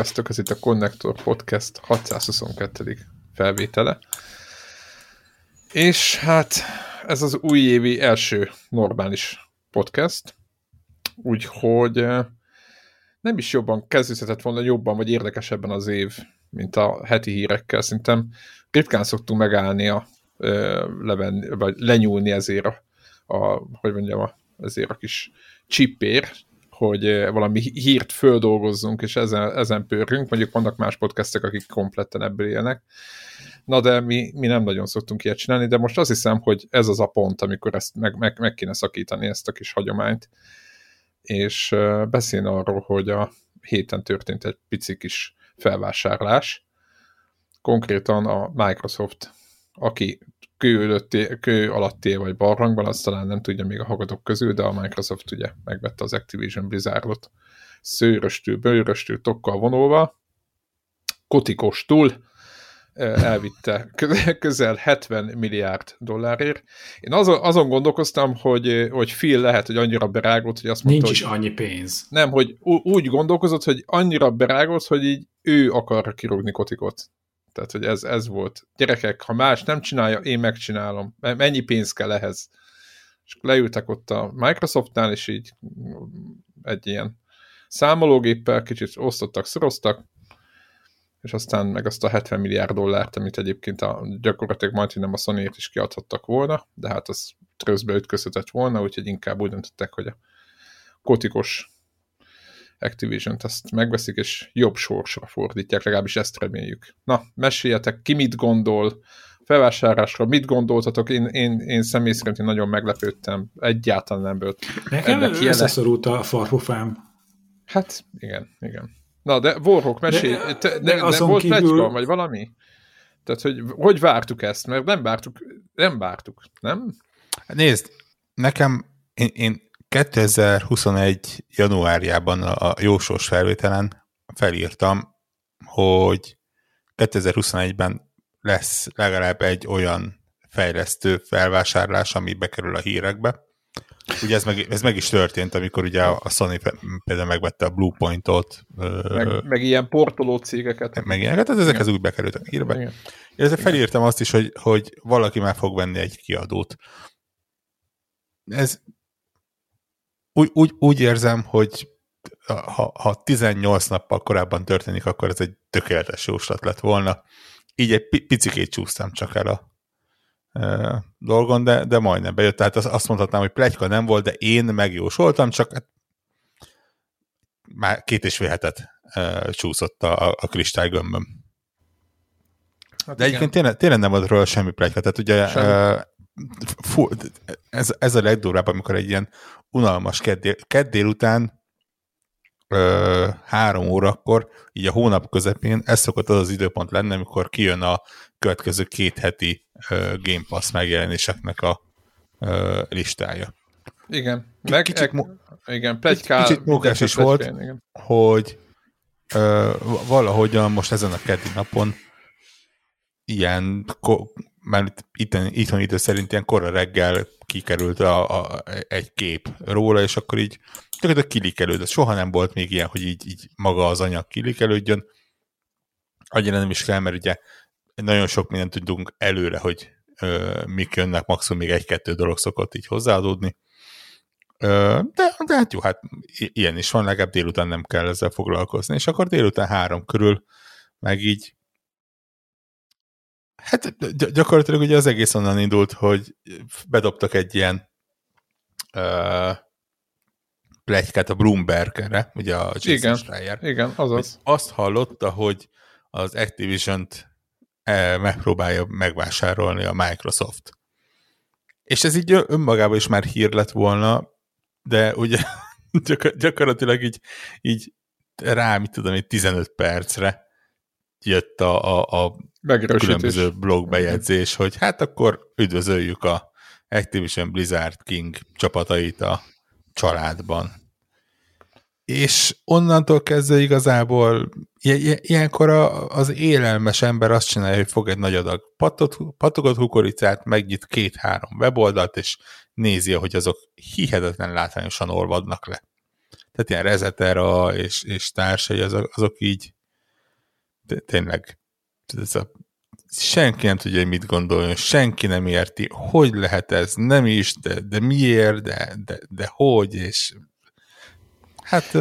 Sziasztok, ez itt a Connector Podcast 622. felvétele. És hát ez az újévi első normális podcast, úgyhogy eh, nem is jobban kezdődhetett volna jobban vagy érdekesebben az év, mint a heti hírekkel. Szerintem ritkán szoktunk megállni a eh, levenni, vagy lenyúlni ezért a, a hogy mondjam, a, ezért a kis csipér, hogy eh, valami hírt földolgozzunk, és ezen, ezen pörgünk. Mondjuk vannak más podcastek, akik kompletten ebből élnek. Na de mi, mi nem nagyon szoktunk ilyet csinálni, de most azt hiszem, hogy ez az a pont, amikor ezt meg, meg, meg kéne szakítani, ezt a kis hagyományt, és eh, beszélni arról, hogy a héten történt egy pici kis felvásárlás. Konkrétan a Microsoft, aki kő, előtti, kő alatti vagy barlangban, azt talán nem tudja még a hallgatók közül, de a Microsoft ugye megvette az Activision Blizzardot szőröstül, bőröstül, tokkal vonulva, kotikostul, elvitte közel 70 milliárd dollárért. Én azon, azon gondolkoztam, hogy, hogy Phil lehet, hogy annyira berágott, hogy azt mondta, Nincs is hogy, annyi pénz. Nem, hogy úgy gondolkozott, hogy annyira berágott, hogy így ő akar kirúgni kotikot. Tehát, hogy ez, ez volt. Gyerekek, ha más nem csinálja, én megcsinálom. Mennyi pénz kell ehhez? És leültek ott a Microsoftnál, és így egy ilyen számológéppel kicsit osztottak, szoroztak, és aztán meg azt a 70 milliárd dollárt, amit egyébként a, gyakorlatilag majd, nem a sony is kiadhattak volna, de hát az tröszbe ütközhetett volna, úgyhogy inkább úgy döntöttek, hogy a kotikos Activision-t azt megveszik, és jobb sorsra fordítják, legalábbis ezt reméljük. Na, meséljetek, ki mit gondol, felvásárlásra mit gondoltatok? Én, én, én személy szerint én nagyon meglepődtem, egyáltalán nem volt. Nekem összeszorult a farfufám. Hát, igen, igen. Na, de Warhawk, mesélj, de, te, de, de, de volt kívül... plegyka, vagy valami? Tehát, hogy hogy vártuk ezt? Mert nem vártuk, nem vártuk, nem? Nézd, nekem, én, én 2021. januárjában a jósós felvételen felírtam, hogy 2021-ben lesz legalább egy olyan fejlesztő felvásárlás, ami bekerül a hírekbe. Ugye ez meg, ez meg is történt, amikor ugye a Sony például megvette a Bluepointot. Meg, meg ilyen portoló cégeket. Meg ilyeneket, tehát ezek az úgy bekerültek a hírbe. Igen. Én felírtam azt is, hogy, hogy valaki már fog venni egy kiadót. Ez úgy, úgy, úgy érzem, hogy ha, ha 18 nappal korábban történik, akkor ez egy tökéletes jóslat lett volna. Így egy picikét csúsztam csak el a e, dolgon, de, de majdnem bejött. Tehát azt mondhatnám, hogy plegyka nem volt, de én megjósoltam, csak hát már két és fél hetet e, csúszott a, a kristálygömböm. Hát de igen. egyébként tényleg, tényleg nem volt róla semmi plegyka. Tehát ugye e, fú, ez, ez a legdurvább, amikor egy ilyen unalmas kedd, kedd délután ö, három órakor, így a hónap közepén, ez szokott az az időpont lenni, amikor kijön a következő két heti ö, Game Pass megjelenéseknek a ö, listája. Igen. Meg, kicsit, mo- igen, plegykál, kicsit mókás is volt, igen. hogy ö, valahogyan most ezen a keddi napon ilyen mert itt, itthon idő szerint ilyen korra reggel kikerült a, a, egy kép róla, és akkor így gyakorlatilag kilikelődött. Soha nem volt még ilyen, hogy így, így maga az anyag kilikelődjön. Annyira nem is kell, mert ugye nagyon sok mindent tudunk előre, hogy ö, mik jönnek, maximum még egy-kettő dolog szokott így hozzáadódni. Ö, de, de hát jó, hát ilyen is van, legalább délután nem kell ezzel foglalkozni, és akkor délután három körül meg így Hát gyakorlatilag ugye az egész onnan indult, hogy bedobtak egy ilyen uh, plegykát a Bloomberg-re, ugye a Jason igen, Schreier. Igen, azaz. Azt hallotta, hogy az Activision-t megpróbálja megvásárolni a Microsoft. És ez így önmagában is már hír lett volna, de ugye gyakorlatilag így, így rá, mit tudom, egy 15 percre jött a, a, a különböző blogbejegyzés, hogy hát akkor üdvözöljük a Activision Blizzard King csapatait a családban. És onnantól kezdve igazából ilyenkor az élelmes ember azt csinálja, hogy fog egy nagy adag patogott kukoricát, megnyit két-három weboldalt, és nézi, hogy azok hihetetlen látványosan olvadnak le. Tehát ilyen Rezetera és, és társai, azok, azok így tényleg ez a, senki nem tudja, hogy mit gondoljon, senki nem érti, hogy lehet ez, nem is, de, de miért, de, de, de hogy, és hát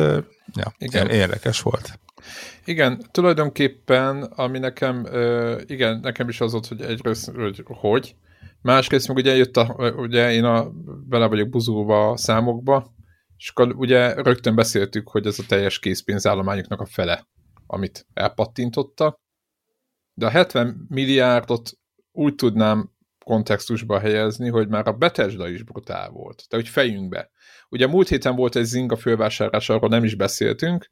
ja, Igen. érdekes volt. Igen, tulajdonképpen, ami nekem, igen, nekem is az volt, hogy egyrészt, hogy hogy, másrészt meg ugye jött a, ugye én a, bele vagyok buzulva a számokba, és akkor ugye rögtön beszéltük, hogy ez a teljes készpénzállományoknak a fele, amit elpattintotta, de a 70 milliárdot úgy tudnám kontextusba helyezni, hogy már a Bethesda is brutál volt. Tehát, hogy fejünkbe. Ugye múlt héten volt egy Zinga fölvásárlás, arról nem is beszéltünk,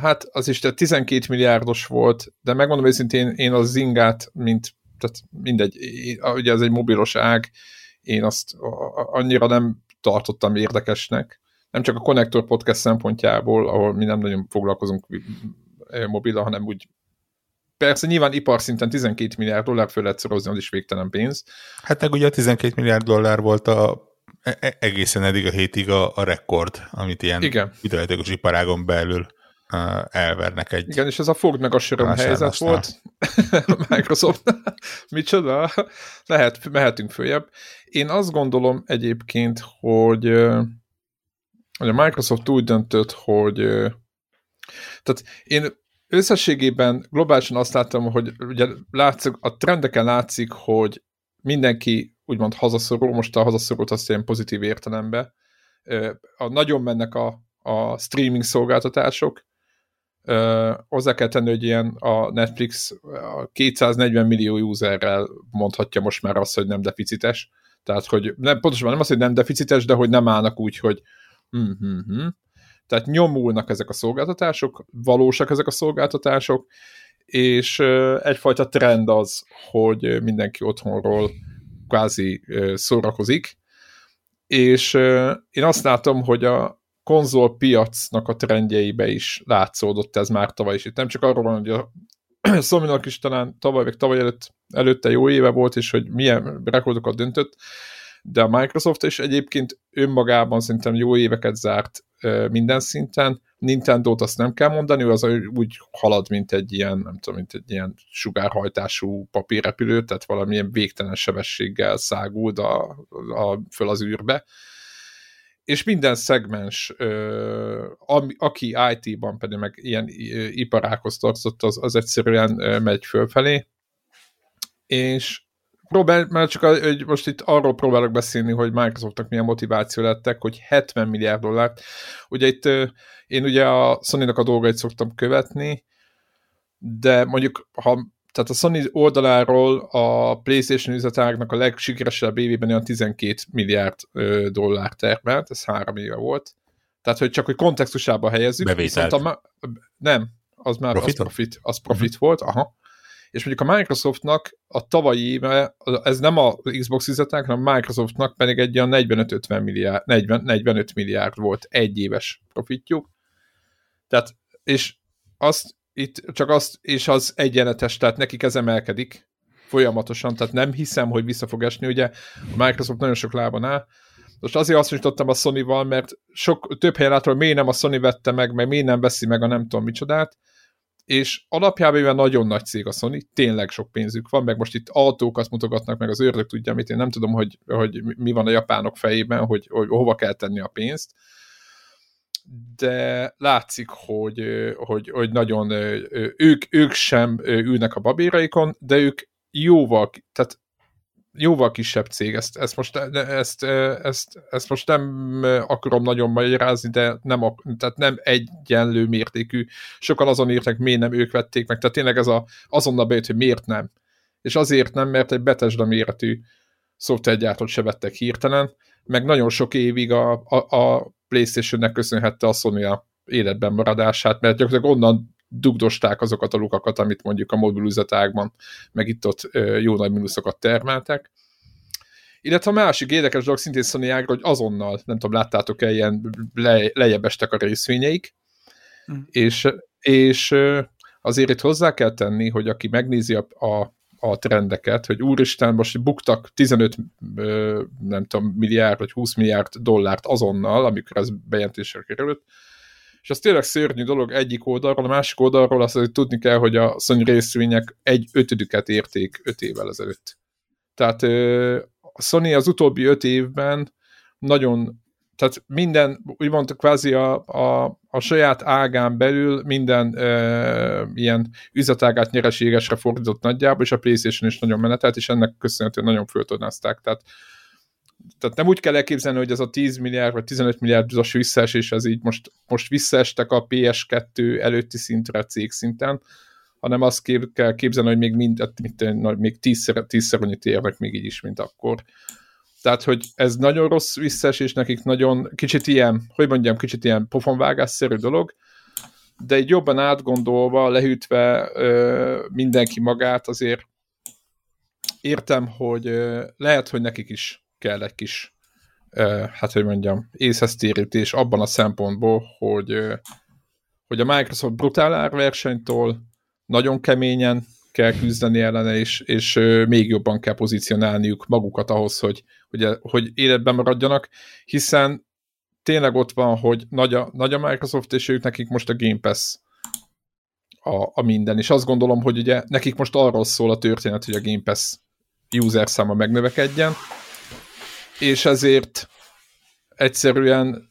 hát az is 12 milliárdos volt, de megmondom őszintén, én a Zingát, mint, tehát mindegy, ugye ez egy mobilos ág, én azt annyira nem tartottam érdekesnek. Nem csak a Connector Podcast szempontjából, ahol mi nem nagyon foglalkozunk mobila, hanem úgy Persze nyilván iparszinten 12 milliárd dollár föl lehet szorozni, az is végtelen pénz. Hát meg ugye a 12 milliárd dollár volt a E, e, egészen eddig a hétig a, a rekord, amit ilyen videójátékos iparágon belül uh, elvernek egy Igen, és ez a fogd meg a söröm helyzet volt. Microsoft. Micsoda? Lehet, mehetünk följebb. Én azt gondolom egyébként, hogy, hogy a Microsoft úgy döntött, hogy tehát én összességében globálisan azt láttam, hogy ugye látszik, a trendeken látszik, hogy mindenki úgymond hazaszorul, most a hazaszorult azt ilyen pozitív értelemben. A, nagyon mennek a, a streaming szolgáltatások, hozzá kell tenni, hogy ilyen a Netflix a 240 millió userrel mondhatja most már azt, hogy nem deficites. Tehát, hogy nem, pontosan nem az, hogy nem deficites, de hogy nem állnak úgy, hogy hm, hm, hm. Tehát nyomulnak ezek a szolgáltatások, valósak ezek a szolgáltatások, és egyfajta trend az, hogy mindenki otthonról kvázi szórakozik, és én azt látom, hogy a konzol piacnak a trendjeibe is látszódott ez már tavaly is. Itt nem csak arról van, hogy a sony is talán tavaly, vagy tavaly előtt, előtte jó éve volt, és hogy milyen rekordokat döntött, de a Microsoft is egyébként önmagában szerintem jó éveket zárt minden szinten. Nintendo-t azt nem kell mondani, ő az úgy halad, mint egy ilyen, nem tudom, mint egy ilyen sugárhajtású papírrepülő, tehát valamilyen végtelen sebességgel száguld a, a, föl az űrbe. És minden szegmens, ami, aki IT-ban pedig meg ilyen iparákhoz tartozott, az, az egyszerűen megy fölfelé. És próbál, mert csak hogy most itt arról próbálok beszélni, hogy Microsoftnak milyen motiváció lettek, hogy 70 milliárd dollárt. Ugye itt én ugye a Sony-nak a dolgait szoktam követni, de mondjuk, ha tehát a Sony oldaláról a PlayStation üzletágnak a legsikeresebb évében olyan 12 milliárd dollár termelt, ez három éve volt. Tehát, hogy csak hogy kontextusába helyezzük. Bevételt. A, nem, az már profit? az profit, az profit uh-huh. volt, aha és mondjuk a Microsoftnak a tavalyi éve, ez nem a Xbox üzletek, hanem a Microsoftnak pedig egy olyan 45-50 milliárd, 40, 45 milliárd volt egy éves profitjuk. Tehát, és azt itt csak azt, és az egyenletes, tehát nekik ez emelkedik folyamatosan, tehát nem hiszem, hogy vissza fog esni, ugye a Microsoft nagyon sok lábon áll, most azért azt a Sony-val, mert sok, több helyen látom, hogy miért nem a Sony vette meg, meg miért nem veszi meg a nem tudom micsodát, és alapjában mivel nagyon nagy cég a Sony, tényleg sok pénzük van, meg most itt autókat mutogatnak, meg az ördög tudja, mit én nem tudom, hogy, hogy mi van a japánok fejében, hogy, hogy hova kell tenni a pénzt, de látszik, hogy, hogy, hogy nagyon ők, ők sem ülnek a babéraikon, de ők jóval, tehát jóval kisebb cég, ezt, ezt, most, ezt, ezt, ezt most nem akarom nagyon magyarázni, de nem, tehát nem egyenlő mértékű. Sokan azon írtak, miért nem ők vették meg, tehát tényleg ez a, azonnal bejött, hogy miért nem. És azért nem, mert egy Bethesda méretű szoftvergyártót se vettek hirtelen, meg nagyon sok évig a, a, a Playstation-nek köszönhette a Sony életben maradását, mert gyakorlatilag onnan dugdosták azokat a lukakat, amit mondjuk a mobilüzetágban, meg itt ott jó nagy mínuszokat termeltek. Illetve a másik érdekes dolog szintén Sony ágra, hogy azonnal, nem tudom, láttátok-e, ilyen le, lejjebb estek a részvényeik, mm. és, és azért itt hozzá kell tenni, hogy aki megnézi a, a, a trendeket, hogy úristen, most buktak 15 nem tudom, milliárd vagy 20 milliárd dollárt azonnal, amikor ez bejelentésre került, és az tényleg szörnyű dolog egyik oldalról, a másik oldalról azt hogy tudni kell, hogy a Sony részvények egy ötödüket érték öt évvel ezelőtt. Tehát a Sony az utóbbi öt évben nagyon, tehát minden, úgymond kvázi a, a, a saját ágán belül minden e, ilyen üzletágát nyereségesre fordított nagyjából, és a PlayStation is nagyon menetelt, és ennek köszönhetően nagyon föltornázták. Tehát tehát nem úgy kell elképzelni, hogy ez a 10 milliárd vagy 15 milliárdos visszaesés, ez így most, most visszaestek a PS2 előtti szintre cég szinten, hanem azt kép, kell képzelni, hogy még mind, mint, még tízszer, tízszer annyit érnek még így is, mint akkor. Tehát, hogy ez nagyon rossz visszaesés nekik, nagyon kicsit ilyen, hogy mondjam, kicsit ilyen pofonvágásszerű dolog, de egy jobban átgondolva, lehűtve ö, mindenki magát, azért értem, hogy ö, lehet, hogy nekik is kell egy kis, hát hogy mondjam, észesztérítés abban a szempontból, hogy, hogy a Microsoft brutál árversenytől nagyon keményen kell küzdeni ellene, és, és még jobban kell pozícionálniuk magukat ahhoz, hogy, hogy, hogy életben maradjanak, hiszen tényleg ott van, hogy nagy a, nagy a Microsoft, és ők nekik most a Game Pass a, a minden, és azt gondolom, hogy ugye nekik most arról szól a történet, hogy a Game Pass user száma megnövekedjen, és ezért egyszerűen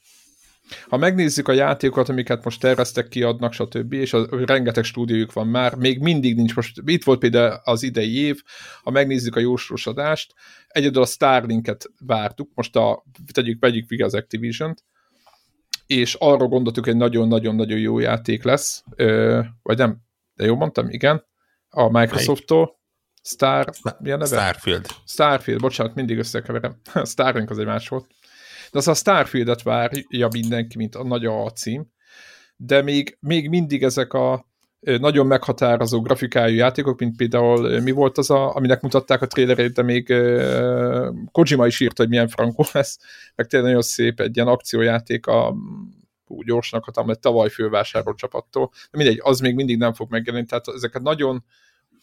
ha megnézzük a játékokat, amiket most terveztek, kiadnak, stb., és a, rengeteg stúdiójuk van már, még mindig nincs, most itt volt például az idei év, ha megnézzük a jóslosadást, egyedül a Starlinket vártuk, most a, tegyük, vegyük végig az Activision-t, és arra gondoltuk, hogy nagyon-nagyon-nagyon jó játék lesz, ö, vagy nem, de jó mondtam, igen, a Microsoft-tól, Star, mi a neve? Starfield. Starfield, bocsánat, mindig összekeverem. Starlink az egy más volt. De az a Starfieldet várja mindenki, mint a nagy a cím, de még, még mindig ezek a nagyon meghatározó grafikájú játékok, mint például mi volt az, a, aminek mutatták a trailerét, de még uh, Kojima is írta, hogy milyen frankó lesz, meg tényleg nagyon szép egy ilyen akciójáték a úgy gyorsnak, amely tavaly fővásárolt csapattól. De mindegy, az még mindig nem fog megjelenni, tehát ezeket nagyon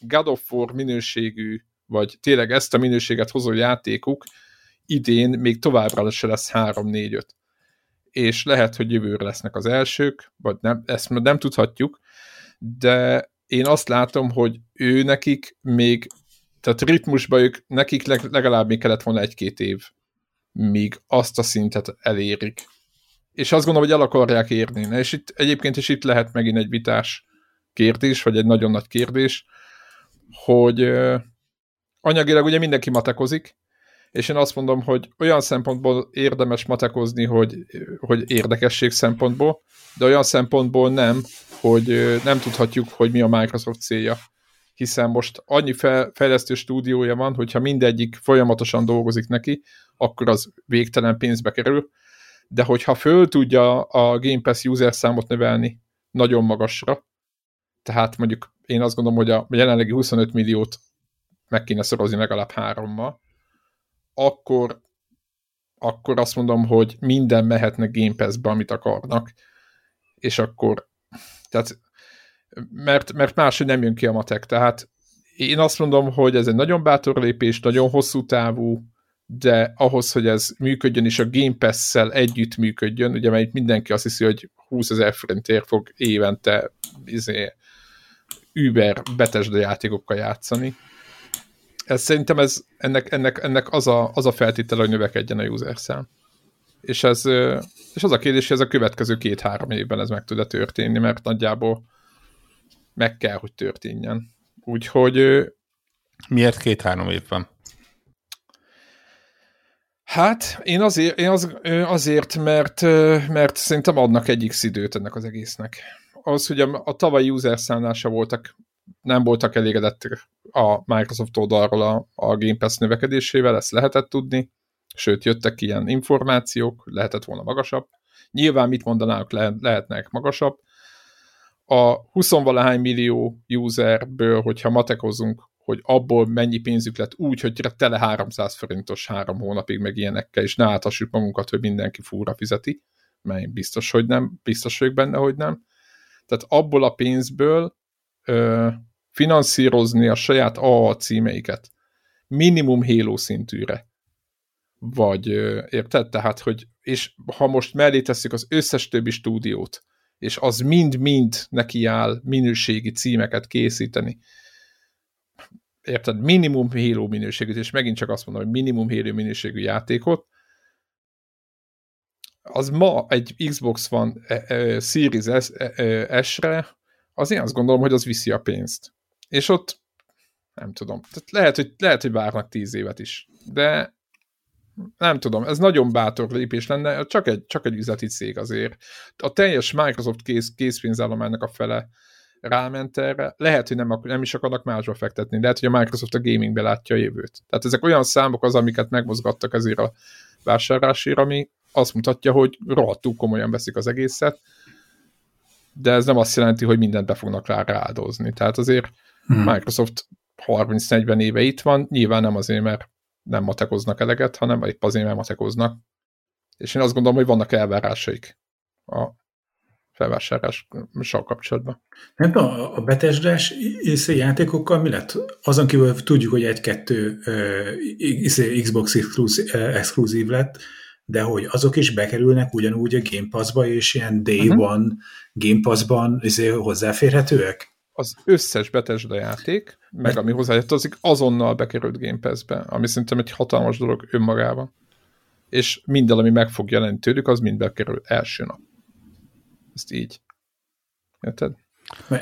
God of War minőségű, vagy tényleg ezt a minőséget hozó játékuk idén még továbbra se lesz 3-4-5. És lehet, hogy jövőre lesznek az elsők, vagy nem, ezt nem tudhatjuk, de én azt látom, hogy ő nekik még, tehát ritmusban ők, nekik legalább még kellett volna egy-két év, míg azt a szintet elérik. És azt gondolom, hogy el akarják érni. És itt egyébként is itt lehet megint egy vitás kérdés, vagy egy nagyon nagy kérdés, hogy anyagilag ugye mindenki matekozik, és én azt mondom, hogy olyan szempontból érdemes matekozni, hogy, hogy érdekesség szempontból, de olyan szempontból nem, hogy nem tudhatjuk, hogy mi a Microsoft célja. Hiszen most annyi fejlesztő stúdiója van, hogyha mindegyik folyamatosan dolgozik neki, akkor az végtelen pénzbe kerül, de hogyha föl tudja a Game Pass user számot növelni nagyon magasra, tehát mondjuk én azt gondolom, hogy a jelenlegi 25 milliót meg kéne szorozni legalább hárommal, akkor, akkor azt mondom, hogy minden mehetne Game Pass-be, amit akarnak, és akkor, tehát, mert, mert máshogy nem jön ki a matek, tehát én azt mondom, hogy ez egy nagyon bátor lépés, nagyon hosszú távú, de ahhoz, hogy ez működjön, és a Game Pass-szel együtt működjön, ugye mert mindenki azt hiszi, hogy 20 ezer forintért fog évente izé, Uber betesde játékokkal játszani. Ez szerintem ez, ennek, ennek, ennek az, a, az a feltétel, hogy növekedjen a user szám. És, ez, és az a kérdés, hogy ez a következő két-három évben ez meg tud-e történni, mert nagyjából meg kell, hogy történjen. Úgyhogy... Miért két-három évben? Hát, én azért, én az, azért mert, mert szerintem adnak egy X időt ennek az egésznek az, hogy a, a tavalyi user számlása voltak, nem voltak elégedettek a Microsoft oldalról a, a Game Pass növekedésével, ezt lehetett tudni, sőt, jöttek ilyen információk, lehetett volna magasabb. Nyilván mit mondanának, le, lehetnek magasabb. A 20 millió userből, hogyha matekozunk, hogy abból mennyi pénzük lett úgy, hogy tele 300 forintos három hónapig meg ilyenekkel, és ne áthassuk magunkat, hogy mindenki fúra fizeti, mert biztos, hogy nem, biztos vagyok benne, hogy nem tehát abból a pénzből ö, finanszírozni a saját AA címeiket minimum Halo szintűre. Vagy érted? Tehát, hogy és ha most mellé tesszük az összes többi stúdiót, és az mind-mind neki áll minőségi címeket készíteni, érted? Minimum Halo minőségűt, és megint csak azt mondom, hogy minimum Halo minőségű játékot, az ma egy Xbox van e, e, Series e, S-re, az én azt gondolom, hogy az viszi a pénzt. És ott nem tudom. Tehát lehet, hogy, lehet, hogy várnak tíz évet is. De nem tudom, ez nagyon bátor lépés lenne, csak egy, csak egy üzleti cég azért. A teljes Microsoft kész, készpénzállománynak a fele ráment erre. Lehet, hogy nem, nem is akarnak másba fektetni, lehet, hogy a Microsoft a gamingbe látja a jövőt. Tehát ezek olyan számok az, amiket megmozgattak ezért a vásárlásért, ami azt mutatja, hogy rohadtul komolyan veszik az egészet, de ez nem azt jelenti, hogy mindent be fognak rá rááldozni. Tehát azért hmm. Microsoft 30-40 éve itt van, nyilván nem azért, mert nem matekoznak eleget, hanem épp azért, mert matekoznak. És én azt gondolom, hogy vannak elvárásaik a felvásárlással kapcsolatban. Nem tudom, a betesdás játékokkal mi lett? Azon kívül tudjuk, hogy egy-kettő uh, Xbox exkluzív lett, de hogy azok is bekerülnek ugyanúgy a Game Pass-ba, és ilyen Day uh-huh. One Game Pass-ban izé, hozzáférhetőek? Az összes Bethesda játék, meg ami hozzátartozik, azonnal bekerült Game Pass-be, ami szerintem egy hatalmas dolog önmagában. És minden, ami meg fog jelenni tőlük, az mind bekerül első nap. Ezt így. Érted?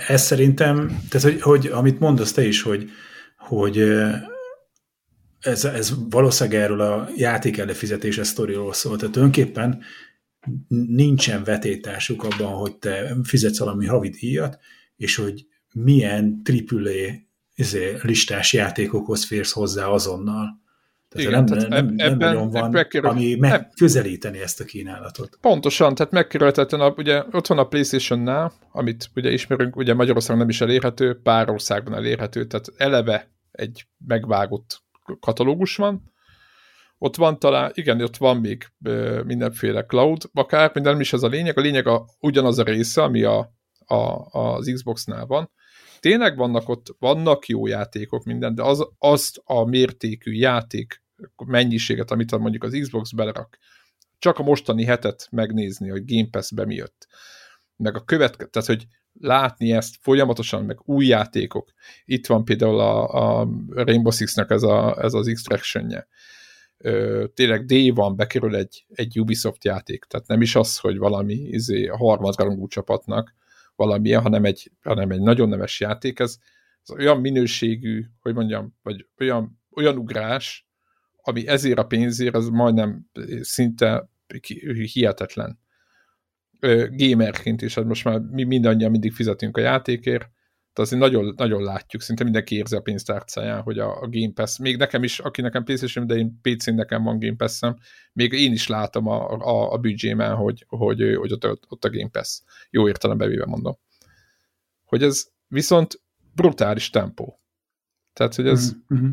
Ez szerintem, tehát hogy, hogy amit mondasz te is, hogy, hogy ez, ez valószínűleg erről a játék előfizetése sztoriról szól. Tehát önképpen nincsen vetétásuk abban, hogy te fizetsz valami havi díjat, és hogy milyen AAA izé, listás játékokhoz férsz hozzá azonnal. Tehát Igen, nem, tehát nem, ebben, nem nagyon van, megkerül, ami megközelíteni ezt a kínálatot. Pontosan, tehát megkerülhetetlen, ugye ott van a Playstation-nál, amit ugye ismerünk, ugye Magyarországon nem is elérhető, pár országban elérhető, tehát eleve egy megvágott katalógus van, ott van talán, igen, ott van még mindenféle cloud, akár, minden nem is ez a lényeg, a lényeg a, ugyanaz a része, ami a, a, az Xbox-nál van. Tényleg vannak ott, vannak jó játékok, minden, de az, azt a mértékű játék mennyiséget, amit mondjuk az Xbox belerak, csak a mostani hetet megnézni, hogy Game Pass-be mi jött. Meg a következő, tehát hogy látni ezt folyamatosan, meg új játékok. Itt van például a, a Rainbow Six-nek ez, a, ez az extraction-je. tényleg D van, bekerül egy, egy Ubisoft játék, tehát nem is az, hogy valami izé, a harmadrangú csapatnak valamilyen, hanem egy, hanem egy nagyon neves játék, ez, ez olyan minőségű, hogy mondjam, vagy olyan, olyan ugrás, ami ezért a pénzért, az majdnem szinte hihetetlen gamerként is, hát most már mi mindannyian mindig fizetünk a játékért, de azért nagyon, nagyon látjuk, szinte mindenki érzi a pénztárcáján, hogy a, a Game Pass, még nekem is, aki nekem PlayStation, de én PC-n nekem van Game Pass-em, még én is látom a, a, a büdzsémen, hogy, hogy, hogy ott, ott a Game Pass. Jó értelemben véve mondom. Hogy ez viszont brutális tempó. Tehát, hogy ez... Mm-hmm.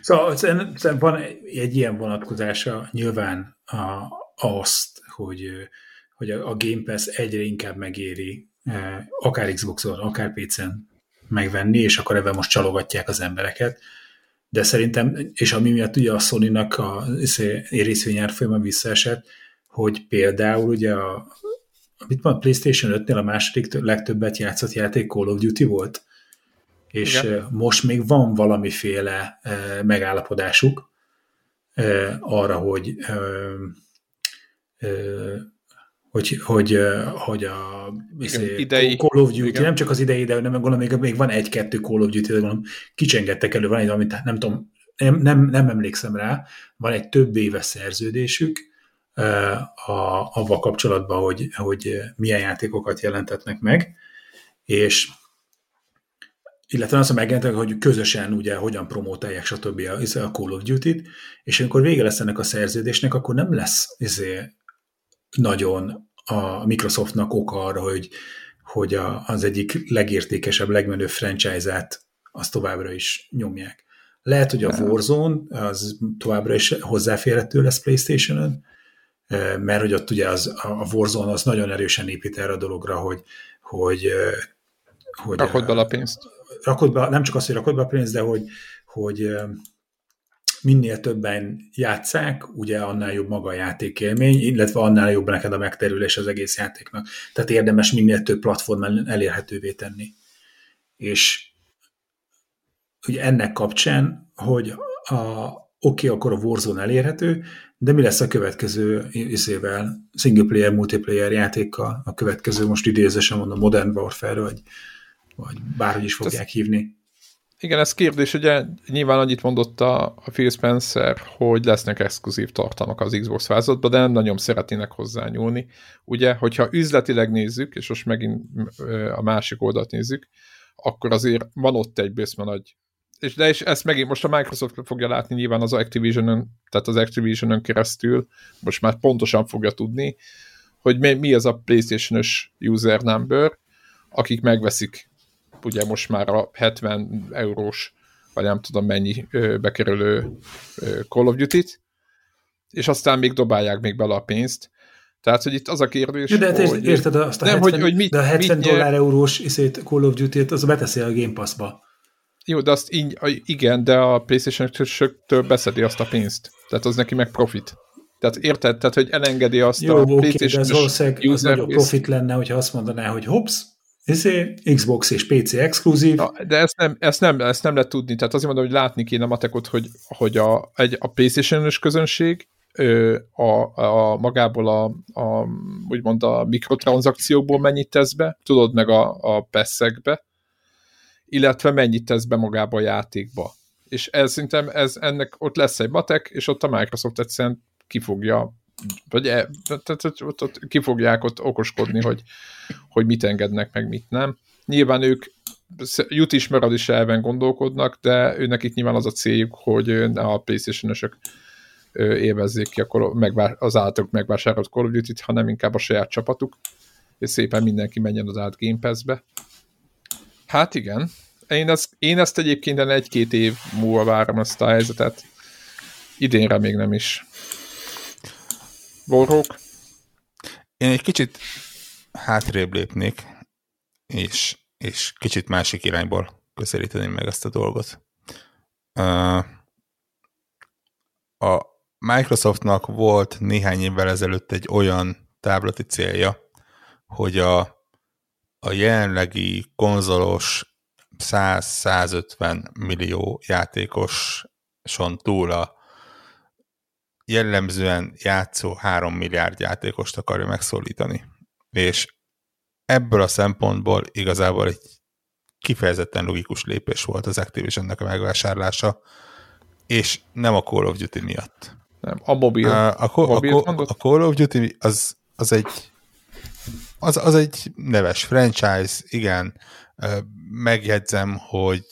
Szóval van egy ilyen vonatkozása nyilván a, azt, hogy hogy a, a Game Pass egyre inkább megéri eh, akár Xboxon, akár PC-n megvenni, és akkor ebben most csalogatják az embereket. De szerintem, és ami miatt ugye a Sony-nak a részvényár folyamán visszaesett, hogy például ugye a, mit van, a PlayStation 5-nél a második legtöbbet játszott játék Call of Duty volt, és Igen. Eh, most még van valamiféle eh, megállapodásuk arra, hogy hogy, hogy, hogy a Igen, idei, Call of Duty, Igen. nem csak az idei, de nem gondolom, még, még van egy-kettő Call of Duty, de gondolom, kicsengettek elő, van egy, amit nem tudom, nem, nem, nem emlékszem rá, van egy több éves szerződésük a, avval kapcsolatban, hogy, hogy milyen játékokat jelentetnek meg, és illetve azt megjelentek, hogy közösen ugye hogyan promótálják, stb. a, a Call of Duty-t, és amikor vége lesz ennek a szerződésnek, akkor nem lesz izé, nagyon a Microsoftnak oka arra, hogy, hogy a, az egyik legértékesebb, legmenőbb franchise-át azt továbbra is nyomják. Lehet, hogy a Warzone az továbbra is hozzáférhető lesz Playstation-ön, mert hogy ott ugye az, a Warzone az nagyon erősen épít erre a dologra, hogy, hogy, hogy Rakod bele a pénzt. rakod be, nem csak az, hogy rakod be a pénzt, de hogy, hogy minél többen játszák, ugye annál jobb maga a játékélmény, illetve annál jobb neked a megterülés az egész játéknak. Tehát érdemes minél több platformon elérhetővé tenni. És ugye ennek kapcsán, hogy a, oké, okay, akkor a Warzone elérhető, de mi lesz a következő izével, single player, multiplayer játékkal, a következő, most idézősen mondom, Modern Warfare, vagy, vagy bárhogy is fogják ez, hívni. Igen, ez kérdés, ugye nyilván annyit mondott a, Phil Spencer, hogy lesznek exkluzív tartalmak az Xbox vázatban, de nem nagyon szeretnének hozzányúlni. Ugye, hogyha üzletileg nézzük, és most megint a másik oldalt nézzük, akkor azért van ott egy bőszme nagy és, de és ezt megint most a Microsoft fogja látni nyilván az Activision-ön, tehát az Activision-ön keresztül, most már pontosan fogja tudni, hogy mi, mi az a PlayStation-ös user number, akik megveszik ugye most már a 70 eurós, vagy nem tudom mennyi bekerülő Call of Duty-t, és aztán még dobálják még bele a pénzt. Tehát, hogy itt az a kérdés, de, hát hogy... Érted azt a nem, 70, hogy, hogy mit, de a 70 mit dollár eurós iszét Call of Duty-t, az beteszi a Game Pass-ba. Jó, de azt így, igen, de a PlayStation-től beszedi azt a pénzt. Tehát az neki meg profit. Tehát érted? Tehát, hogy elengedi azt Jó, a PlayStation-os de ez valószínűleg az nagyobb profit lenne, hogyha azt mondaná, hogy hops, ezé, Xbox és PC exkluzív. De ezt nem, ezt, nem, ezt nem lehet tudni. Tehát azért mondom, hogy látni kéne matekot, hogy, hogy a, egy, a PlayStation-ös közönség a, a magából a, a, úgymond a mikrotranszakciókból mennyit tesz be, tudod meg a, a peszekbe, illetve mennyit tesz be magába a játékba. És ez szerintem ez, ennek ott lesz egy matek, és ott a Microsoft egyszerűen kifogja, vagy e, tehát ott, ott kifogják ott okoskodni, hogy, hogy mit engednek, meg mit nem. Nyilván ők jut is marad is elven gondolkodnak, de őnek itt nyilván az a céljuk, hogy a Playstation-ösök élvezzék ki akkor az általuk megvásárolt Call of Duty-t, hanem inkább a saját csapatuk, és szépen mindenki menjen az át Game Pass-be. Hát igen. Én ezt, én ezt egyébként egy-két év múlva várom ezt a helyzetet. Idénre még nem is. Borrók? Én egy kicsit hátrébb lépnék, és, és kicsit másik irányból közelíteném meg ezt a dolgot. A Microsoftnak volt néhány évvel ezelőtt egy olyan táblati célja, hogy a a jelenlegi konzolos 100-150 millió játékoson túl a jellemzően játszó 3 milliárd játékost akarja megszólítani. És ebből a szempontból igazából egy kifejezetten logikus lépés volt az Activisionnek a megvásárlása, és nem a Call of Duty miatt. Nem, a mobil. A, a, a, a, a Call of Duty az, az egy az, az egy neves franchise, igen. Megjegyzem, hogy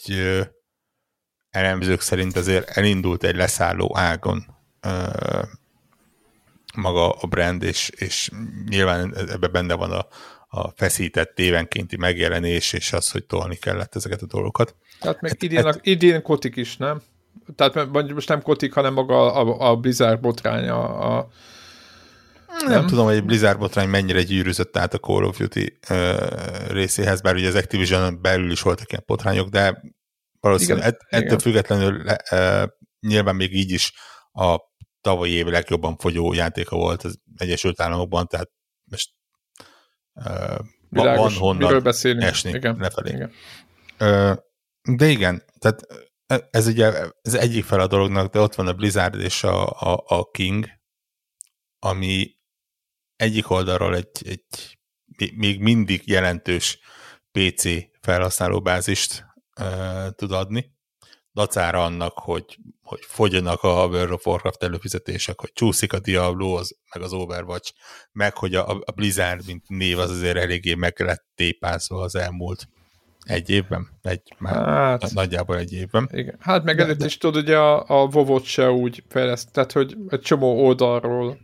elemzők szerint azért elindult egy leszálló ágon maga a brand, és, és nyilván ebben benne van a, a feszített évenkénti megjelenés, és az, hogy tolni kellett ezeket a dolgokat. Tehát még et, idén, et, idén kotik is, nem? Tehát most nem kotik, hanem maga a, a Blizzard botránya, a, nem, nem tudom, hogy Blizzard botrány mennyire gyűrűzött át a Call of Duty uh, részéhez, bár ugye az Activision belül is voltak ilyen botrányok, de valószínűleg igen, ettől igen. függetlenül uh, nyilván még így is a tavalyi év legjobban fogyó játéka volt az Egyesült Államokban, tehát most uh, Világos, van honnan esni igen, lefelé. Igen. Uh, de igen, tehát ez ugye ez egyik fel a dolognak, de ott van a Blizzard és a, a, a King, ami egyik oldalról egy, egy még mindig jelentős PC felhasználóbázist uh, tud adni, dacára annak, hogy, hogy fogjanak a World of Warcraft előfizetések, hogy csúszik a Diablo, az, meg az Overwatch, meg hogy a, a Blizzard, mint név, az azért eléggé meg lett tépázva az elmúlt egy évben, egy, már hát, nagyjából egy évben. Igen. Hát meg előtt is tudod, hogy a, a WoW-ot se úgy fejleszt, tehát hogy egy csomó oldalról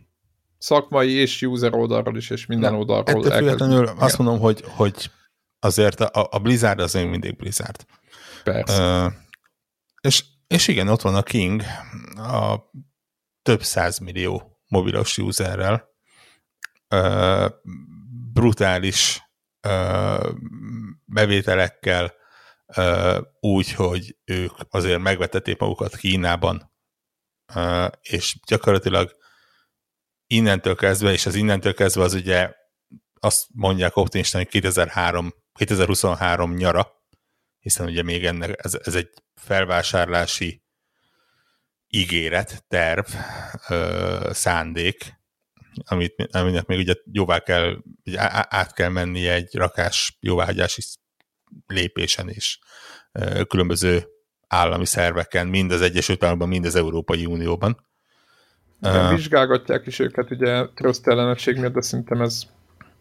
szakmai és user oldalról is, és minden Na, oldalról. Ettől függetlenül azt mondom, hogy, hogy azért a, a Blizzard az még mindig Blizzard. Persze. Uh, és, és igen, ott van a King, a több millió mobilos userrel, uh, brutális uh, bevételekkel, úgy, hogy ők azért megvetették magukat Kínában, és gyakorlatilag innentől kezdve, és az innentől kezdve az ugye azt mondják optimistán, hogy 2003, 2023 nyara, hiszen ugye még ennek ez, ez egy felvásárlási ígéret, terv, ö, szándék, amit, aminek még ugye jóvá kell, ugye át kell menni egy rakás jóváhagyási lépésen is ö, különböző állami szerveken, mind az Egyesült Államokban, mind az Európai Unióban. Igen, uh, vizsgálgatják is őket ugye trust ellenesség miatt, de szerintem ez,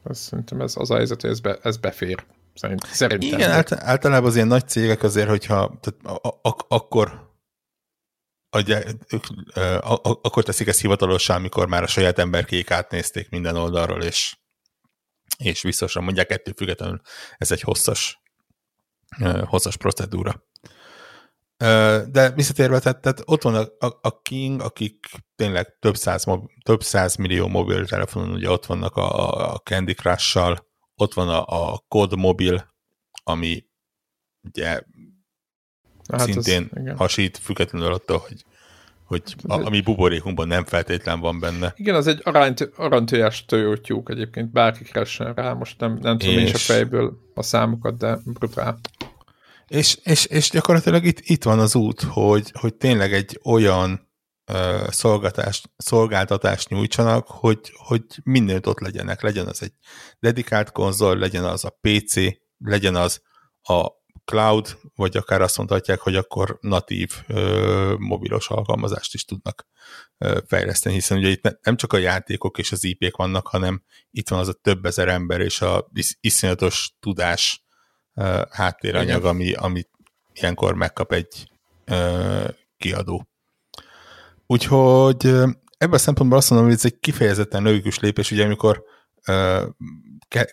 ez, szerintem ez az a helyzet, hogy ez, be, ez befér. Szerint, szerintem. Igen, ált, általában az ilyen nagy cégek azért, hogyha tehát a, a, akkor adják, ők, a, a, akkor teszik ezt hivatalosan, amikor már a saját emberkék átnézték minden oldalról, és, és biztosan mondják ettől függetlenül, ez egy hosszas, hosszas procedúra. De visszatérve, tehát, tehát ott van a, a, a King, akik tényleg több száz, több száz millió mobiltelefonon, ugye ott vannak a, a Candy Crush-sal, ott van a, a Code Mobil, ami ugye hát szintén az, hasít, függetlenül attól, hogy, hogy a, ami buborékunkban nem feltétlen van benne. Igen, az egy aranytojás tojótyúk egyébként, bárki keressen rá, most nem, nem tudom és... én a fejből a számokat, de brutál. És, és, és gyakorlatilag itt, itt van az út, hogy, hogy tényleg egy olyan uh, szolgáltatást, nyújtsanak, hogy, hogy mindenütt ott legyenek. Legyen az egy dedikált konzol, legyen az a PC, legyen az a cloud, vagy akár azt mondhatják, hogy akkor natív ö, mobilos alkalmazást is tudnak ö, fejleszteni, hiszen ugye itt nem csak a játékok és az IP-k vannak, hanem itt van az a több ezer ember és a is, iszonyatos tudás uh, háttéranyag, ami, amit ilyenkor megkap egy uh, kiadó. Úgyhogy uh, ebben a szempontból azt mondom, hogy ez egy kifejezetten logikus lépés, ugye amikor uh,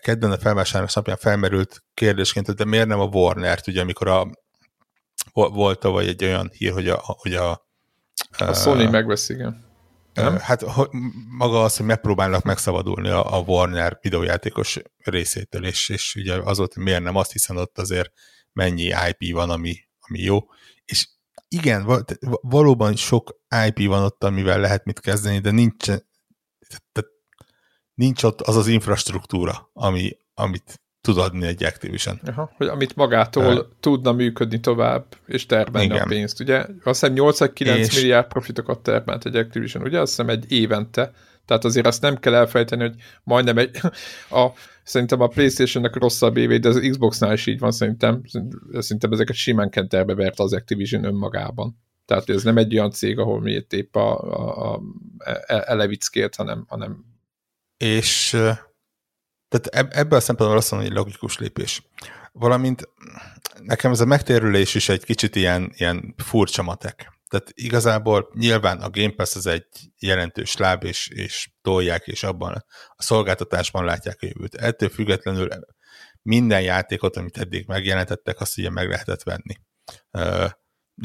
kedden a felvásárlás napján felmerült kérdésként, hogy de miért nem a Warner-t, ugye amikor a, volt tavaly egy olyan hír, hogy a, hogy a, a Sony megveszi, igen. Nem? Hát maga az, hogy megpróbálnak megszabadulni a, a Warner videójátékos részétől, és, és ugye az volt, hogy miért nem azt, hiszen ott azért mennyi IP van, ami, ami jó. És igen, valóban sok IP van ott, amivel lehet mit kezdeni, de nincs, tehát nincs ott az az infrastruktúra, ami, amit tud adni egy Activision. Aha, hogy amit magától uh, tudna működni tovább, és termelni igen. a pénzt, ugye? Azt hiszem 8-9 és... milliárd profitokat termelt egy Activision, ugye? Azt hiszem egy évente. Tehát azért azt nem kell elfejteni, hogy majdnem egy, a, szerintem a Playstation-nek rosszabb évé, de az Xbox-nál is így van szerintem. Szerintem ezeket simán kenterbe vert az Activision önmagában. Tehát ez nem egy olyan cég, ahol mi épp a, a, a elevickélt, hanem, hanem és tehát ebben a szempontból azt mondom, hogy logikus lépés. Valamint nekem ez a megtérülés is egy kicsit ilyen, ilyen furcsa matek. Tehát igazából nyilván a Game Pass az egy jelentős láb, és, és tolják, és abban a szolgáltatásban látják a jövőt. Ettől függetlenül minden játékot, amit eddig megjelentettek, azt ugye meg lehetett venni.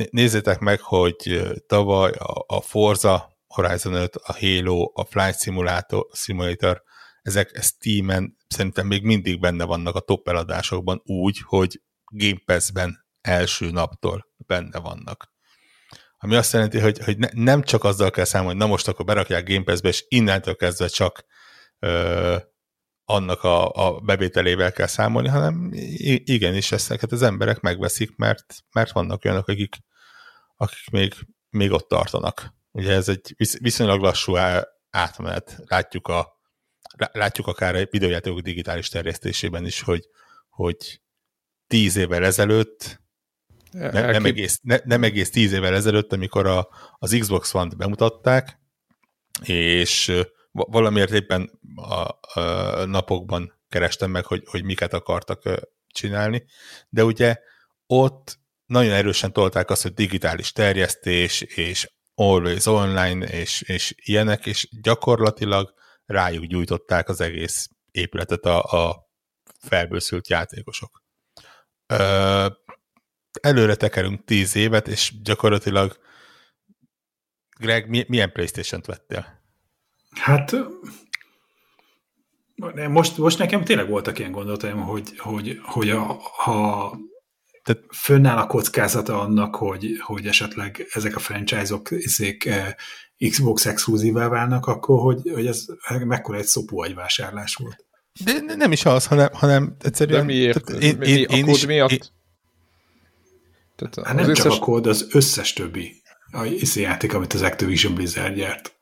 Nézzétek meg, hogy tavaly a Forza Horizon 5, a Halo, a Flight Simulator, Simulator ezek Steam-en szerintem még mindig benne vannak a top eladásokban úgy, hogy Game Pass-ben első naptól benne vannak. Ami azt jelenti, hogy, hogy ne, nem csak azzal kell számolni, hogy na most akkor berakják Game Pass-be, és innentől kezdve csak ö, annak a, a bevételével kell számolni, hanem igenis ezeket az emberek megveszik, mert, mert vannak olyanok, akik, akik még, még ott tartanak. Ugye ez egy viszonylag lassú átmenet. Látjuk, a, látjuk akár a videójátékok digitális terjesztésében is, hogy, hogy tíz évvel ezelőtt ne, nem, egész, ne, nem egész tíz évvel ezelőtt, amikor a, az Xbox One-t bemutatták, és valamiért éppen a, a napokban kerestem meg, hogy, hogy miket akartak csinálni, de ugye ott nagyon erősen tolták azt, hogy digitális terjesztés és always online, és, és ilyenek, és gyakorlatilag rájuk gyújtották az egész épületet a, a felbőszült játékosok. Ö, előre tekerünk tíz évet, és gyakorlatilag Greg, milyen Playstation-t vettél? Hát most, most nekem tényleg voltak ilyen gondolataim, hogy, hogy, hogy a, ha tehát fönnáll a kockázata annak, hogy, hogy esetleg ezek a franchise-ok izék, eh, Xbox exkluzívá válnak, akkor hogy, hogy ez mekkora egy szopó agyvásárlás volt. De nem is az, hanem, hanem egyszerűen... De miért? Tehát én, mi, én, a kód is, miatt? Tehát hát nem összes... csak a kód, az összes többi a játék, amit az Activision Blizzard gyárt.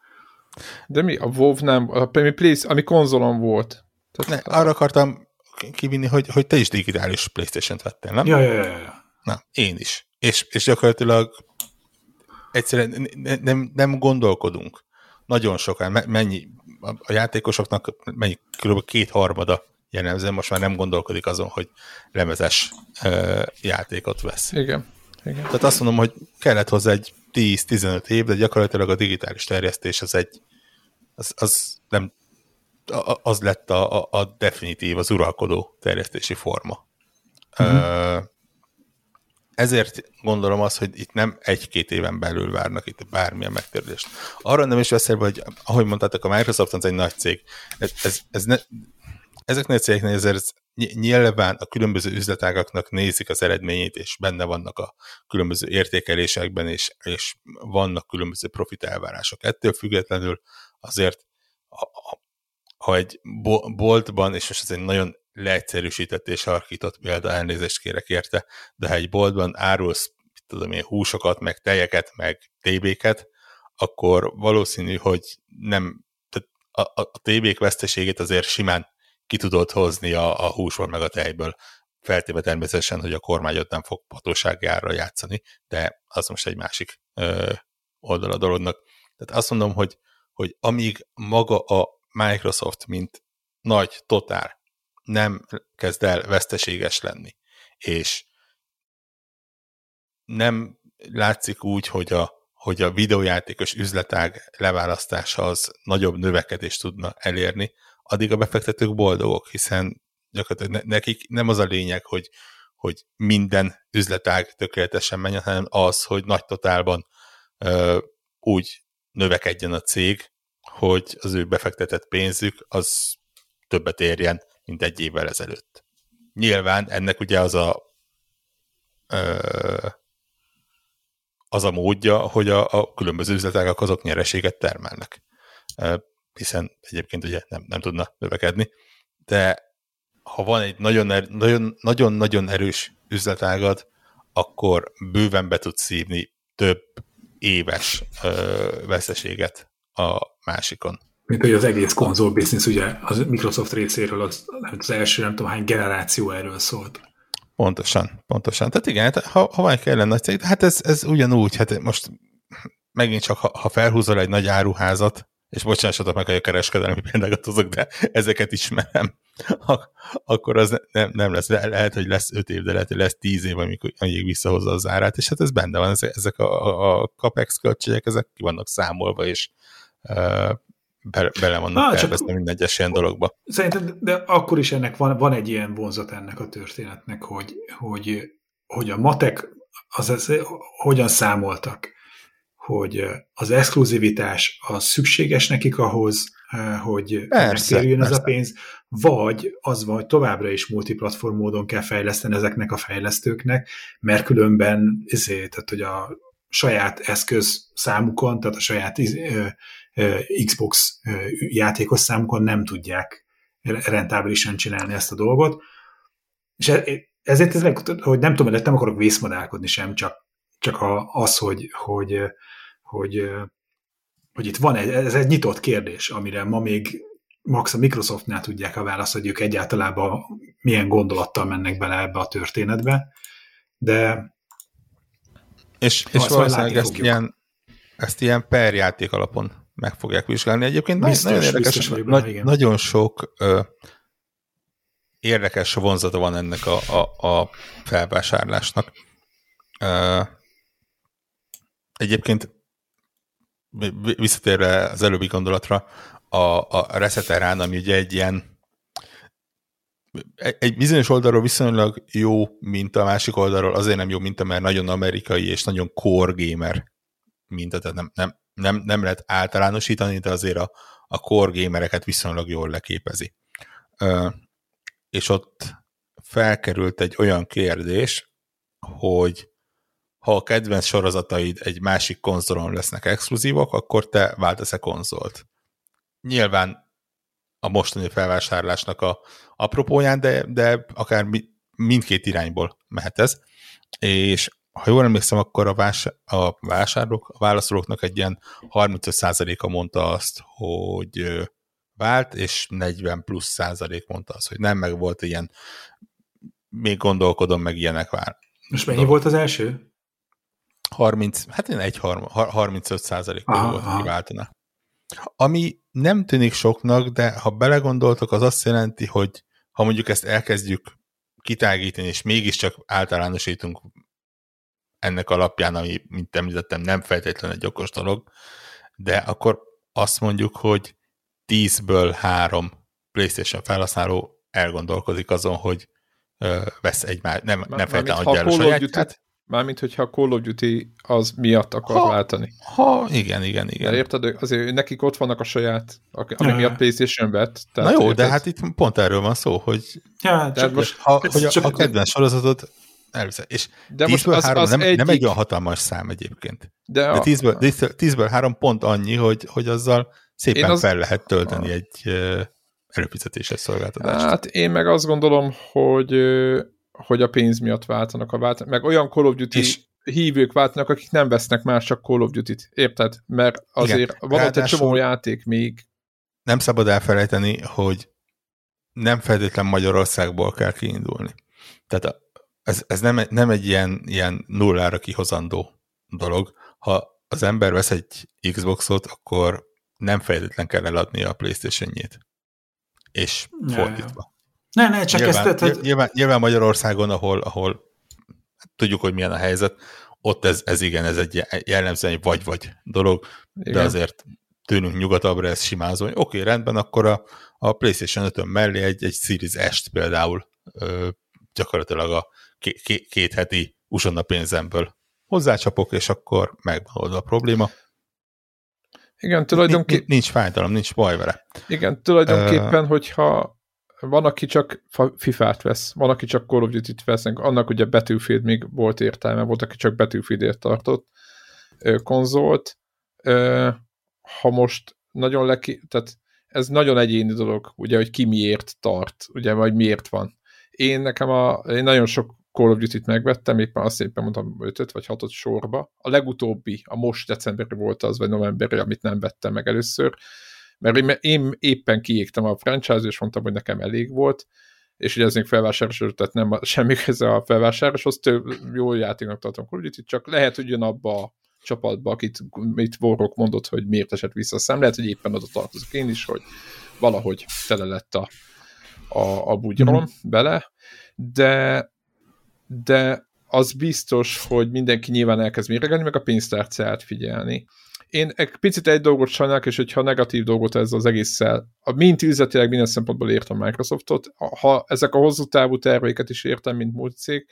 De mi? A WoW nem, a, ami, please, ami konzolon volt. Tehát, ne, arra akartam kivinni, hogy, hogy te is digitális Playstation-t vettél, nem? Ja, ja, ja. ja. Na, én is. És, és gyakorlatilag egyszerűen nem, nem gondolkodunk. Nagyon sokan, mennyi, a játékosoknak mennyi, kb. kétharmada jellemzően most már nem gondolkodik azon, hogy lemezes ö, játékot vesz. Igen. Igen. Tehát azt mondom, hogy kellett hozzá egy 10-15 év, de gyakorlatilag a digitális terjesztés az egy, az, az nem, az lett a, a, a definitív, az uralkodó terjesztési forma. Uh-huh. Ezért gondolom azt, hogy itt nem egy-két éven belül várnak itt bármilyen megtérülést. Arra nem is beszélve, hogy ahogy mondtátok, a Microsoft az egy nagy cég. Ez, ez, ez ne, ezeknél a cégeknél ezért nyilván a különböző üzletágaknak nézik az eredményét, és benne vannak a különböző értékelésekben, és, és vannak különböző profit elvárások. Ettől függetlenül azért, ha, egy boltban, és most ez egy nagyon leegyszerűsített és harkított példa, elnézést kérek érte, de ha egy boltban árulsz, tudom én, húsokat, meg tejeket, meg TB-ket, akkor valószínű, hogy nem, tehát a, a, a TB-k veszteségét azért simán ki tudod hozni a, a húsból meg a tejből, feltéve természetesen, hogy a kormányot nem fog hatóságjára játszani, de az most egy másik ö, oldal a dolognak. Tehát azt mondom, hogy, hogy amíg maga a Microsoft, mint nagy totál nem kezd el veszteséges lenni, és nem látszik úgy, hogy a, hogy a videójátékos üzletág leválasztása az nagyobb növekedést tudna elérni, addig a befektetők boldogok, hiszen gyakorlatilag nekik nem az a lényeg, hogy, hogy minden üzletág tökéletesen menjen, hanem az, hogy nagy totálban ö, úgy növekedjen a cég, hogy az ő befektetett pénzük az többet érjen, mint egy évvel ezelőtt. Nyilván ennek ugye az a ö, az a módja, hogy a, a különböző üzletágak azok nyereséget termelnek hiszen egyébként ugye nem, nem tudna növekedni, de ha van egy nagyon-nagyon er, erős üzletágad, akkor bőven be tudsz szívni több éves ö, veszteséget a másikon. Mint hogy az egész konzol business, ugye az Microsoft részéről az, az első nem tudom hány generáció erről szólt. Pontosan, pontosan. Tehát igen, hát ha, ha van kellene nagy cég, hát ez, ez ugyanúgy, hát most megint csak, ha, ha felhúzol egy nagy áruházat, és bocsássatok meg, hogy a kereskedelmi példákat hozok, de ezeket ismerem, akkor az nem, nem lesz. Lehet, hogy lesz öt év, de lehet, hogy lesz tíz év, amikor amíg visszahozza az árát, és hát ez benne van, ezek a, a capex költségek, ezek ki vannak számolva, és uh, be, bele vannak Na, tervezve minden egyes ilyen dologba. Szerintem, de akkor is ennek van, van egy ilyen vonzat ennek a történetnek, hogy, hogy, hogy a matek az, az, hogyan számoltak hogy az exkluzivitás az szükséges nekik ahhoz, hogy megtérüljön ez a pénz, vagy az van, hogy továbbra is multiplatform módon kell fejleszteni ezeknek a fejlesztőknek, mert különben ezért, tehát, hogy a saját eszköz számukon, tehát a saját Xbox játékos számukon nem tudják rentábilisan csinálni ezt a dolgot. És e, ezért ez, hogy nem tudom, nem akarok vészmadálkodni sem, csak, csak az, hogy, hogy hogy, hogy itt van egy, ez egy nyitott kérdés, amire ma még max a Microsoftnál tudják a választ, hogy ők egyáltalában milyen gondolattal mennek bele ebbe a történetbe, de és, és valószínűleg ezt ilyen, ezt ilyen per játék alapon meg fogják vizsgálni. Egyébként biztos, nagyon érdekes, biztos nagy, benne, nagyon sok ö, érdekes vonzata van ennek a, a, a felvásárlásnak. Ö, egyébként visszatérve az előbbi gondolatra, a, a Reseterán, ami ugye egy ilyen egy bizonyos oldalról viszonylag jó mint a másik oldalról azért nem jó minta, mert nagyon amerikai és nagyon core gamer minta, tehát nem, nem, nem, nem lehet általánosítani, de azért a, a core gamereket viszonylag jól leképezi. Ö, és ott felkerült egy olyan kérdés, hogy ha a kedvenc sorozataid egy másik konzolon lesznek exkluzívok, akkor te váltasz-e konzolt. Nyilván a mostani felvásárlásnak a apropóján, de, de akár mi, mindkét irányból mehet ez. És ha jól emlékszem, akkor a, vás, a vásárlók, a válaszolóknak egy ilyen 35%-a mondta azt, hogy vált, és 40 plusz százalék mondta azt, hogy nem, meg volt ilyen, még gondolkodom, meg ilyenek vár. Most mennyi volt az első? 30, hát én egy 35 százalék volt, aki váltana. Ami nem tűnik soknak, de ha belegondoltok, az azt jelenti, hogy ha mondjuk ezt elkezdjük kitágítani, és mégiscsak általánosítunk ennek alapján, ami, mint említettem, nem feltétlenül egy okos dolog, de akkor azt mondjuk, hogy 10-ből 3 PlayStation felhasználó elgondolkozik azon, hogy ö, vesz egy már, nem, nem feltétlenül adja el a sajátját. Mármint, hogyha a Call of Duty az miatt akar ha, váltani. Ha, igen, igen, igen. De érted, azért nekik ott vannak a saját, ami ja. miatt PlayStation vett. Tehát Na jó, érted? de hát itt pont erről van szó, hogy, ja, csak most, ha, hogy a, a kedvenc sorozatot elviszed. És de most az, három az nem, egyik... nem egy olyan hatalmas szám egyébként. De, de 10-ből, 10-ből 3 pont annyi, hogy, hogy azzal szépen az... fel lehet tölteni a... egy előfizetéses szolgáltatást. Hát én meg azt gondolom, hogy hogy a pénz miatt váltanak a vált, meg olyan Call of Duty és hívők váltanak, akik nem vesznek már csak Call of Duty-t, érted? Mert azért igen, van ott egy csomó játék még. Nem szabad elfelejteni, hogy nem feltétlen Magyarországból kell kiindulni. Tehát a, ez, ez nem, nem egy ilyen, ilyen nullára kihozandó dolog. Ha az ember vesz egy Xboxot, akkor nem feltétlen kell eladni a Playstation-jét. És ja, fordítva. Ne, ne, csak nyilván, ezt... Tehát... Nyilván, nyilván Magyarországon, ahol, ahol tudjuk, hogy milyen a helyzet, ott ez, ez igen, ez egy jellemzően vagy-vagy dolog, igen. de azért tőlünk nyugatabbra ez simázó, hogy oké, okay, rendben, akkor a, a PlayStation 5 mellé egy, egy Series S-t például ö, gyakorlatilag a két, két, két heti usonna pénzemből hozzácsapok, és akkor megvan a probléma. Igen, tulajdonképpen... Nincs fájdalom, nincs baj vele. Igen, tulajdonképpen, uh, hogyha van, aki csak FIFA-t vesz, van, aki csak Call of Duty-t vesz, annak ugye Battlefield még volt értelme, volt, aki csak Battlefield-ért tartott konzolt. Ha most nagyon leki, tehát ez nagyon egyéni dolog, ugye, hogy ki miért tart, ugye, vagy miért van. Én nekem a, én nagyon sok Call of Duty-t megvettem, éppen azt éppen mondtam 5 vagy 6 sorba. A legutóbbi, a most decemberi volt az, vagy novemberi, amit nem vettem meg először, mert én éppen kiégtem a franchise és mondtam, hogy nekem elég volt, és ugye ez még felvásárlás, tehát nem semmi köze a felvásárláshoz, jó játéknak tartom Call csak lehet, hogy jön abba a csapatba, akit mit Warrock mondott, hogy miért esett vissza a szem, lehet, hogy éppen oda tartozok én is, hogy valahogy tele lett a, a, a bugyrom mm. bele, de de az biztos, hogy mindenki nyilván elkezd méregelni, meg a pénztárcát figyelni én egy picit egy dolgot sajnálok, és hogyha negatív dolgot ez az egésszel, a mint üzletileg minden szempontból értem Microsoftot, ha ezek a hosszú távú terveiket is értem, mint múlt cég,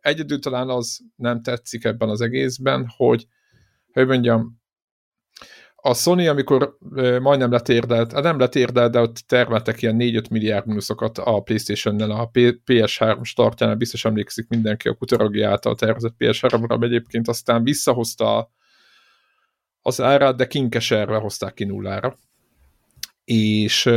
egyedül talán az nem tetszik ebben az egészben, hogy, hogy mondjam, a Sony, amikor majdnem letérdelt, hát nem letérdelt, de ott termeltek ilyen 4-5 milliárd mínuszokat a Playstation-nel, a PS3 startjánál biztos emlékszik mindenki a Kutaragi által tervezett PS3-ra, egyébként aztán visszahozta a az árát, de kinkeserre hozták ki nullára. És,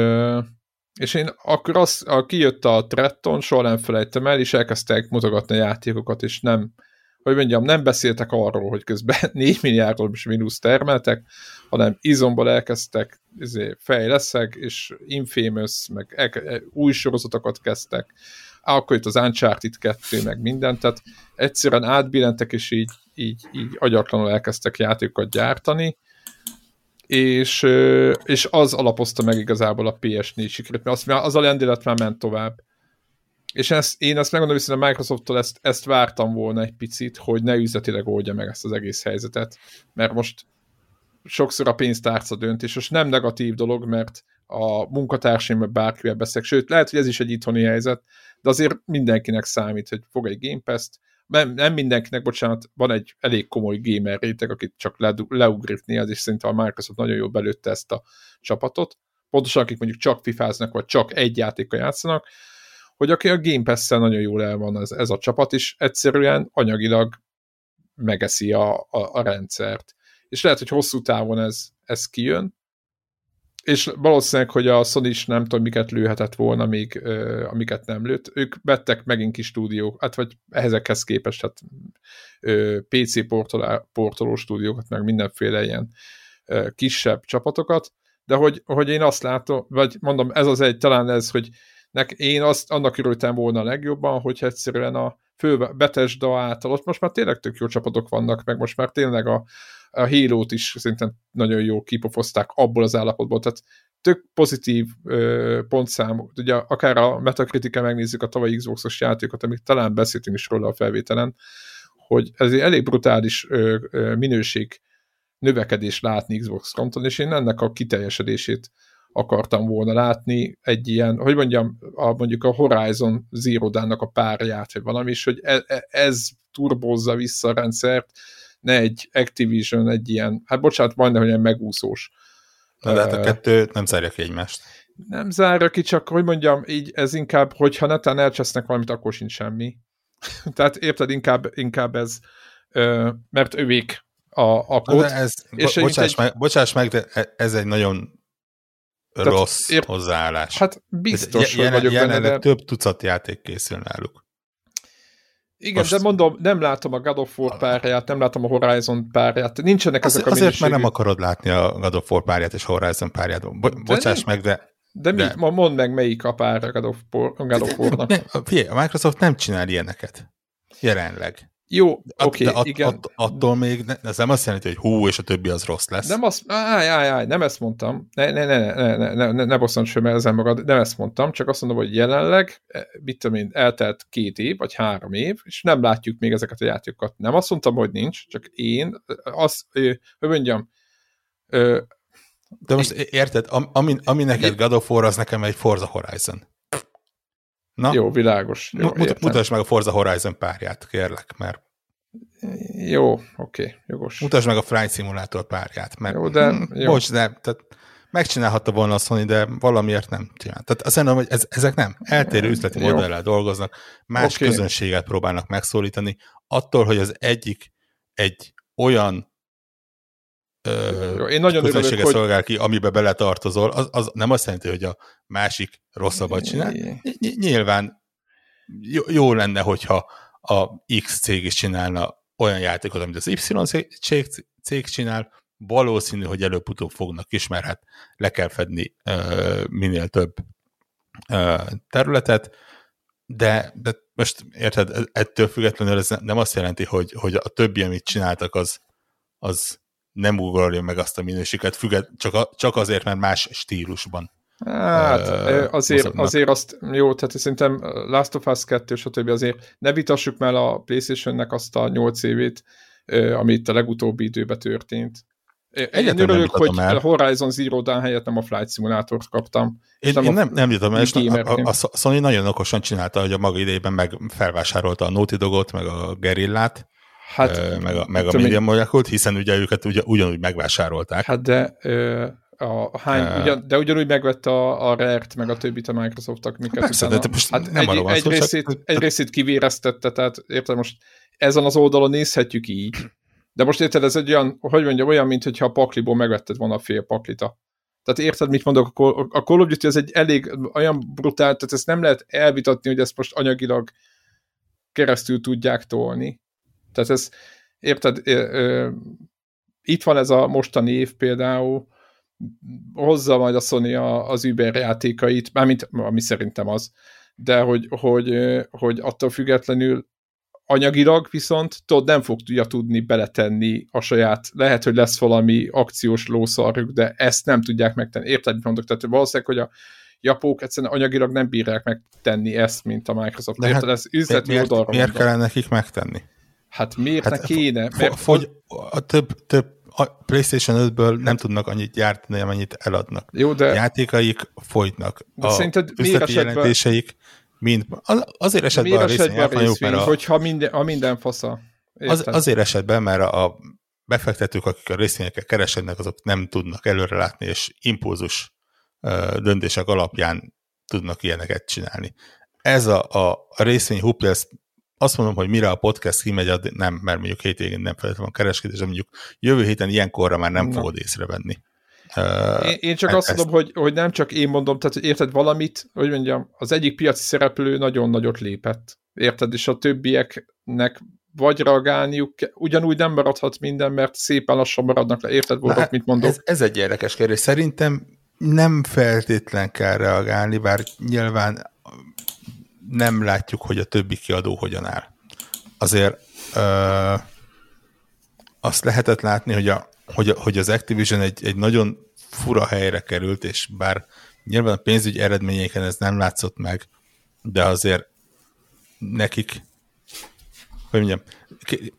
és én akkor az, a, kijött a Tretton, soha nem felejtem el, és elkezdtek mutogatni a játékokat, és nem, hogy mondjam, nem beszéltek arról, hogy közben 4 milliárdos mínusz termeltek, hanem izomból elkezdtek izé, fejleszek, és Infamous, meg új sorozatokat kezdtek, akkor jött az Uncharted 2, meg mindent, tehát egyszerűen átbillentek, és így így, így agyatlanul elkezdtek játékokat gyártani, és, és az alapozta meg igazából a PS4 sikerét, mert az, az a lendület már ment tovább. És ezt, én ezt megmondom viszont a Microsofttól ezt, ezt vártam volna egy picit, hogy ne üzletileg oldja meg ezt az egész helyzetet, mert most sokszor a pénztárca dönt, és most nem negatív dolog, mert a munkatársaim bárkivel beszélek, sőt, lehet, hogy ez is egy itthoni helyzet, de azért mindenkinek számít, hogy fog egy Game Pass-t, nem, nem mindenkinek, bocsánat, van egy elég komoly gamer réteg, akit csak le, leugritni, az is szerintem a Microsoft nagyon jól belőtte ezt a csapatot. Pontosan, akik mondjuk csak fifáznak, vagy csak egy játékkal játszanak, hogy aki a Game Pass-szel nagyon jól el van ez, ez a csapat, és egyszerűen anyagilag megeszi a, a, a rendszert. És lehet, hogy hosszú távon ez, ez kijön, és valószínűleg, hogy a Sony is nem tudom, miket lőhetett volna még, uh, amiket nem lőtt. Ők vettek megint kis stúdiók, hát vagy ezekhez képest, hát uh, PC portolá, portoló stúdiókat, meg mindenféle ilyen uh, kisebb csapatokat, de hogy, hogy én azt látom, vagy mondom, ez az egy, talán ez, hogy nek, én azt annak örültem volna a legjobban, hogy egyszerűen a fő Bethesda által, ott most már tényleg tök jó csapatok vannak, meg most már tényleg a, a Halo-t is szerintem nagyon jó kipofozták abból az állapotból, tehát tök pozitív ö, pontszám, ugye akár a metacritic megnézzük a tavalyi Xbox-os játékot, amit talán beszéltünk is róla a felvételen, hogy ez egy elég brutális ö, ö, minőség növekedés látni Xbox fronton, és én ennek a kiteljesedését akartam volna látni egy ilyen, hogy mondjam, a, mondjuk a Horizon Zero Dawn-nak a párját, vagy valami, és hogy ez, e, ez turbozza vissza a rendszert, ne egy Activision, egy ilyen, hát bocsánat, majdnem, hogy ilyen megúszós. Na, de hát a kettő nem zárja ki egymást. Nem zárja ki, csak hogy mondjam, így ez inkább, hogyha netán elcsesznek valamit, akkor sincs semmi. Tehát érted, inkább, inkább ez, mert övék a, a kód. Ez, és bo bocsáss, egy... meg, bocsáss meg, de e- ez egy nagyon Tehát rossz ér... hozzáállás. Hát biztos, hogy vagyok benne, de... több tucat játék készül náluk. Igen, Most... de mondom, nem látom a God of War párját, nem látom a Horizon párját, nincsenek az, ezek a Azért, minőségű... mert nem akarod látni a God of War párját és Horizon párját. Bo- bocsáss meg, de... De, de... mi? Mondd meg, melyik a pár a God of, War-nak. Figyelj, a Microsoft nem csinál ilyeneket. Jelenleg. Jó, oké, okay, igen. Att, attól még, ne, ez nem azt jelenti, hogy hú, és a többi az rossz lesz. Nem azt, áj, áj, áj, nem ezt mondtam. Ne, ne, ne, ne, ne, ne, ne, ne bosszants fel ezen magad, nem ezt mondtam, csak azt mondom, hogy jelenleg, e, mit tudom én, eltelt két év, vagy három év, és nem látjuk még ezeket a játékokat. Nem azt mondtam, hogy nincs, csak én azt, hogy mondjam, de most érted, ami, ami neked God of War, az nekem egy Forza Horizon. Na? Jó, világos. Jó, Mut, mutasd meg a Forza Horizon párját, kérlek, mert... Jó, oké, okay, jogos. Mutasd meg a Flight Simulator párját, mert... Jó, de... Hm, jó. Bocs, de tehát megcsinálhatta volna a Sony, de valamiért nem csinál. Tehát azt mondom, hogy ez, ezek nem. Eltérő üzleti modellel dolgoznak, más okay. közönséget próbálnak megszólítani. Attól, hogy az egyik egy olyan jó, én nagyon örülök, szolgál ki, amibe beletartozol, az, az nem azt jelenti, hogy a másik rosszabbat csinál. Nyilván jó, jó lenne, hogyha a X cég is csinálna olyan játékot, amit az Y cég, cég csinál, valószínű, hogy előbb-utóbb fognak is, mert hát le kell fedni uh, minél több uh, területet, de, de most érted, ettől függetlenül ez nem azt jelenti, hogy, hogy a többi, amit csináltak, az, az nem ugorja meg azt a minőséget, függet, csak, a, csak azért, mert más stílusban. Hát azért, azért azt jó, tehát szerintem Last of Us 2, stb. azért ne vitassuk már a Playstation-nek azt a 8 évét, amit a legutóbbi időben történt. Én örülök, hogy el. Horizon Zero Dawn helyett nem a Flight Simulator-t kaptam. Én, nem, én nem, nem jutom el, a, a, a Sony nagyon okosan csinálta, hogy a maga idejében meg felvásárolta a Naughty Dogot, meg a Gerillát, hát, meg a, meg a Media Molecule-t, hiszen ugye őket ugye, ugyanúgy megvásárolták. Hát de a hány, uh, ugyan, de ugyanúgy megvette a, a Rare-t, meg a többit a Microsoft-ak, miket persze, utána, de most hát nem egy, egy, részét, csak... egy részét kivéreztette, tehát érted, most ezen az oldalon nézhetjük így, de most érted, ez egy olyan, hogy mondjam, olyan, mint hogyha a pakliból megvetted volna a fél paklita. Tehát érted, mit mondok, a Call of Duty az egy elég olyan brutál, tehát ezt nem lehet elvitatni, hogy ezt most anyagilag keresztül tudják tolni. Tehát ez, érted, itt van ez a mostani év például, hozza majd a Sony az Uber játékait, mármint, ami szerintem az, de hogy, hogy, hogy attól függetlenül anyagilag viszont tudod, nem fogja tudni beletenni a saját, lehet, hogy lesz valami akciós lószarjuk, de ezt nem tudják megtenni. Érted, mit mondok? Tehát valószínűleg, hogy a japók egyszerűen anyagilag nem bírják megtenni ezt, mint a Microsoft. De Érted, hát, ez üzleti miért, oldalra Miért kellene nekik megtenni? Hát miért hát ne kéne? Mert fogy, a több, több a PlayStation 5-ből nem tudnak annyit gyártani, amennyit eladnak. Jó, de... A játékaik folytnak. De a szerinted üzleti esetben... jelentéseik mind... Azért esetben a részvény, a részvény a... hogyha minden, a minden fasza. Az, azért esetben, mert a befektetők, akik a részvényekkel keresednek, azok nem tudnak előrelátni, és impulzus döntések alapján tudnak ilyeneket csinálni. ez a, a, a részvény hupli, ezt azt mondom, hogy mire a podcast kimegy, addig nem, mert mondjuk hétvégén nem feltétlenül van kereskedés, de mondjuk jövő héten ilyenkorra már nem Na. fogod észrevenni. Uh, én, én csak e- azt ezt... mondom, hogy, hogy nem csak én mondom, tehát hogy érted valamit, hogy mondjam, az egyik piaci szereplő nagyon nagyot lépett. Érted? És a többieknek vagy reagálniuk, ugyanúgy nem maradhat minden, mert szépen lassan maradnak le. Érted, volt, mit mondok? Ez, ez egy érdekes kérdés. Szerintem nem feltétlen kell reagálni, bár nyilván nem látjuk, hogy a többi kiadó hogyan áll. Azért ö, azt lehetett látni, hogy, a, hogy, a, hogy az Activision egy, egy nagyon fura helyre került, és bár nyilván a pénzügyi eredményeiken ez nem látszott meg, de azért nekik hogy mondjam,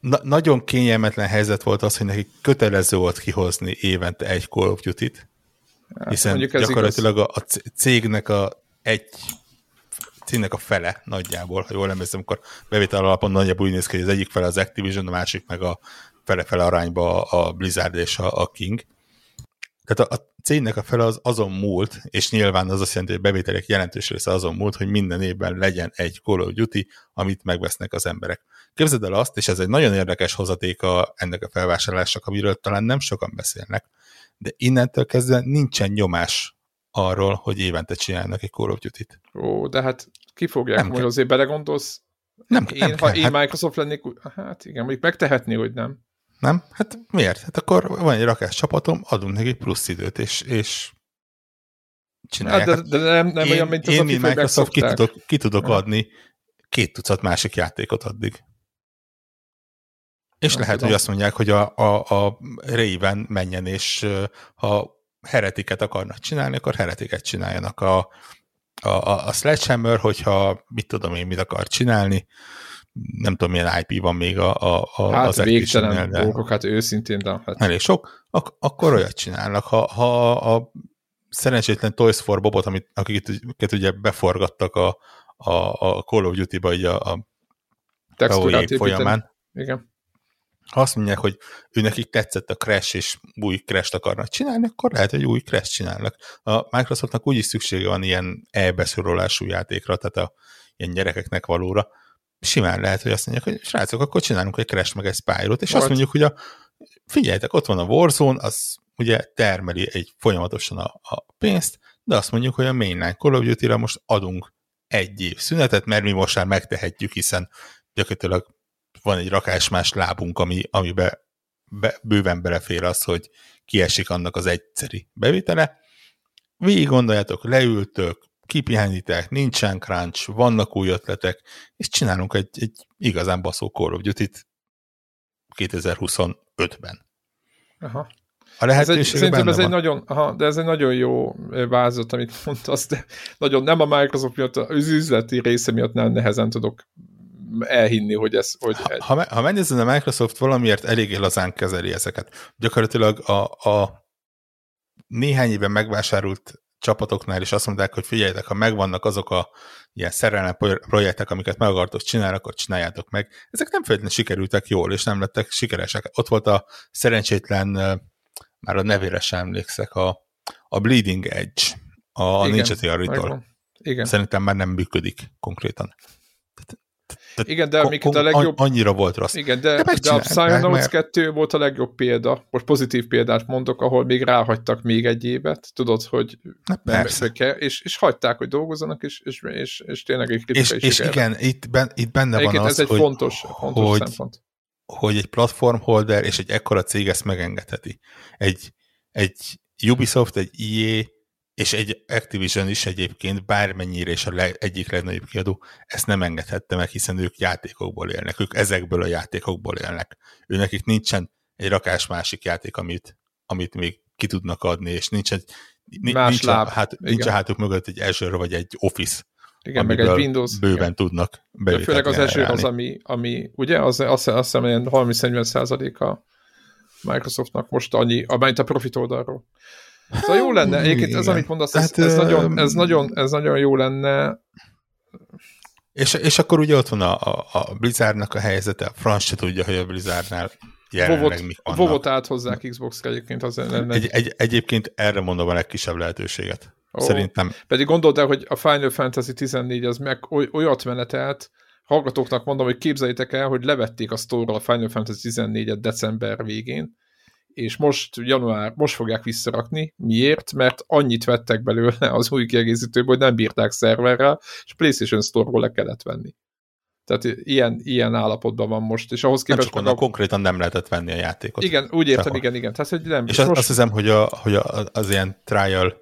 na, nagyon kényelmetlen helyzet volt az, hogy nekik kötelező volt kihozni évente egy Call of Duty-t, hiszen gyakorlatilag a, a cégnek a egy cégnek a fele nagyjából, ha jól emlékszem, akkor bevétel alapon nagyjából úgy néz ki, hogy az egyik fele az Activision, a másik meg a fele-fele arányba a Blizzard és a, a King. Tehát a, a cégnek a fele az azon múlt, és nyilván az azt jelenti, hogy a bevételek jelentős része azon múlt, hogy minden évben legyen egy Call of Duty, amit megvesznek az emberek. Képzeld el azt, és ez egy nagyon érdekes hozatéka ennek a felvásárlásnak, amiről talán nem sokan beszélnek, de innentől kezdve nincsen nyomás arról, hogy évente csinálnak egy Call of Duty-t. Ó, de hát ki fogják, nem hogy azért belegondolsz? Nem, én, nem ha kell. én hát... Microsoft lennék, hát igen, mondjuk megtehetni, hogy nem. Nem? Hát miért? Hát akkor van egy rakás csapatom, adunk neki plusz időt, és, és csinálják. Hát de, de nem, nem én, olyan, mint az, én, mint Microsoft ki tudok, ki tudok adni két tucat másik játékot addig. És nem lehet, tudom. hogy azt mondják, hogy a, a, a Raven menjen, és ha heretiket akarnak csinálni, akkor heretiket csináljanak. A, a, a, a Sledgehammer, hogyha mit tudom én, mit akar csinálni, nem tudom, milyen IP van még a, a, a hát az végtelen dolgok, hát őszintén, de hát. Elég sok, ak- akkor olyat csinálnak. Ha, ha a szerencsétlen Toys for Bobot, amit, akiket ugye beforgattak a, a, a Call of Duty-ba a, a folyamán. Igen ha azt mondják, hogy ő nekik tetszett a Crash, és új Crash-t akarnak csinálni, akkor lehet, hogy új Crash csinálnak. A Microsoftnak úgyis szüksége van ilyen elbeszorolású játékra, tehát a ilyen gyerekeknek valóra. Simán lehet, hogy azt mondják, hogy srácok, akkor csinálunk egy Crash meg egy Spyro-t, és Volt. azt mondjuk, hogy a, figyeljetek, ott van a Warzone, az ugye termeli egy folyamatosan a, a pénzt, de azt mondjuk, hogy a mainline Call of Duty-ra most adunk egy év szünetet, mert mi most már megtehetjük, hiszen gyakorlatilag van egy rakás más lábunk, ami, amibe be, bőven belefér az, hogy kiesik annak az egyszeri bevétele. Végig gondoljátok, leültök, kipihenitek, nincsen crunch, vannak új ötletek, és csinálunk egy, egy igazán baszó Call of Duty-t 2025-ben. Aha. A lehetőség ez egy, szerintem ez van. egy nagyon, aha, de ez egy nagyon jó vázat, amit mondtasz, de nagyon nem a Microsoft miatt, az üzleti része miatt nem nehezen tudok elhinni, hogy ez... Hogy ha, ha, ha megnézed, a Microsoft valamiért eléggé lazán kezeli ezeket. Gyakorlatilag a, a néhány éven megvásárolt csapatoknál is azt mondták, hogy figyeljetek, ha megvannak azok a ilyen szerelem projektek, amiket meg akartok csinálni, akkor csináljátok meg. Ezek nem feltétlenül sikerültek jól, és nem lettek sikeresek. Ott volt a szerencsétlen, már a nevére sem emlékszek, a, a Bleeding Edge, a Igen, Ninja Theory-tól. Igen. Szerintem már nem működik konkrétan. Tehát igen, de amiket a legjobb... Annyira volt rossz. Igen, de, de, de a Psychonauts mert... 2 volt a legjobb példa, most pozitív példát mondok, ahol még ráhagytak még egy évet, tudod, hogy nem, kell, és, és hagyták, hogy dolgozzanak, és, és, és, és tényleg egy kritikai És, és igen, itt, ben, itt benne Egyébként van az, ez egy hogy, fontos, fontos hogy, szempont. hogy egy platformholder és egy ekkora cég ezt megengedheti. Egy, egy Ubisoft, egy EA és egy Activision is egyébként bármennyire és a leg, egyik legnagyobb kiadó ezt nem engedhette meg, hiszen ők játékokból élnek, ők ezekből a játékokból élnek. Ő nekik nincsen egy rakás másik játék, amit, amit még ki tudnak adni, és nincs egy Más nincs, láb. A, hát, nincs a hátuk mögött egy Azure vagy egy Office, igen, meg egy Windows. Bőven igen. tudnak Főleg az Azure az, ami, ami ugye, az, azt, azt hiszem, ilyen 30-40 százalék a Microsoftnak most annyi, amelyet a profit oldalról. Szóval jó lenne, egyébként ez, amit mondasz, ez, ez, nagyon, ez, nagyon, ez nagyon jó lenne. És, és akkor ugye ott van a, a, a Blizzardnak a helyzete, a franc se tudja, hogy a Blizzardnál jelenleg mik vannak. Vovot áthozzák Xbox-ra egyébként. Az egy, egy, egyébként erre mondom a legkisebb lehetőséget. Oh, Szerintem. Pedig gondold el, hogy a Final Fantasy 14 az meg olyat menetelt, hallgatóknak mondom, hogy képzeljétek el, hogy levették a store a Final Fantasy 14-et december végén, és most január, most fogják visszarakni. Miért? Mert annyit vettek belőle az új kiegészítőből, hogy nem bírták szerverrel, és PlayStation Store-ról le kellett venni. Tehát ilyen, ilyen állapotban van most, és ahhoz képest... Nem csak a... konkrétan nem lehetett venni a játékot. Igen, úgy értem, Sehol. igen, igen. Tehát, hogy nem, és, és most... azt hiszem, hogy, a, hogy a, az ilyen trial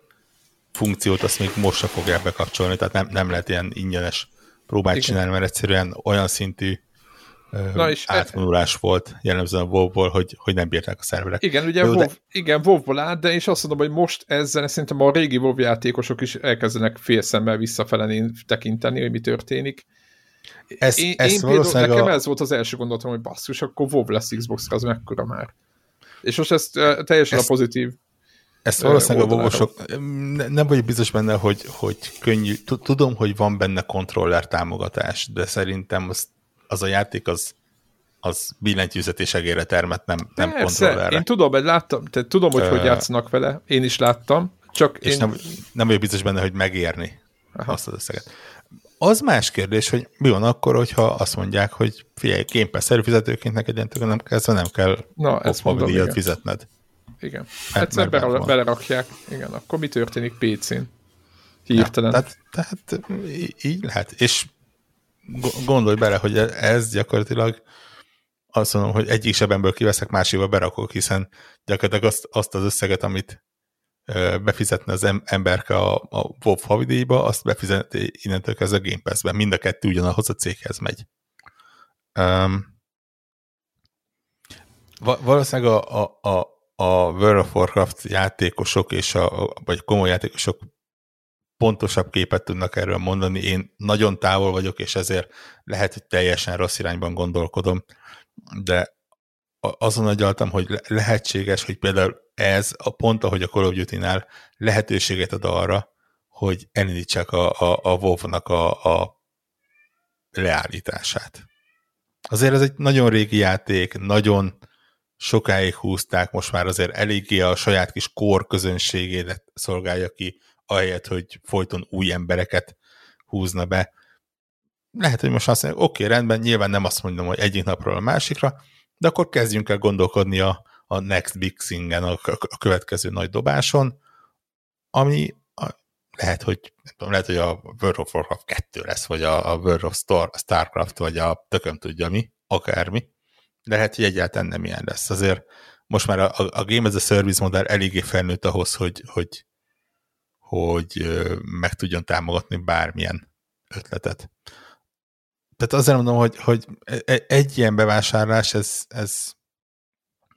funkciót azt még most se fogják bekapcsolni, tehát nem, nem lehet ilyen ingyenes próbát igen. csinálni, mert egyszerűen olyan szintű Na és átvonulás e... volt jellemzően a WoW-ból, hogy, hogy nem bírták a szerverek. Igen, ugye WoW, de... igen, WoW-ból át, de és azt mondom, hogy most ezzel szerintem a régi WoW játékosok is elkezdenek félszemmel visszafele tekinteni, hogy mi történik. Ez, én, ez én például, nekem a... ez volt az első gondolatom, hogy basszus, akkor WoW lesz Xbox-ra, az mekkora már. És most ez teljesen ezt, a pozitív ezt valószínűleg a vovosok, nem vagyok biztos benne, hogy, hogy könnyű, tudom, hogy van benne kontroller támogatás, de szerintem az, az a játék az, az billentyűzet és egére termet, nem, nem kontrollerre. Én tudom, hogy láttam, tehát tudom, hogy uh, hogy játszanak vele, én is láttam, csak és én... nem, nem vagyok biztos benne, hogy megérni Aha. azt az összeget. Az más kérdés, hogy mi van akkor, hogyha azt mondják, hogy figyelj, Game Pass előfizetőként neked ilyen nem kezdve nem kell Na, ezt mondom, díjat fizetned. Igen. Mert Egyszer bele, belerakják. Igen, akkor mi történik PC-n? Hirtelen. Ja, tehát, tehát így lehet. És gondolj bele, hogy ez gyakorlatilag azt mondom, hogy egyik sebemből kiveszek, másikba berakok, hiszen gyakorlatilag azt, azt az összeget, amit befizetne az emberke a, a WoW havidíjba, azt befizeti innentől kezdve a Game Pass-ben. Mind a kettő ugyanahoz a céghez megy. Um, valószínűleg a, a, a, a World of Warcraft játékosok és a, vagy komoly játékosok pontosabb képet tudnak erről mondani. Én nagyon távol vagyok, és ezért lehet, hogy teljesen rossz irányban gondolkodom, de azon agyaltam, hogy lehetséges, hogy például ez a pont, ahogy a Call of Duty-nál lehetőséget ad arra, hogy elindítsák a, a, a WoW-nak a, a leállítását. Azért ez egy nagyon régi játék, nagyon sokáig húzták, most már azért eléggé a saját kis kor közönségét szolgálja ki, ahelyett, hogy folyton új embereket húzna be. Lehet, hogy most azt mondják, oké, rendben, nyilván nem azt mondom, hogy egyik napról a másikra, de akkor kezdjünk el gondolkodni a, a next big thing-en, a, a következő nagy dobáson, ami a, lehet, hogy nem tudom, lehet, hogy a World of Warcraft 2 lesz, vagy a, a World of Star, Starcraft, vagy a tököm tudja mi, akármi, lehet, hogy egyáltalán nem ilyen lesz. Azért most már a, a Game as a Service modell eléggé felnőtt ahhoz, hogy, hogy, hogy meg tudjon támogatni bármilyen ötletet. Tehát azért mondom, hogy, hogy e, e, egy ilyen bevásárlás, ez, ez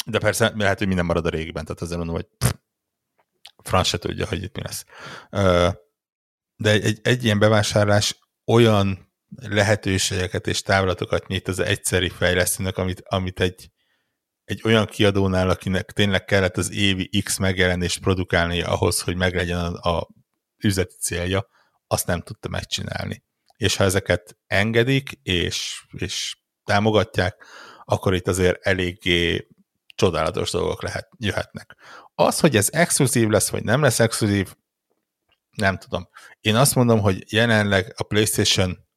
de persze lehet, hogy minden marad a régiben, tehát azért mondom, hogy pff, franc se tudja, hogy itt mi lesz. De egy, egy, egy ilyen bevásárlás olyan lehetőségeket és távlatokat nyit az egyszeri fejlesztőnek, amit, amit egy, egy olyan kiadónál, akinek tényleg kellett az évi X megjelenést produkálni ahhoz, hogy meglegyen a, a üzleti célja, azt nem tudta megcsinálni. És ha ezeket engedik, és, és támogatják, akkor itt azért eléggé csodálatos dolgok lehet, jöhetnek. Az, hogy ez exkluzív lesz, vagy nem lesz exkluzív, nem tudom. Én azt mondom, hogy jelenleg a PlayStation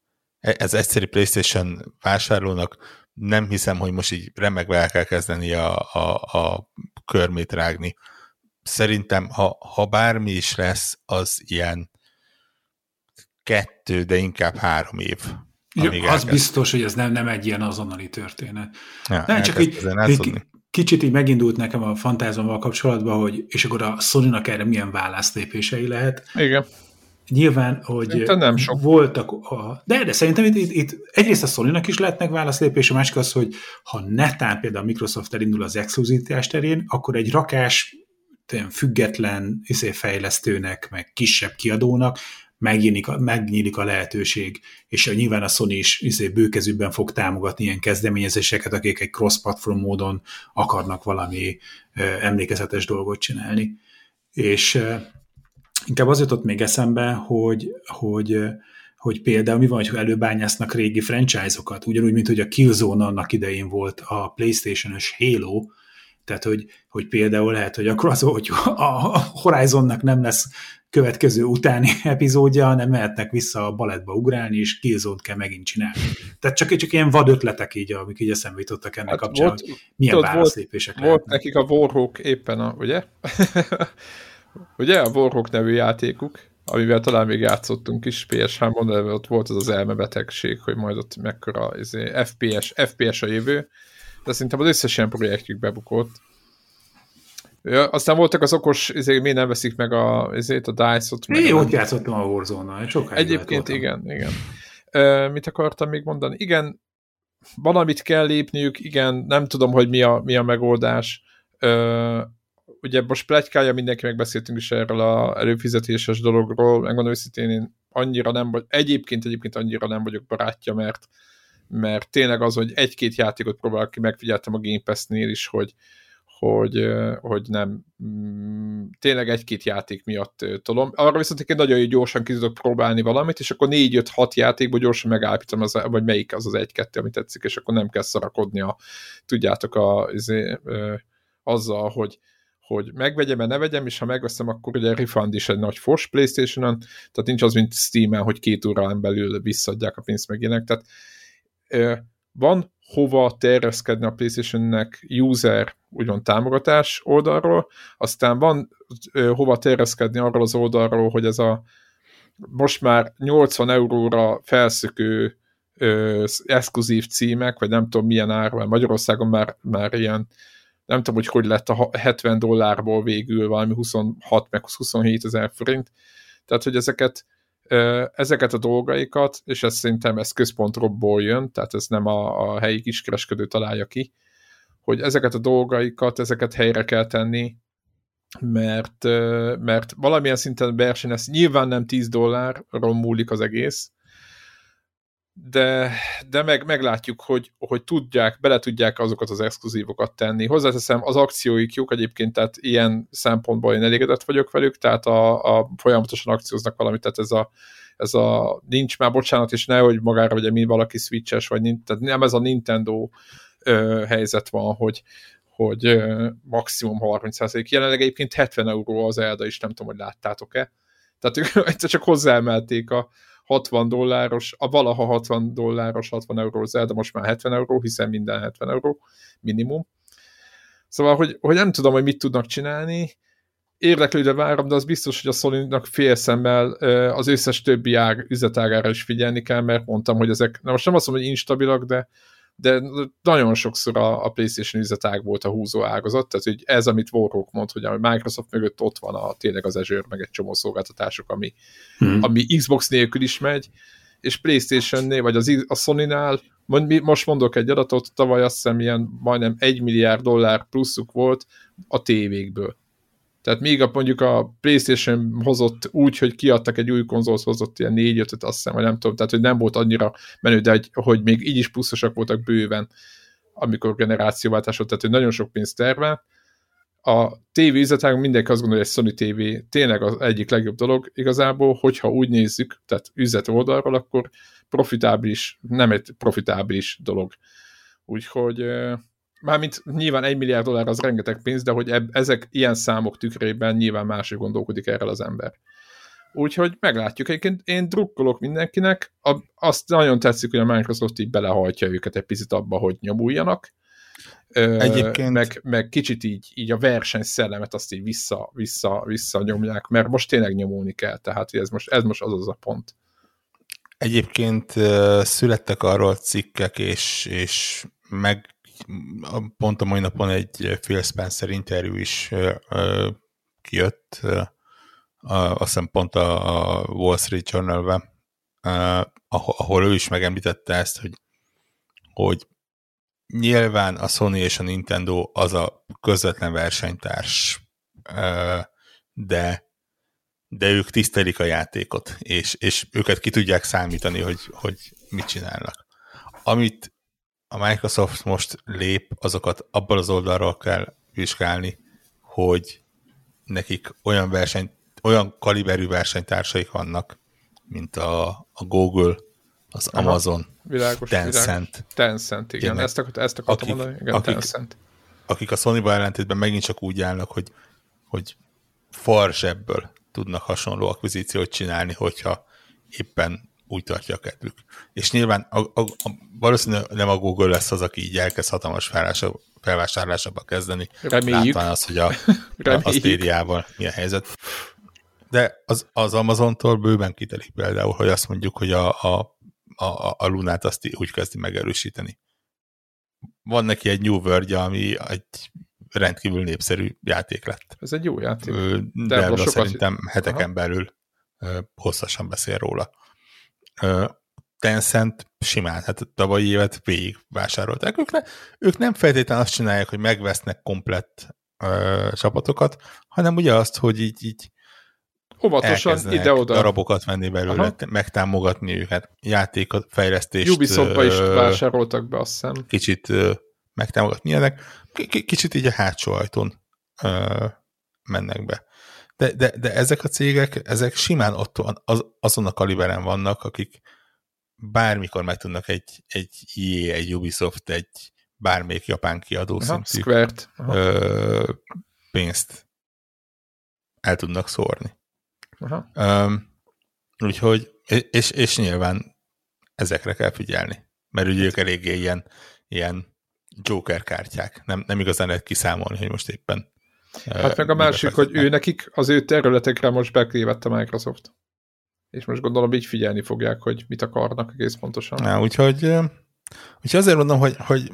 ez egyszerű PlayStation vásárlónak nem hiszem, hogy most így remegve el kell kezdeni a, a, a körmét rágni. Szerintem, ha, ha bármi is lesz, az ilyen kettő, de inkább három év. Ja, az elkezd. biztos, hogy ez nem, nem egy ilyen azonnali történet. Ja, nem, csak így, így, kicsit így megindult nekem a fantázommal kapcsolatban, hogy és akkor a sony erre milyen válaszlépései lehet. Igen. Nyilván, hogy nem sok. voltak, a, de, de szerintem itt, itt, itt egyrészt a sony is lehetnek válaszlépés, a másik az, hogy ha netán például a Microsoft elindul az exkluzitás terén, akkor egy rakás független izé, fejlesztőnek, meg kisebb kiadónak megnyílik, megnyílik a lehetőség, és nyilván a Sony is izé, bőkezűbben fog támogatni ilyen kezdeményezéseket, akik egy cross-platform módon akarnak valami emlékezetes dolgot csinálni. És Inkább az jutott még eszembe, hogy, hogy, hogy például mi van, hogy előbányásznak régi franchise-okat, ugyanúgy, mint hogy a Killzone annak idején volt a PlayStation-ös Halo, Tehát, hogy, hogy például lehet, hogy akkor az, hogy a Horizonnak nem lesz következő utáni epizódja, hanem mehetnek vissza a balettba ugrálni, és killzone kell megint csinálni. Tehát csak, csak ilyen vad ötletek így, amik így eszembe jutottak ennek hát kapcsán, volt, hogy milyen válaszlépések volt, volt nekik a Warhawk éppen a, ugye? ugye a Warhawk nevű játékuk, amivel talán még játszottunk is PS3-on, de ott volt az az elmebetegség, hogy majd ott mekkora izé, FPS, FPS a jövő, de szerintem az összes ilyen projektjük bebukott. Ja, aztán voltak az okos, izé, miért nem veszik meg a, izét, a DICE-ot. Én ott játszottam a Warzone-nal, sokáig Egyébként igen, igen. Uh, mit akartam még mondani? Igen, valamit kell lépniük, igen, nem tudom, hogy mi a, mi a megoldás. Uh, ugye most pletykája mindenki megbeszéltünk is erről a előfizetéses dologról, megmondom őszintén, én annyira nem vagy, egyébként egyébként annyira nem vagyok barátja, mert mert tényleg az, hogy egy-két játékot próbálok ki, megfigyeltem a Game Pass-nél is, hogy, hogy, hogy nem mm, tényleg egy-két játék miatt tolom. Arra viszont én nagyon gyorsan ki tudok próbálni valamit, és akkor négy-öt-hat játékból gyorsan megállapítom, az, vagy melyik az az egy-kettő, amit tetszik, és akkor nem kell szarakodni a, tudjátok, a, azért, azzal, hogy, hogy megvegyem ne vegyem, és ha megveszem, akkor ugye refund is egy nagy fos Playstation-on, tehát nincs az, mint Steam-en, hogy két órán belül visszadják a pénzt meg ilyenek, tehát van hova terjeszkedni a PlayStation-nek user úgymond támogatás oldalról, aztán van hova terjeszkedni arról az oldalról, hogy ez a most már 80 euróra felszökő ö, exkluzív címek, vagy nem tudom milyen árban, Magyarországon már, már ilyen nem tudom, hogy hogy lett a 70 dollárból végül valami 26 meg 27 ezer forint, tehát hogy ezeket ezeket a dolgaikat, és ez szerintem ez központról jön, tehát ez nem a, a helyi kiskereskedő találja ki, hogy ezeket a dolgaikat, ezeket helyre kell tenni, mert, mert valamilyen szinten versenyez, nyilván nem 10 dollárról múlik az egész, de, de meg, meglátjuk, hogy, hogy tudják, bele tudják azokat az exkluzívokat tenni. Hozzáteszem, az akcióik jók egyébként, tehát ilyen szempontból én elégedett vagyok velük, tehát a, a folyamatosan akcióznak valamit, tehát ez a, ez a nincs már bocsánat, és nehogy magára vegye mi valaki switches, vagy tehát nem ez a Nintendo ö, helyzet van, hogy, hogy ö, maximum 30%. Jelenleg egyébként 70 euró az Elda is, nem tudom, hogy láttátok-e. Tehát ők csak hozzáemelték a, 60 dolláros, a valaha 60 dolláros, 60 euró de most már 70 euró, hiszen minden 70 euró minimum. Szóval, hogy, hogy nem tudom, hogy mit tudnak csinálni, érdeklődve várom, de az biztos, hogy a Sony-nak félszemmel az összes többi ág, üzletágára is figyelni kell, mert mondtam, hogy ezek, na most nem azt mondom, hogy instabilak, de de nagyon sokszor a, a PlayStation üzletág volt a húzó ágazat, tehát hogy ez, amit Warhawk mond, hogy a Microsoft mögött ott van a, tényleg az Azure, meg egy csomó szolgáltatások, ami, hmm. ami Xbox nélkül is megy, és PlayStation-nél, vagy az, a Sony-nál, most mondok egy adatot, tavaly azt hiszem ilyen majdnem egy milliárd dollár pluszuk volt a tévékből. Tehát még a, mondjuk a PlayStation hozott úgy, hogy kiadtak egy új konzolt, hozott ilyen 4 5 azt hiszem, vagy nem tudom, tehát hogy nem volt annyira menő, de hogy, hogy még így is pluszosak voltak bőven, amikor generációváltás volt, tehát hogy nagyon sok pénzt terve. A TV üzletágon mindenki azt gondolja, hogy Sony TV tényleg az egyik legjobb dolog igazából, hogyha úgy nézzük, tehát üzlet oldalról, akkor profitábilis, nem egy profitábilis dolog. Úgyhogy Mármint nyilván egy milliárd dollár az rengeteg pénz, de hogy eb, ezek ilyen számok tükrében nyilván másik gondolkodik erről az ember. Úgyhogy meglátjuk. Egyébként én drukkolok mindenkinek. A, azt nagyon tetszik, hogy a Microsoft így belehajtja őket egy picit abba, hogy nyomuljanak. Egyébként... Meg, meg kicsit így, így a verseny szellemet azt így vissza, vissza, vissza nyomják, mert most tényleg nyomulni kell, tehát ez most, ez most az az a pont. Egyébként születtek arról cikkek, és, és meg pont a mai napon egy Phil Spencer interjú is kijött, azt hiszem pont a Wall Street Journal-ben, ahol ő is megemlítette ezt, hogy, hogy nyilván a Sony és a Nintendo az a közvetlen versenytárs, de de ők tisztelik a játékot, és, és őket ki tudják számítani, hogy, hogy mit csinálnak. Amit a Microsoft most lép, azokat abban az oldalról kell vizsgálni, hogy nekik olyan verseny, olyan kaliberű versenytársaik vannak, mint a, a Google, az Amazon, világos, Tencent. Világos. Tencent, igen. Ilyenek, ezt, akart, ezt akartam akik, mondani. Igen, akik, Tencent. akik a Sony-val ellentétben megint csak úgy állnak, hogy, hogy ebből tudnak hasonló akvizíciót csinálni, hogyha éppen úgy tartja a kedvük. És nyilván a, a, a, valószínűleg nem a Google lesz az, aki így elkezd hatalmas felvásárlásába kezdeni. Reméljük. Látván az, hogy a, a Stadia-val mi a helyzet. De az, az Amazon-tól bőven kitelik például, hogy azt mondjuk, hogy a, a, a, a Lunát azt úgy kezdi megerősíteni. Van neki egy New world ami egy rendkívül népszerű játék lett. Ez egy jó játék. De, de sokat... szerintem heteken Aha. belül hosszasan beszél róla. Tencent simán, hát tavalyi évet végig vásárolták. Ők, ne, ők nem feltétlenül azt csinálják, hogy megvesznek komplett ö, csapatokat, hanem ugye azt, hogy így, így Óvatosan ide-oda. darabokat venni belőle, Aha. megtámogatni őket, játékot, fejlesztést. Ubisoftba is vásároltak be, azt hiszem. Kicsit ö, megtámogatni ilyenek. Kicsit így a hátsó ajtón ö, mennek be. De, de, de ezek a cégek, ezek simán ott van, az, azon a kaliberen vannak, akik bármikor meg tudnak egy, egy EA, egy Ubisoft, egy bármelyik japán kiadó Aha, szintű ö, pénzt el tudnak szórni. Aha. Um, úgyhogy, és, és nyilván ezekre kell figyelni, mert ugye ők eléggé ilyen, ilyen Joker kártyák, nem, nem igazán lehet kiszámolni, hogy most éppen Hát meg a másik, hogy ő nekik az ő területekre most beklévett a Microsoft. És most gondolom így figyelni fogják, hogy mit akarnak egész pontosan. Na, úgyhogy, úgyhogy azért mondom, hogy, hogy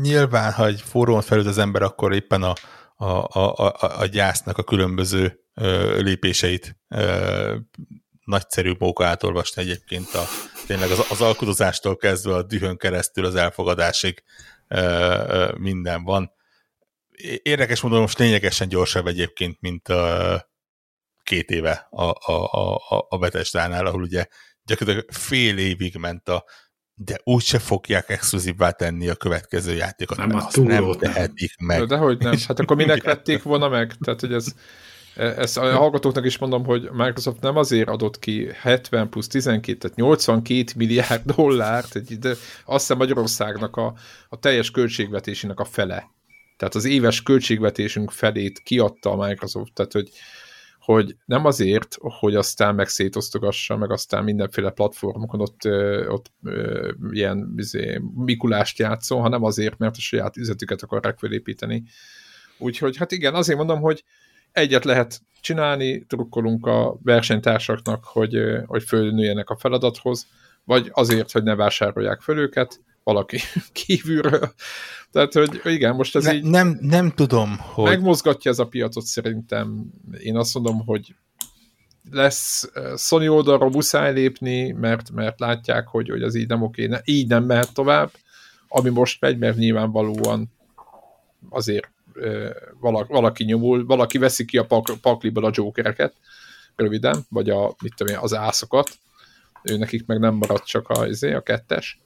nyilván, ha egy fórumon felül az ember, akkor éppen a, a, a, a, a gyásznak a különböző ö, lépéseit ö, nagyszerű móka átolvasni egyébként a, tényleg az, az alkodozástól kezdve a dühön keresztül az elfogadásig ö, ö, minden van érdekes módon most lényegesen gyorsabb egyébként, mint a két éve a, a, a, a Betesdánál, ahol ugye gyakorlatilag fél évig ment a de úgyse fogják exkluzívvá tenni a következő játékot, nem, mert azt nem tehetik meg. De hogy nem, hát akkor minek vették volna meg? Tehát, hogy ez, ezt a hallgatóknak is mondom, hogy Microsoft nem azért adott ki 70 plusz 12, tehát 82 milliárd dollárt, de azt hiszem Magyarországnak a, a teljes költségvetésének a fele tehát az éves költségvetésünk felét kiadta a Microsoft, tehát hogy, hogy nem azért, hogy aztán meg szétosztogassa, meg aztán mindenféle platformokon ott, ott ilyen izé, Mikulást játszol, hanem azért, mert a saját üzletüket akarják felépíteni. Úgyhogy hát igen, azért mondom, hogy egyet lehet csinálni, trukkolunk a versenytársaknak, hogy, hogy fölnőjenek a feladathoz, vagy azért, hogy ne vásárolják föl őket, valaki kívülről. Tehát, hogy igen, most ez ne, így... Nem, nem tudom, hogy... Megmozgatja ez a piacot szerintem. Én azt mondom, hogy lesz eh, Sony oldalra muszáj lépni, mert, mert látják, hogy, hogy az így nem oké, ne, így nem mehet tovább, ami most megy, mert nyilvánvalóan azért eh, valaki, valaki nyomul, valaki veszi ki a pak, pakliból a jokereket, röviden, vagy a, mit tudom én, az ászokat, ő nekik meg nem maradt csak a, izé, a kettes,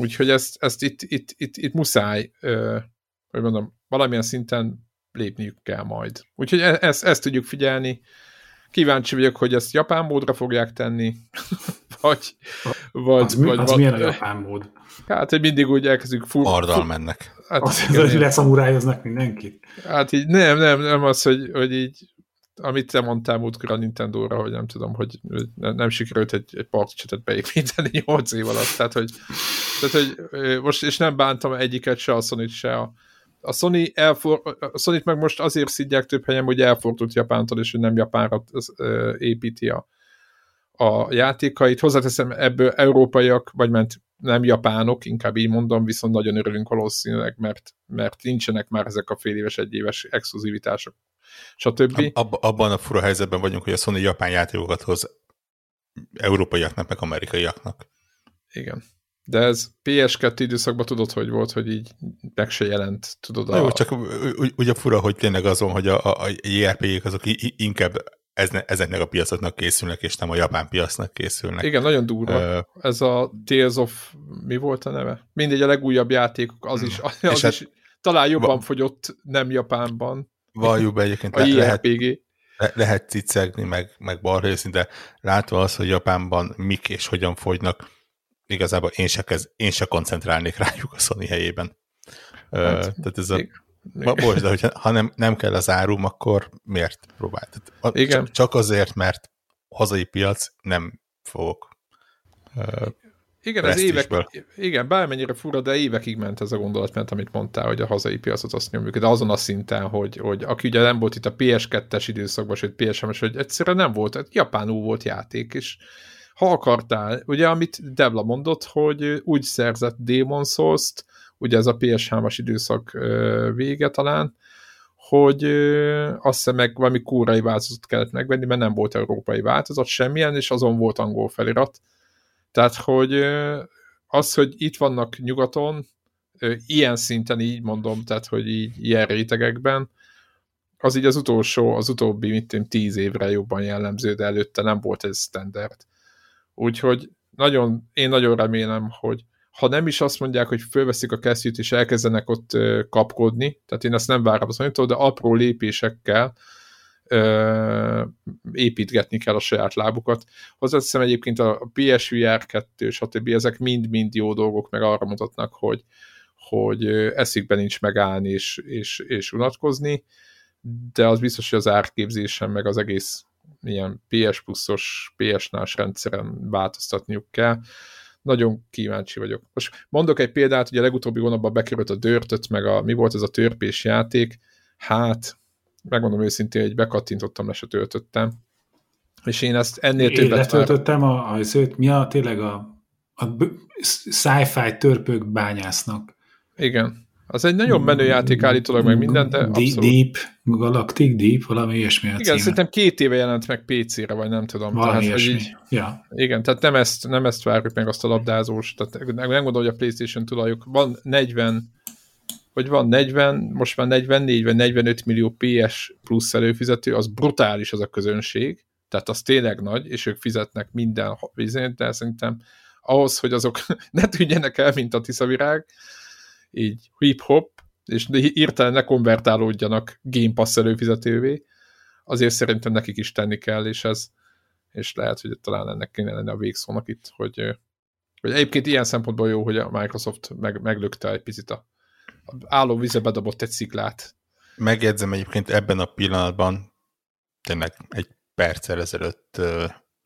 Úgyhogy ezt, ezt itt, itt, itt, itt muszáj, ö, hogy mondom, valamilyen szinten lépniük kell majd. Úgyhogy e, ezt, ezt tudjuk figyelni. Kíváncsi vagyok, hogy ezt japán módra fogják tenni, vagy... vagy, az, vagy az vagy, milyen a japán mód? Hát, hogy mindig úgy elkezdjük... Fur, Ardal mennek. Hát, az, hogy leszamurályoznak mindenkit? Hát így nem, nem, nem az, hogy, hogy így amit te mondtál múltkor a Nintendo-ra, hogy nem tudom, hogy nem sikerült egy, egy particsetet beépíteni 8 év alatt, tehát hogy, tehát, hogy most, és nem bántam egyiket se, a sony se a, a Sony, elfor, a sony meg most azért szidják több helyen, hogy elfordult Japántól, és hogy nem Japánra építi a, a játékait. Hozzáteszem, ebből európaiak, vagy ment nem japánok, inkább így mondom, viszont nagyon örülünk valószínűleg, mert, mert nincsenek már ezek a fél éves, egy éves exkluzivitások stb. Ab, abban a fura helyzetben vagyunk, hogy a Sony japán játékokat hoz európaiaknak, meg amerikaiaknak. Igen. De ez PS2 időszakban tudod, hogy volt, hogy így meg se jelent, tudod. A... Jó, csak ugye fura, hogy tényleg azon, hogy a, a, a JRPG-k azok inkább ezeknek a piacoknak készülnek, és nem a japán piacnak készülnek. Igen, nagyon durva. Uh, Ez a Tales of, mi volt a neve? Mindegy, a legújabb játékok, az is, az is hát, talán jobban fogyott nem Japánban. Valljuk be egyébként. A lehet, le, lehet cicegni, meg, meg balrészni, de látva az, hogy Japánban mik és hogyan fogynak, igazából én se, kez, én se koncentrálnék rájuk a Sony helyében. Hát, tehát ez a... Ma, most, de hogyha, ha nem, nem kell az árum, akkor miért próbált? Igen. Csak azért, mert hazai piac nem fogok igen, ez évek, igen, bármennyire fura, de évekig ment ez a gondolat, mert amit mondtál, hogy a hazai piacot azt nyomjuk, de azon a szinten, hogy, hogy aki ugye nem volt itt a PS2-es időszakban, vagy PS-es, hogy egyszerűen nem volt, hát japánul volt játék, és ha akartál, ugye amit Debla mondott, hogy úgy szerzett Demon Souls-t, ugye ez a PS3-as időszak vége talán, hogy azt hiszem meg valami kórai változatot kellett megvenni, mert nem volt európai változat semmilyen, és azon volt angol felirat, tehát, hogy az, hogy itt vannak nyugaton, ilyen szinten így mondom, tehát, hogy így ilyen rétegekben, az így az utolsó, az utóbbi, mit tudom, tíz évre jobban jellemző, de előtte nem volt ez standard. Úgyhogy nagyon, én nagyon remélem, hogy ha nem is azt mondják, hogy fölveszik a kesztyűt és elkezdenek ott kapkodni, tehát én ezt nem várom az de apró lépésekkel ö, építgetni kell a saját lábukat. Hozzáteszem egyébként a PSVR 2, stb. ezek mind-mind jó dolgok, meg arra mutatnak, hogy, hogy eszükben nincs megállni és, és, és unatkozni, de az biztos, hogy az árképzésen, meg az egész ilyen PS pluszos, PS-nás rendszeren változtatniuk kell. Nagyon kíváncsi vagyok. Most mondok egy példát, hogy a legutóbbi hónapban bekerült a dörtöt, meg a, mi volt ez a törpés játék, hát megmondom őszintén, hogy bekattintottam, le se töltöttem. És én ezt ennél én többet letöltöttem a, a, a, mi a tényleg a, a sci-fi törpök bányásznak. Igen. Az egy nagyon menő játék állítólag meg minden, de abszolút. Deep, Galactic Deep, valami ilyesmi Igen, címe. szerintem két éve jelent meg PC-re, vagy nem tudom. Valami tehát, ilyesmi. Így, ja. Igen, tehát nem ezt, nem ezt várjuk meg azt a labdázós, tehát nem gondolom, hogy a Playstation tulajok. Van 40 hogy van 40, most már 44 vagy 45 millió PS plusz előfizető, az brutális az a közönség, tehát az tényleg nagy, és ők fizetnek minden vizet, de szerintem ahhoz, hogy azok ne tűnjenek el, mint a tiszavirág, így hip-hop, és írtelen ne konvertálódjanak Game Pass előfizetővé, azért szerintem nekik is tenni kell, és ez és lehet, hogy talán ennek kéne lenni a végszónak itt, hogy, hogy egyébként ilyen szempontból jó, hogy a Microsoft meg, meglökte egy picit a álló vízbe bedobott egy sziklát. Megjegyzem egyébként ebben a pillanatban, tényleg egy perccel ezelőtt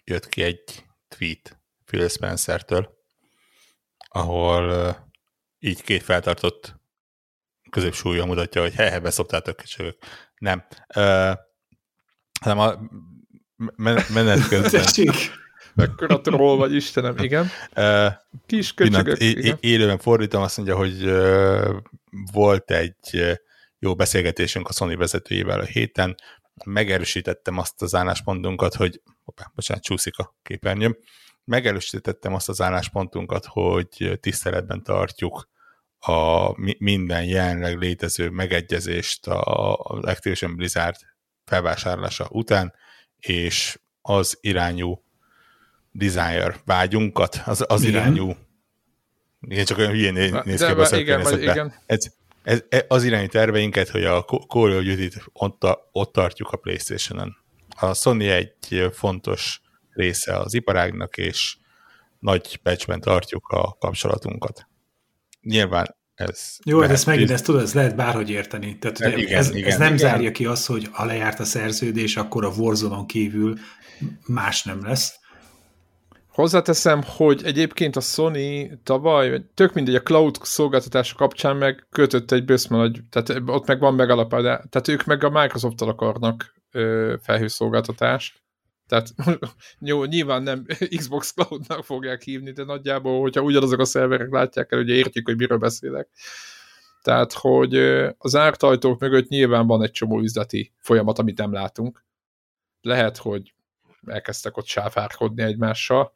jött ki egy tweet Phil Spencer-től, ahol így két feltartott középsúlya mutatja, hogy he, he beszoptátok kicsők. Nem. Uh, hanem a menet közben. Mekkora troll vagy, Istenem, igen. Kis köcsögök. Élőben fordítom, azt mondja, hogy volt egy jó beszélgetésünk a Sony vezetőjével a héten, megerősítettem azt az álláspontunkat, hogy, hoppá, bocsánat, csúszik a képernyőm, megerősítettem azt az álláspontunkat, hogy tiszteletben tartjuk a minden jelenleg létező megegyezést az Activision Blizzard felvásárlása után, és az irányú desire vágyunkat, az, az irányú igen, csak olyan hülyén néz ki a igen, igen. Ez, ez, ez, az irányú terveinket, hogy a Call of Duty-t ott, ott tartjuk a Playstation-on. A Sony egy fontos része az iparágnak, és nagy patchben tartjuk a kapcsolatunkat. Nyilván ez... Jó, de ezt megint, ezt tudod, ez lehet bárhogy érteni. Tehát igen, ez, igen, ez nem igen. zárja ki azt, hogy ha lejárt a szerződés, akkor a warzone kívül más nem lesz. Hozzáteszem, hogy egyébként a Sony tavaly, tök mindegy, a cloud szolgáltatás kapcsán meg kötött egy bőszme tehát ott meg van megalapodás, tehát ők meg a Microsoft-tal akarnak ö, felhőszolgáltatást. Tehát jó, nyilván nem Xbox Cloud-nak fogják hívni, de nagyjából, hogyha ugyanazok a szerverek látják el, ugye értjük, hogy miről beszélek. Tehát, hogy az ártajtók mögött nyilván van egy csomó üzleti folyamat, amit nem látunk. Lehet, hogy elkezdtek ott sáfárkodni egymással.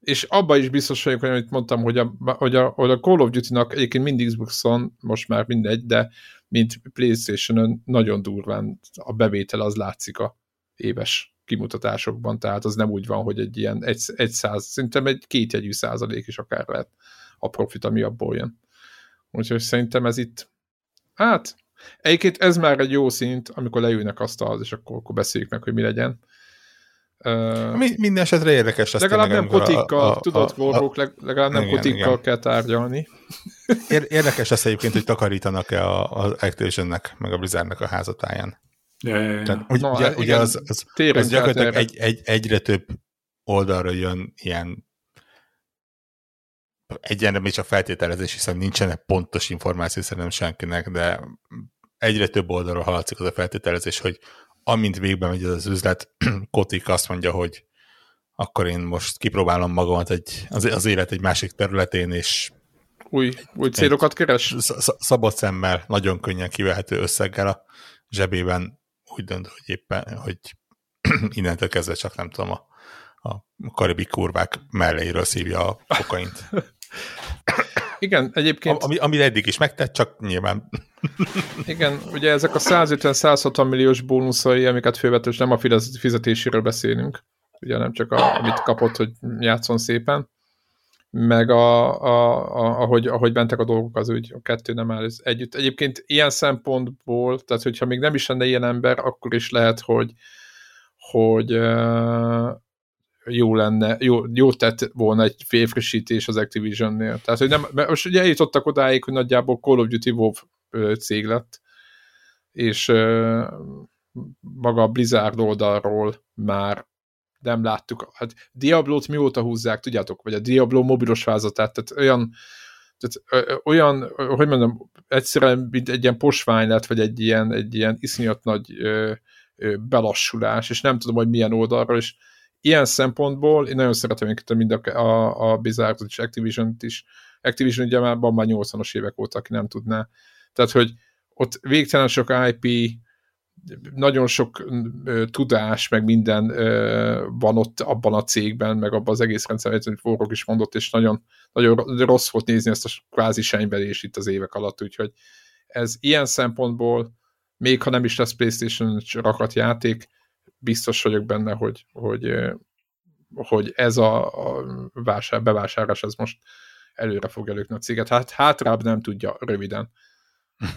és abba is biztos vagyok, hogy amit mondtam, hogy a, hogy a, hogy a Call of Duty-nak egyébként mindig Xboxon, most már mindegy, de mint Playstation-ön nagyon durván a bevétel az látszik a éves kimutatásokban, tehát az nem úgy van, hogy egy ilyen egy, egy száz, szerintem egy kétjegyű százalék is akár lehet a profit, ami abból jön. Úgyhogy szerintem ez itt, hát Egyébként ez már egy jó szint, amikor leülnek azt az, és akkor, akkor beszéljük meg, hogy mi legyen. Uh, Minden esetre érdekes lesz. Legalább nem kotikkal, tudod, a, legalább nem igen, kotikkal igen. kell tárgyalni. Érdekes lesz egyébként, hogy takarítanak-e az Activisionnek, meg a Blizzardnak a házatáján. Ja, ja, ja. Tehát, ugye, no, ugye az, az, az gyakorlatilag egy, egy, egyre több oldalra jön ilyen egyenre még csak feltételezés, hiszen nincsenek pontos információ szerintem senkinek, de egyre több oldalról hallatszik az a feltételezés, hogy amint végbe megy az üzlet, Kotik azt mondja, hogy akkor én most kipróbálom magamat egy, az, az élet egy másik területén, és új, új célokat keres? Szabad szemmel, nagyon könnyen kivehető összeggel a zsebében úgy dönt, hogy éppen, hogy innentől kezdve csak nem tudom, a, a karibik kurvák melleiről szívja a kokaint. Igen, egyébként... Ami, ami eddig is megtett, csak nyilván... Igen, ugye ezek a 150-160 milliós bónuszai, amiket fővetős nem a fizetéséről beszélünk, ugye nem csak a, amit kapott, hogy játszon szépen, meg a, a, a, ahogy, ahogy mentek a dolgok, az úgy a kettő nem áll együtt. Egyébként ilyen szempontból, tehát hogyha még nem is lenne ilyen ember, akkor is lehet, hogy, hogy jó lenne, jó, jó tett volna egy félfrissítés az Activision-nél. Tehát, hogy nem, mert most ugye eljutottak odáig, hogy nagyjából Call of Duty WoW cég lett, és maga a Blizzard oldalról már nem láttuk. Hát Diablo-t mióta húzzák, tudjátok, vagy a Diablo mobilos vázatát, tehát olyan, tehát olyan, hogy mondom, egyszerűen mint egy ilyen posvány lett, vagy egy ilyen, egy ilyen iszonyat nagy ö, ö, belassulás, és nem tudom, hogy milyen oldalról, és ilyen szempontból én nagyon szeretem őket mind a, a, a Blizzardot és Activision-t is. Activision ugye már van már 80-as évek óta, aki nem tudná. Tehát, hogy ott végtelen sok IP, nagyon sok ö, tudás, meg minden ö, van ott abban a cégben, meg abban az egész rendszerben, amit Vorog is mondott, és nagyon, nagyon rossz volt nézni ezt a kvázi sejnvelést itt az évek alatt, úgyhogy ez ilyen szempontból, még ha nem is lesz PlayStation rakat játék, biztos vagyok benne, hogy, hogy, hogy ez a, a vásár, bevásárlás ez most előre fog előkni a céget. Hát hátrább nem tudja röviden.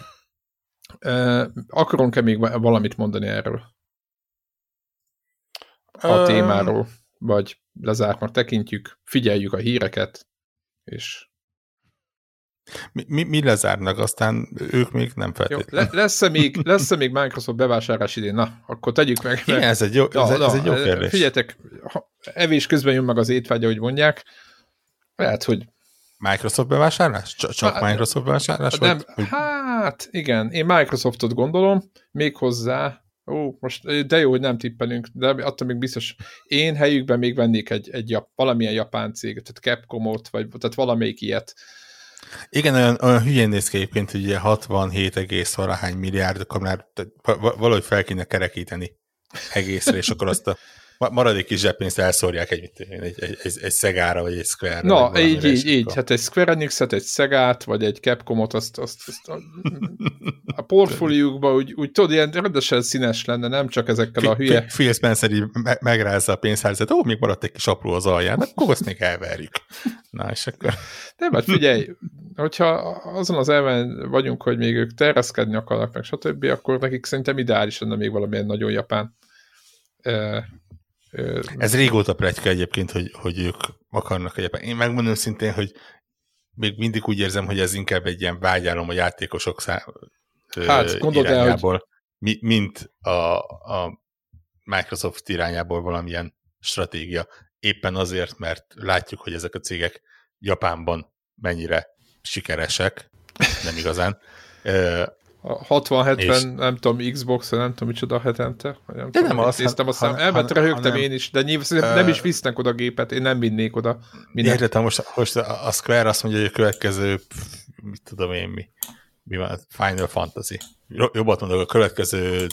Akarunk-e még valamit mondani erről? A témáról? Vagy lezártnak tekintjük, figyeljük a híreket, és mi, mi, mi lezárnak, aztán ők még nem feltétlenül. Le, lesz-e még, lesz -e még Microsoft bevásárlás idén? Na, akkor tegyük meg. Igen, ez egy jó, ez, na, ez egy jó kérdés. Figyeljetek, evés közben jön meg az étvágy, ahogy mondják. Lehet, hogy Microsoft bevásárlás? Csak, csak hát, Microsoft bevásárlás? Nem, vagy? hát igen, én Microsoftot gondolom, még hozzá, ó, most, de jó, hogy nem tippelünk, de attól még biztos, én helyükben még vennék egy, egy jap, valamilyen japán céget, tehát Capcomot, vagy tehát valamelyik ilyet, igen, olyan, olyan hülyén néz ki egyébként, hogy ugye 67, valahány milliárd, akkor már valahogy fel kéne kerekíteni egészre, és akkor azt a maradék kis zseppénzt elszórják egy, egy, egy, egy, egy Szegára, vagy egy Square-re. Na, így, így, így. Hát egy Square Enix-et, egy Szegát, vagy egy Capcomot, azt, azt, azt a, a portfóliókban úgy, úgy tudod, ilyen rendesen színes lenne, nem csak ezekkel a hülye... Phil Spencer így megrázza a pénzházat, ó, még maradt egy kis apró az alján, hát még elverjük. Na, és akkor... Nem, hát figyelj, hogyha azon az elven vagyunk, hogy még ők terjeszkedni akarnak, meg stb., akkor nekik szerintem ideális lenne még valamilyen nagyon japán ez régóta pletyka egyébként, hogy, hogy ők akarnak egyébként. Én megmondom szintén, hogy még mindig úgy érzem, hogy ez inkább egy ilyen vágyálom a játékosok szá, hát, irányából, el, hogy... mint a, a Microsoft irányából valamilyen stratégia. Éppen azért, mert látjuk, hogy ezek a cégek Japánban mennyire sikeresek, nem igazán. 60-70, nem tudom, Xbox, nem tudom, micsoda hetente. Nem de tudom, nem azt néztem, aztán ha, elment röhögtem én is, de nyilván uh, nem is visznek oda gépet, én nem vinnék oda. Érted, most, most a Square azt mondja, hogy a következő, mit tudom én mi, mi van, Final Fantasy. Jobbat mondok, a következő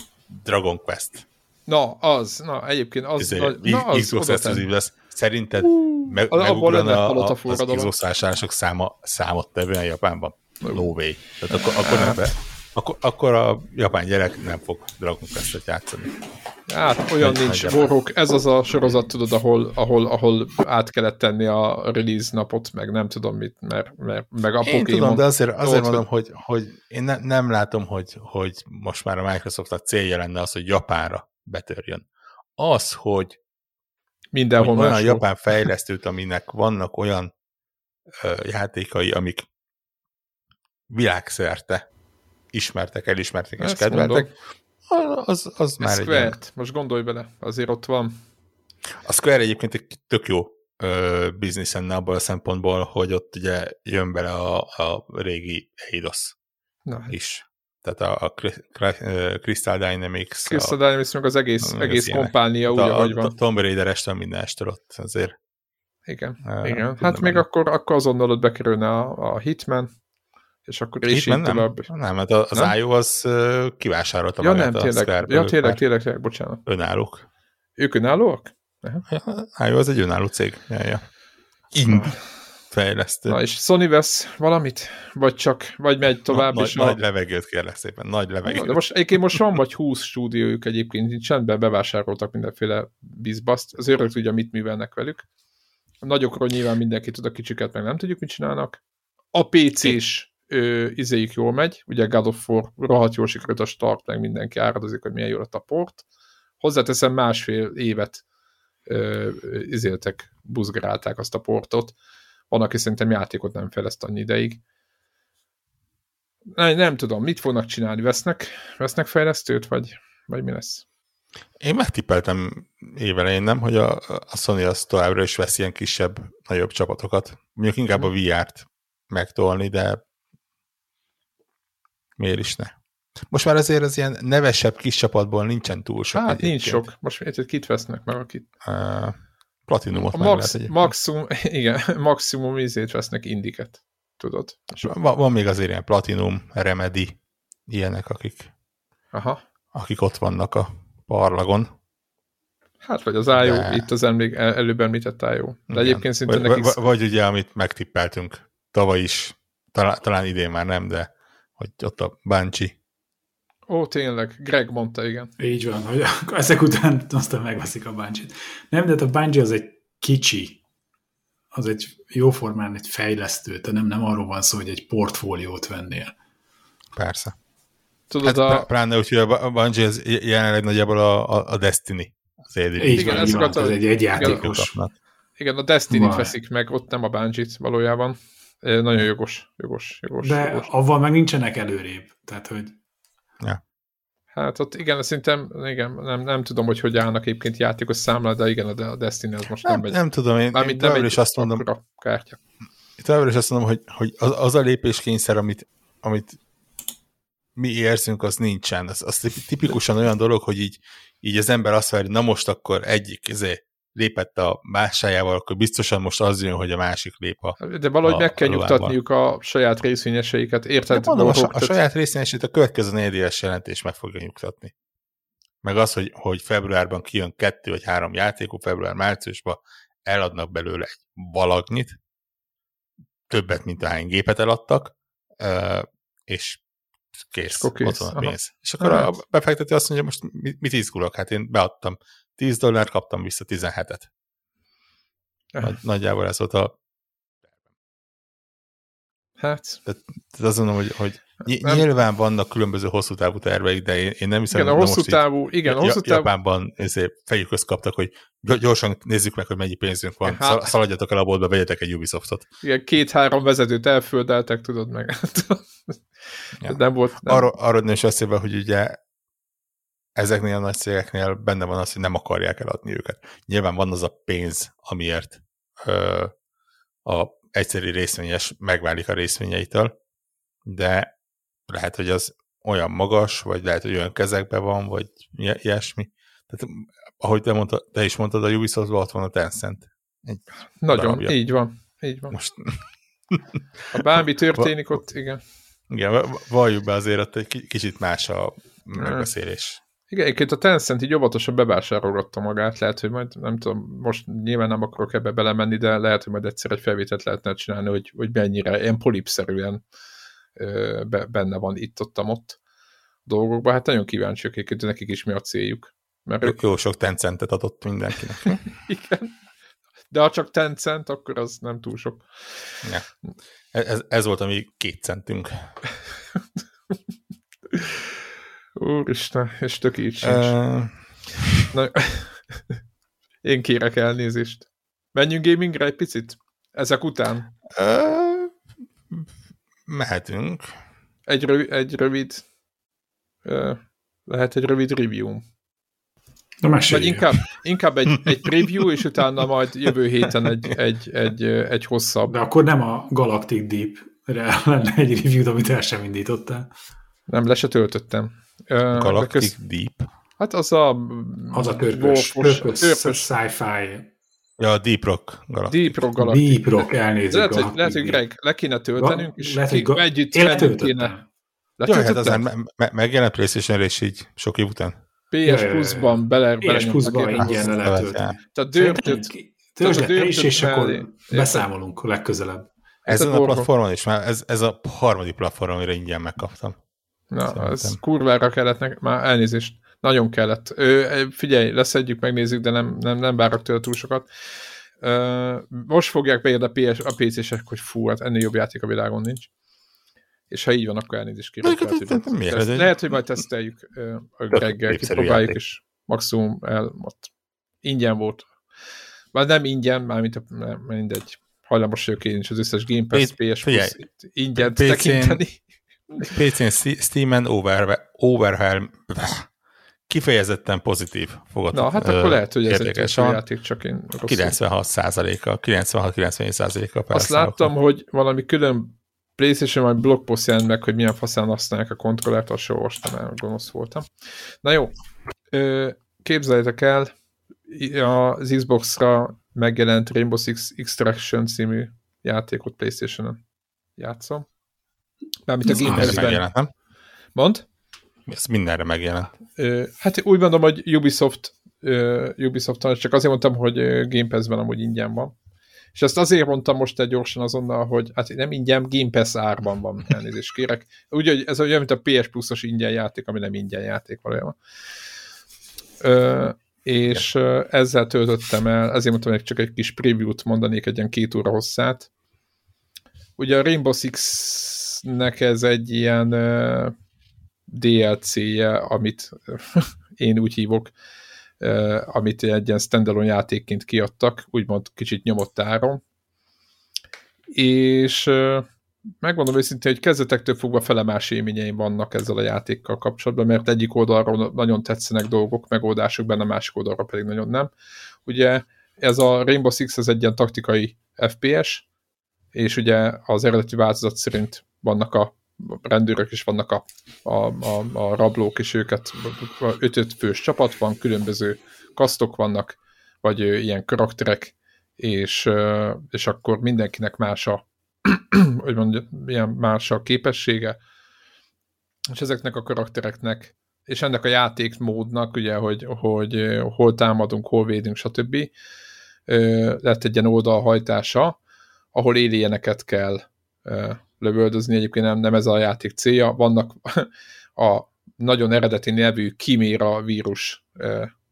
Dragon Quest. Na, az, na, egyébként az, Ezért, na, na, az Xbox exkluzív lesz. Szerinted uh, meg, megugran a, a, az Xbox száma, számot tevően Japánban? No way. Tehát akkor, akkor nem be akkor, akkor a japán gyerek nem fog Dragon Quest-et játszani. Hát olyan Egy nincs. Warhawk, ez az a sorozat, tudod, ahol, ahol, ahol át kellett tenni a release napot, meg nem tudom mit, mert, mert meg a én Pokémon. tudom, de azért, azért mondom, hogy, hogy én ne, nem látom, hogy, hogy most már a Microsoftnak célja lenne az, hogy Japánra betörjön. Az, hogy mindenhol hogy olyan japán fejlesztőt, aminek vannak olyan ö, játékai, amik világszerte ismertek, elismertek és kedveltek, az, az már egy... Ilyen... most gondolj bele, azért ott van. A Square egyébként egy tök jó biznisz enne abból a szempontból, hogy ott ugye jön bele a, a régi Eidos Na. is. Tehát a, a Crystal Dynamics. Crystal a, Dynamics meg az egész, az egész kompánia úgy, ahogy van. A Tomb Raider-estől minden estől ott azért. Igen, uh, igen. Hát még akkor, akkor azonnal ott bekerülne a, a Hitman, és akkor is így nem, tovább. Nem, mert az nem? IO az kivásárolta ja, magát nem, tényleg, a Ja, tényleg, tényleg, tényleg, bocsánat. Önállók. Ők önállóak? IO az egy önálló cég. Ja, ja. Ind fejlesztő. Na és Sony vesz valamit? Vagy csak, vagy megy tovább? Na, és nagy, a... nagy levegőt kérlek szépen, nagy levegőt. Na, de most egyébként most van vagy 20 stúdiójuk egyébként, csendben bevásároltak mindenféle bizbaszt, az örök tudja, mit művelnek velük. A nagyokról nyilván mindenki tud, a kicsiket meg nem tudjuk, mit csinálnak. A PC-s izéik jól megy, ugye God of War rohadt jól sikerült a start, meg mindenki áradozik, hogy milyen jó lett a port. Hozzáteszem másfél évet ö, izéltek, buzgárálták azt a portot. Van, aki szerintem játékot nem fejleszt annyi ideig. Nem, nem tudom, mit fognak csinálni? Vesznek, vesznek fejlesztőt, vagy, vagy mi lesz? Én megtippeltem évelején, nem, hogy a, a Sony az továbbra is vesz ilyen kisebb, nagyobb csapatokat. Mondjuk inkább a mhm. VR-t megtolni, de miért is ne? Most már azért az ilyen nevesebb kis csapatból nincsen túl sok. Hát egyébként. nincs sok. Most érted, kit vesznek meg, akit? Uh, Platinumot a max, lehet maximum, igen, maximum ízét vesznek indiket, tudod? Van, van még azért ilyen Platinum, Remedy, ilyenek, akik, Aha. akik ott vannak a parlagon. Hát vagy az IO, De... itt az emlék, előbb említett IO. De igen. egyébként szinte vagy, nekik... Vagy ugye, amit megtippeltünk tavaly is, talán, talán idén már nem, de hogy ott a Banshee. Ó, tényleg, Greg mondta, igen. Így van, hogy ezek után aztán megveszik a Banshee-t. Nem, de hát a Banshee az egy kicsi, az egy jóformán egy fejlesztő, tehát nem, nem arról van szó, hogy egy portfóliót vennél. Persze. Tudod, hát, a... Pláne úgy, hogy a Bungie ez jelenleg nagyjából a, a, a Destiny. Az Így igen, van, van, ez egy egyjátékos. Igen, a Destiny-t veszik meg, ott nem a Bungie-t valójában. Nagyon jogos, jogos, jogos. De jogos. avval meg nincsenek előrébb. Tehát, hogy... Ja. Hát ott igen, szerintem igen, nem, nem tudom, hogy hogy állnak egyébként játékos számla, de igen, a Destiny az most nem, nem megy. Nem tudom, én, én nem is azt mondom, kártya. Továbbra is azt mondom, hogy, hogy az, az a lépéskényszer, amit, amit mi érzünk, az nincsen. Az, az tipikusan olyan dolog, hogy így, így az ember azt várja, na most akkor egyik ezért lépett a másájával, akkor biztosan most az jön, hogy a másik lép a De valahogy a, meg kell nyugtatniuk a saját részvényeseiket, érted? mondom, a, a saját részvényeseit a következő négyes jelentés meg fogja nyugtatni. Meg az, hogy, hogy februárban kijön kettő vagy három játékú, február-márciusban eladnak belőle egy valagnyit, többet, mint ahány gépet eladtak, és kész, kész. ott van a pénz. Aha. És akkor a befektető azt mondja, most mit izgulok? Hát én beadtam 10 dollár, kaptam vissza 17-et. Nagy, nagyjából ez volt a Hát. Tehát, tehát azt mondom, hogy, hogy nem. nyilván vannak különböző hosszú távú terveik, de én, én nem hiszem, igen, a hosszú távú, igen, a hosszú távú... Japánban fejük közt kaptak, hogy gyorsan nézzük meg, hogy mennyi pénzünk van, hát, szaladjatok el a boltba, vegyetek egy Ubisoftot. Igen, két-három vezetőt elföldeltek, tudod meg. ja. Nem volt... Nem. Arról, arról nem is eszébe, hogy ugye ezeknél a nagy cégeknél benne van az, hogy nem akarják eladni őket. Nyilván van az a pénz, amiért ö, a egyszerű részvényes megválik a részvényeitől, de lehet, hogy az olyan magas, vagy lehet, hogy olyan kezekben van, vagy ilyesmi. Tehát, ahogy te, mondta, te is mondtad, a ubisoft ott van a Tencent. Egy Nagyon, darabja. így van. Így van. Most... ha bármi történik ott, igen. Igen, valljuk be azért, hogy egy kicsit más a megbeszélés. Igen, egyébként a Tencent így óvatosan bevásárolgatta magát, lehet, hogy majd, nem tudom, most nyilván nem akarok ebbe belemenni, de lehet, hogy majd egyszer egy felvételt lehetne csinálni, hogy, hogy mennyire ilyen polipszerűen be, benne van itt-ottam ott dolgokban. Hát nagyon kíváncsiak egyébként, nekik is mi a céljuk. Mert ők... Jó sok Tencentet adott mindenkinek. Igen. De ha csak Tencent, akkor az nem túl sok. Ja. Ez, ez volt a mi két centünk. Úristen, és tök így sincs. Uh... Na, én kérek elnézést. Menjünk gamingre egy picit? Ezek után? Uh, Mehetünk. Egy, rövid, egy rövid lehet egy rövid review. Na, Vagy inkább, inkább egy, egy preview, és utána majd jövő héten egy, egy, egy, egy hosszabb. De akkor nem a Galactic Deep-re lenne egy review amit el sem indítottál. Nem, le se töltöttem. Galactic köz... Deep? Hát az a... Az a törpös, törpös, törpös sci-fi. Ja, a Deep Rock Galactic. Deep Rock Galactic. Deep Rock, elnézést. Lehet, hogy, lehet, hogy Greg, le kéne töltenünk, és lehet, hogy együtt kéne. Jaj, hát azért me me megjelent playstation és így sok év után. PS Plus-ban bele, PS Plus-ban ingyen le. Tehát döntött. Töltsd le is, és akkor beszámolunk legközelebb. Ezen a platformon is, már ez, ez a harmadik platform, amire ingyen megkaptam. Na, Szerintem. ez kurvára kellett nekem, már elnézést, nagyon kellett. Ö, figyelj, leszedjük, megnézzük, de nem, nem, nem várok tőle túl sokat. Ö, most fogják beírni a, PS, a PC-sek, hogy fú, hát ennél jobb játék a világon nincs és ha így van, akkor elnézést kérek. Lehet, hogy, teszt, lehet, hogy majd teszteljük a reggel, kipróbáljuk, és maximum el, ott ingyen volt. Vagy nem ingyen, mármint nem, mindegy. Hajlamos vagyok én is az összes Game Pass, PS Plus ingyen tekinteni. PC-n, Steam-en Overhelm kifejezetten pozitív fogadott. Na, hát akkor lehet, hogy ez egy játék, csak én 96 százaléka, 96-97 százaléka. Azt láttam, hogy valami külön PlayStation majd blogpost jelent meg, hogy milyen faszán használják a kontrollert, azt sem olvastam el, gonosz voltam. Na jó, képzeljétek el, az Xbox-ra megjelent Rainbow Six Extraction című játékot PlayStation-on játszom. Mármint a Game Pass-ben. Mond? Ez mindenre megjelent. Hát úgy mondom, hogy Ubisoft Ubisoft csak azért mondtam, hogy Game Pass-ben amúgy ingyen van. És ezt azért mondtam most egy gyorsan azonnal, hogy hát nem ingyen, Game Pass árban van, elnézést kérek. Úgy, hogy ez olyan, mint a PS Plus-os ingyen játék, ami nem ingyen játék valójában. Ö, és ö, ezzel töltöttem el, ezért mondtam, hogy csak egy kis preview-t mondanék, egy ilyen két óra hosszát. Ugye a Rainbow Six-nek ez egy ilyen DLC-je, amit én úgy hívok, amit egy ilyen standalone játékként kiadtak, úgymond kicsit nyomott áron. És megmondom őszintén, hogy kezdetektől fogva felemás élményeim vannak ezzel a játékkal kapcsolatban, mert egyik oldalról nagyon tetszenek dolgok, megoldások benne, a másik oldalra pedig nagyon nem. Ugye ez a Rainbow Six ez egy ilyen taktikai FPS, és ugye az eredeti változat szerint vannak a rendőrök is vannak a, a, a, a rablók, és őket ötöt fős csapat van, különböző kasztok vannak, vagy ilyen karakterek, és, és akkor mindenkinek más a, hogy mondja, ilyen más a képessége, és ezeknek a karaktereknek, és ennek a játékmódnak, ugye, hogy, hogy hol támadunk, hol védünk, stb. lett egy ilyen oldalhajtása, ahol éljeneket kell lövöldözni, egyébként nem, nem ez a játék célja. Vannak a nagyon eredeti nevű kiméra vírus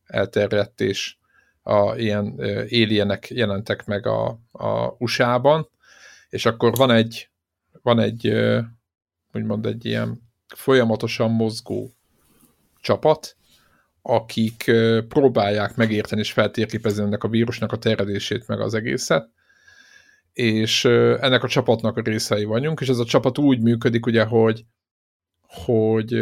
elterjedt, és a ilyen éljenek jelentek meg a, a USA-ban, és akkor van egy, van egy, úgymond egy ilyen folyamatosan mozgó csapat, akik próbálják megérteni és feltérképezni ennek a vírusnak a terjedését, meg az egészet, és ennek a csapatnak a részei vagyunk, és ez a csapat úgy működik, ugye, hogy, hogy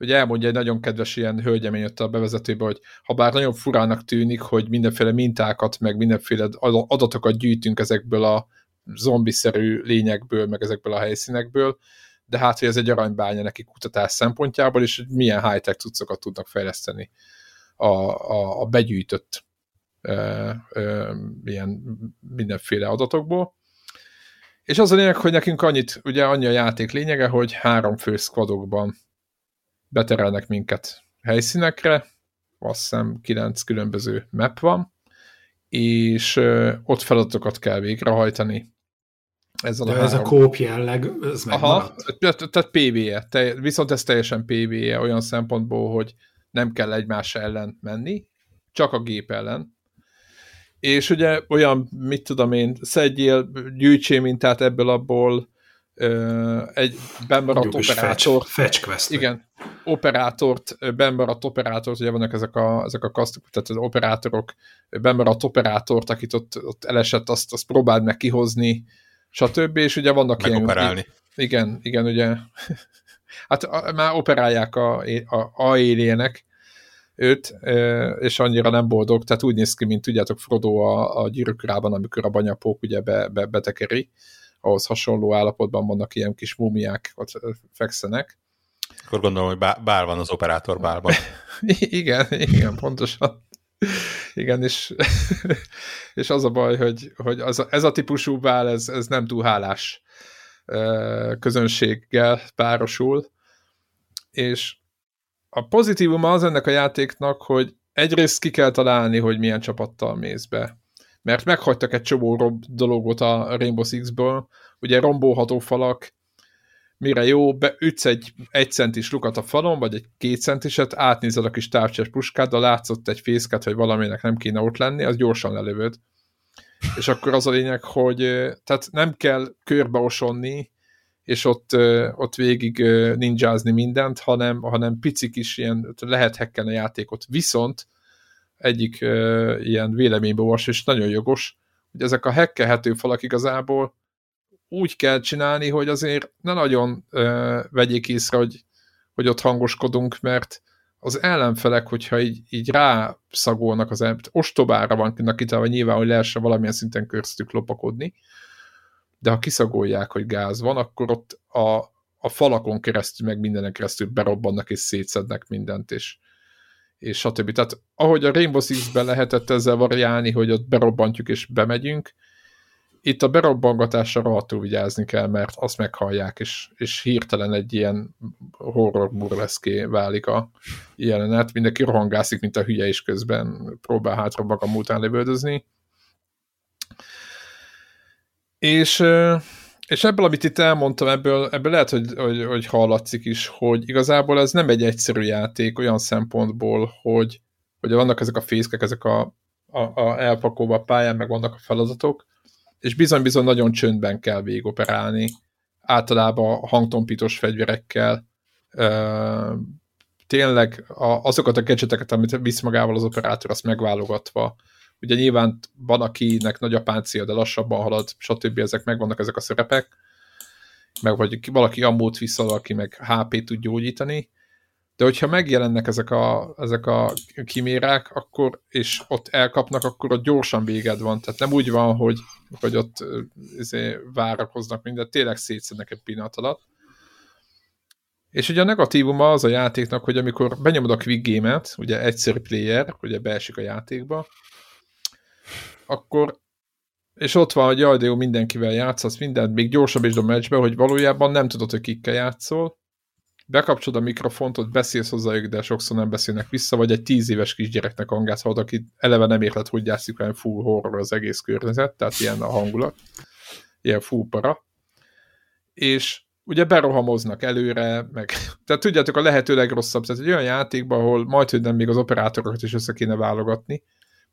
hogy elmondja egy nagyon kedves ilyen hölgyemény ott a bevezetőbe, hogy ha bár nagyon furának tűnik, hogy mindenféle mintákat, meg mindenféle adatokat gyűjtünk ezekből a zombiszerű lényekből, meg ezekből a helyszínekből, de hát, hogy ez egy aranybánya neki kutatás szempontjából, és hogy milyen high-tech cuccokat tudnak fejleszteni a, a, a begyűjtött ö, ö, ilyen mindenféle adatokból. És az a lényeg, hogy nekünk annyit, ugye annyi a játék lényege, hogy három fő squadokban beterelnek minket helyszínekre, azt hiszem kilenc különböző map van, és ö, ott feladatokat kell végrehajtani. Ezzel De a ez három... a kóp jelleg, ez Aha, tehát PvE, te, viszont ez teljesen PvE olyan szempontból, hogy nem kell egymás ellen menni, csak a gép ellen, és ugye olyan, mit tudom én, szedjél, gyűjtsél mintát ebből abból, egy bemaradt operátor. Fetch, fetch Igen, operátort, bemaradt operátort, ugye vannak ezek a, ezek a kasztok, tehát az operátorok, bemaradt operátort, akit ott, ott elesett, azt, azt próbáld meg kihozni, stb. És ugye vannak Megoperálni. ilyen... Igen, igen, ugye. hát a, már operálják a, a, a éljenek őt, és annyira nem boldog, tehát úgy néz ki, mint tudjátok Frodo a, a gyűrűkrában, amikor a banyapók ugye be, be, betekeri, ahhoz hasonló állapotban vannak ilyen kis múmiák, ott fekszenek. Akkor gondolom, hogy bár, bár van az operátor bárban. igen, igen, pontosan. Igen, és, és az a baj, hogy, hogy az a, ez a típusú bál, ez, ez nem túl hálás közönséggel párosul, és a pozitívum az ennek a játéknak, hogy egyrészt ki kell találni, hogy milyen csapattal mész be. Mert meghagytak egy csomó dologot a Rainbow Six-ből, ugye rombolható falak, mire jó, beütsz egy egy centis lukat a falon, vagy egy két centiset, átnézed a kis távcsás puskáddal, látszott egy fészket, hogy valaminek nem kéne ott lenni, az gyorsan lelövöd. És akkor az a lényeg, hogy tehát nem kell körbeosonni, és ott, ott végig ninjázni mindent, hanem, hanem picik is ilyen, lehet hekken a játékot. Viszont egyik ilyen véleménybe vas, és nagyon jogos, hogy ezek a hekkelhető falak igazából úgy kell csinálni, hogy azért ne nagyon vegyék észre, hogy, hogy ott hangoskodunk, mert az ellenfelek, hogyha így, így rászagolnak az ember, ostobára van kitalálva nyilván, hogy lehessen valamilyen szinten köztük lopakodni, de ha kiszagolják, hogy gáz van, akkor ott a, a falakon keresztül, meg mindenen keresztül berobbannak és szétszednek mindent, és, és stb. Tehát ahogy a Rainbow Six-ben lehetett ezzel variálni, hogy ott berobbantjuk és bemegyünk, itt a berobbangatásra rohadtul vigyázni kell, mert azt meghallják, és, és hirtelen egy ilyen horror burleszké válik a jelenet. Mindenki rohangászik, mint a hülye, is közben próbál hátra magam után lövöldözni. És, és ebből, amit itt elmondtam, ebből, ebből lehet, hogy, hogy, hogy hallatszik is, hogy igazából ez nem egy egyszerű játék olyan szempontból, hogy, hogy vannak ezek a fészkek, ezek a, a, a elpakolva a pályán, meg vannak a feladatok, és bizony-bizony nagyon csöndben kell végoperálni, általában hangtompítós fegyverekkel, tényleg azokat a gadgeteket, amit visz magával az operátor, azt megválogatva, Ugye nyilván van, akinek nagy a páncél, de lassabban halad, stb. ezek megvannak ezek a szerepek, meg vagy valaki ammót vissza, aki meg HP tud gyógyítani, de hogyha megjelennek ezek a, ezek a kimérák, akkor, és ott elkapnak, akkor ott gyorsan véged van. Tehát nem úgy van, hogy, hogy ott izé, várakoznak mindent, tényleg szétszednek egy pillanat alatt. És ugye a negatívuma az a játéknak, hogy amikor benyomod a quick game-et, ugye egyszerű player, ugye beesik a játékba, akkor és ott van, hogy jaj, de jó, mindenkivel játszasz, mindent még gyorsabb is a meccsbe, hogy valójában nem tudod, hogy kikkel játszol, bekapcsolod a mikrofont, ott beszélsz hozzájuk, de sokszor nem beszélnek vissza, vagy egy tíz éves kisgyereknek hangázhat, aki eleve nem érted, hogy játszik, olyan full horror az egész környezet, tehát ilyen a hangulat, ilyen full para. És ugye berohamoznak előre, meg, tehát tudjátok a lehető legrosszabb, tehát egy olyan játékban, ahol majd, hogy nem még az operátorokat is össze kéne válogatni,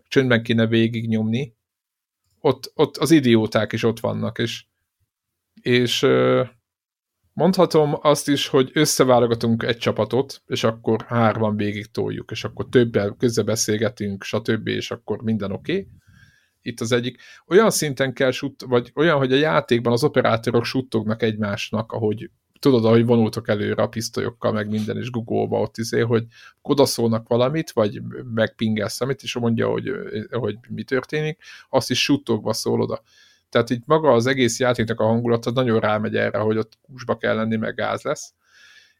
csöndben kéne végignyomni, ott, ott az idióták is ott vannak, és, és mondhatom azt is, hogy összeválogatunk egy csapatot, és akkor hárman végig toljuk, és akkor többel közbeszélgetünk, stb., és akkor minden oké. Okay. Itt az egyik. Olyan szinten kell, sut, vagy olyan, hogy a játékban az operátorok suttognak egymásnak, ahogy tudod, ahogy vonultok előre a pisztolyokkal, meg minden, és Google-ba ott izé, hogy odaszólnak valamit, vagy megpingelsz amit, és mondja, hogy, hogy mi történik, azt is suttogva szól oda. Tehát itt maga az egész játéknak a hangulata nagyon rámegy erre, hogy ott kusba kell lenni, meg gáz lesz.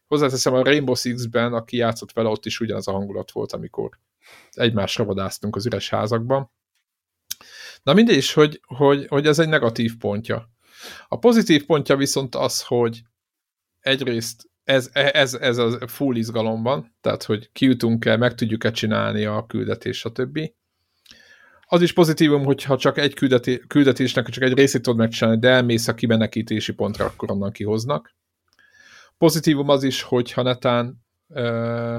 Hozzáteszem, a Rainbow Six-ben, aki játszott vele, ott is ugyanaz a hangulat volt, amikor egymásra vadáztunk az üres házakban. Na mindegy is, hogy, hogy, hogy ez egy negatív pontja. A pozitív pontja viszont az, hogy egyrészt ez, ez, ez a full izgalomban, tehát hogy kijutunk-e, meg tudjuk-e csinálni a küldetés, stb. Az is pozitívum, hogyha csak egy küldeté, küldetésnek csak egy részét tudod megcsinálni, de elmész a kimenekítési pontra, akkor onnan kihoznak. Pozitívum az is, hogyha netán ö,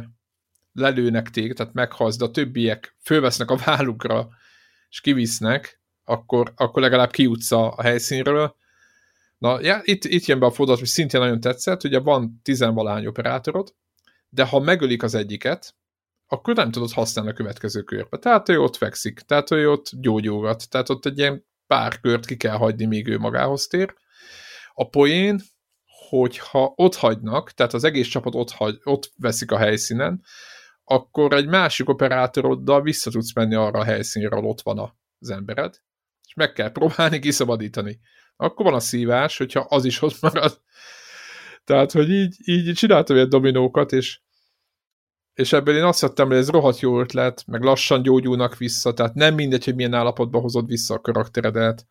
lelőnek téged, tehát meghalsz, de a többiek fölvesznek a vállukra, és kivisznek, akkor, akkor legalább kijutsz a helyszínről, Na, ja, itt, itt jön be a fordulat, hogy szintén nagyon tetszett, ugye van tizenvalány operátorod, de ha megölik az egyiket, akkor nem tudod használni a következő körbe. Tehát ő ott fekszik, tehát ő ott gyógyulgat, tehát ott egy ilyen pár kört ki kell hagyni, míg ő magához tér. A poén, hogyha ott hagynak, tehát az egész csapat ott, hagy, ott veszik a helyszínen, akkor egy másik operátoroddal vissza tudsz menni arra a helyszínre, ahol ott van az embered, és meg kell próbálni kiszabadítani. Akkor van a szívás, hogyha az is ott marad. Tehát, hogy így, így csináltam ilyen dominókat, és, és ebből én azt vettem, hogy ez rohadt jó ötlet, meg lassan gyógyulnak vissza, tehát nem mindegy, hogy milyen állapotban hozod vissza a karakteredet,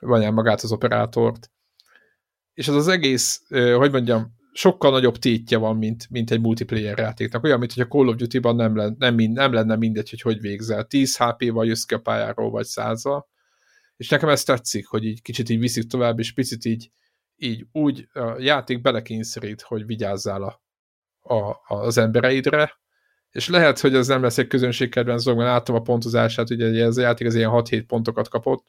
vagy magát az operátort. És az az egész, hogy mondjam, sokkal nagyobb tétje van, mint, mint egy multiplayer játéknak. Olyan, mint hogy a Call of Duty-ban nem, lenne, nem, nem lenne mindegy, hogy hogy végzel. 10 HP-val jössz ki a pályáról, vagy 100 És nekem ez tetszik, hogy így kicsit így viszik tovább, és picit így, így úgy a játék belekényszerít, hogy vigyázzál a, a, az embereidre, és lehet, hogy ez nem lesz egy közönségkedvenc dolog, mert láttam a pontozását, ugye ez a játék az ilyen 6-7 pontokat kapott,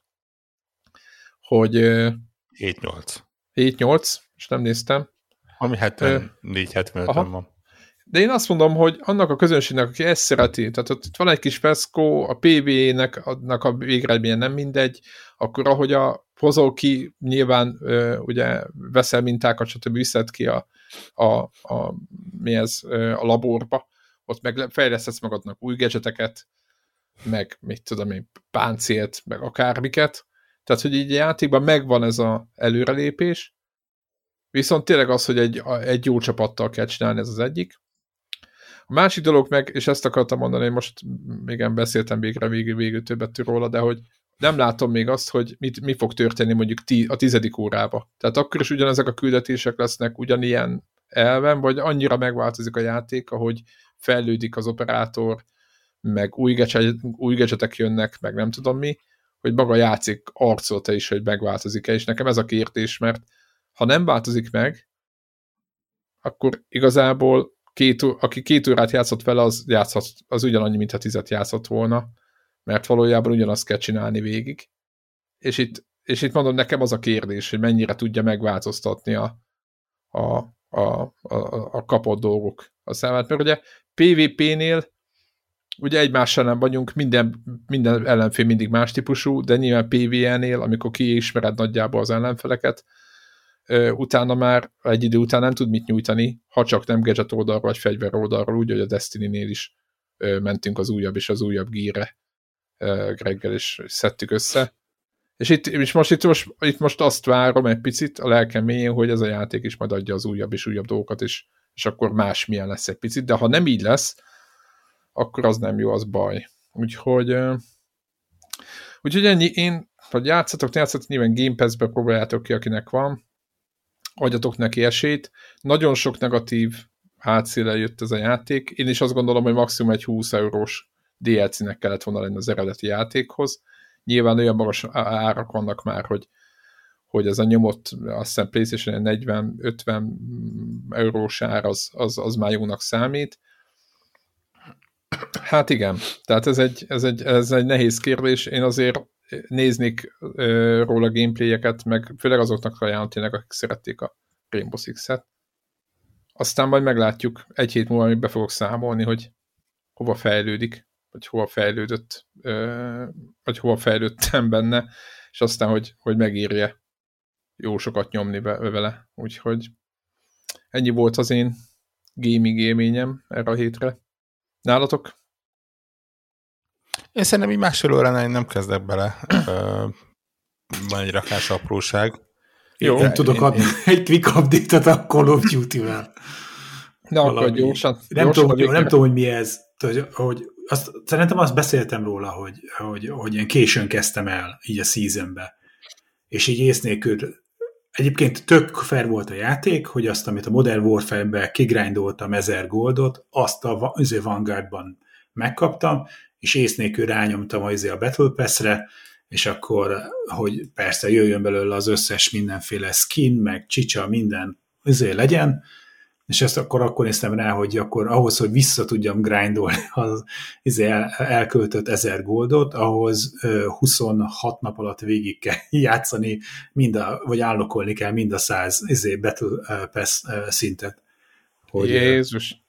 hogy 7-8. 7-8, és nem néztem, ami 74-75 van. De én azt mondom, hogy annak a közönségnek, aki ezt szereti, tehát ott van egy kis feszkó, a PvE-nek annak a végeredménye nem mindegy, akkor ahogy a hozol ki, nyilván ö, ugye veszel mintákat, stb. viszed ki a, a, a, mi ez, a laborba, ott meg fejlesztesz magadnak új gadgeteket, meg mit tudom én, páncélt, meg akármiket. Tehát, hogy így a játékban megvan ez az előrelépés, Viszont tényleg az, hogy egy, egy jó csapattal kell csinálni, ez az egyik. A másik dolog meg, és ezt akartam mondani, most még beszéltem végre végül, végül többet róla, de hogy nem látom még azt, hogy mit, mi fog történni mondjuk tí, a tizedik órába. Tehát akkor is ugyanezek a küldetések lesznek ugyanilyen elven, vagy annyira megváltozik a játék, ahogy fejlődik az operátor, meg új, gadget, új gadgetek jönnek, meg nem tudom mi, hogy maga a játék arcolta is, hogy megváltozik-e, és nekem ez a kérdés, mert ha nem változik meg, akkor igazából két, aki két órát játszott vele, az, játszhat, az ugyanannyi, mintha tizet játszott volna, mert valójában ugyanazt kell csinálni végig. És itt, és itt mondom, nekem az a kérdés, hogy mennyire tudja megváltoztatni a, a, a, a, a kapott dolgok a számát. Mert ugye PvP-nél ugye egymással nem vagyunk, minden, minden ellenfél mindig más típusú, de nyilván PvE-nél, amikor kiismered nagyjából az ellenfeleket, utána már egy idő után nem tud mit nyújtani, ha csak nem gadget oldalról vagy fegyver oldalról, úgy, hogy a Destiny-nél is mentünk az újabb és az újabb gíre Greggel, és szedtük össze. És itt, és most, itt, most, itt most azt várom egy picit a lelkem mélyén, hogy ez a játék is majd adja az újabb és újabb dolgokat, és, és akkor más milyen lesz egy picit, de ha nem így lesz, akkor az nem jó, az baj. Úgyhogy úgyhogy ennyi, én, hogy játszatok, játszatok, nyilván Game Pass-be próbáljátok ki, akinek van, adjatok neki esélyt. Nagyon sok negatív hátszéle jött ez a játék. Én is azt gondolom, hogy maximum egy 20 eurós DLC-nek kellett volna lenni az eredeti játékhoz. Nyilván olyan magas árak vannak már, hogy, hogy ez a nyomott, azt hiszem PlayStation 40-50 eurós ár az, az, az már jónak számít. Hát igen, tehát ez egy, ez, egy, ez egy nehéz kérdés. Én azért néznék róla gameplayeket, meg főleg azoknak ajánlom tényleg, akik szerették a Rainbow Six-et. Aztán majd meglátjuk egy hét múlva, amit be fogok számolni, hogy hova fejlődik, vagy hova fejlődött, vagy hova fejlődtem benne, és aztán, hogy, hogy megírja jó sokat nyomni vele. Úgyhogy ennyi volt az én gaming élményem erre a hétre. Nálatok? Én szerintem így másfél óránál én nem kezdek bele. Van egy rakás apróság. Jó, én tudok én, adni én... egy quick update-et a Call of Duty-vel. Na, akkor gyorsan. Nem, gyorsan tudom, hogy, nem tudom, hogy mi ez. Hogy, hogy azt, szerintem azt beszéltem róla, hogy, hogy, hogy én későn kezdtem el így a seasonbe. És így ész nélkül Egyébként tök fair volt a játék, hogy azt, amit a Modern Warfare-be kigrindoltam 1000 goldot, azt a Vanguardban megkaptam, és ész nélkül rányomtam a, izé a Battle Pass-re, és akkor, hogy persze jöjjön belőle az összes mindenféle skin, meg csicsa, minden izé legyen, és ezt akkor, akkor néztem rá, hogy akkor ahhoz, hogy vissza tudjam grindolni az izé el, elköltött 1000 goldot, ahhoz 26 nap alatt végig kell játszani, mind a, vagy állokolni kell mind a 100 izé Battle Pass szintet. Hogy, Jézus!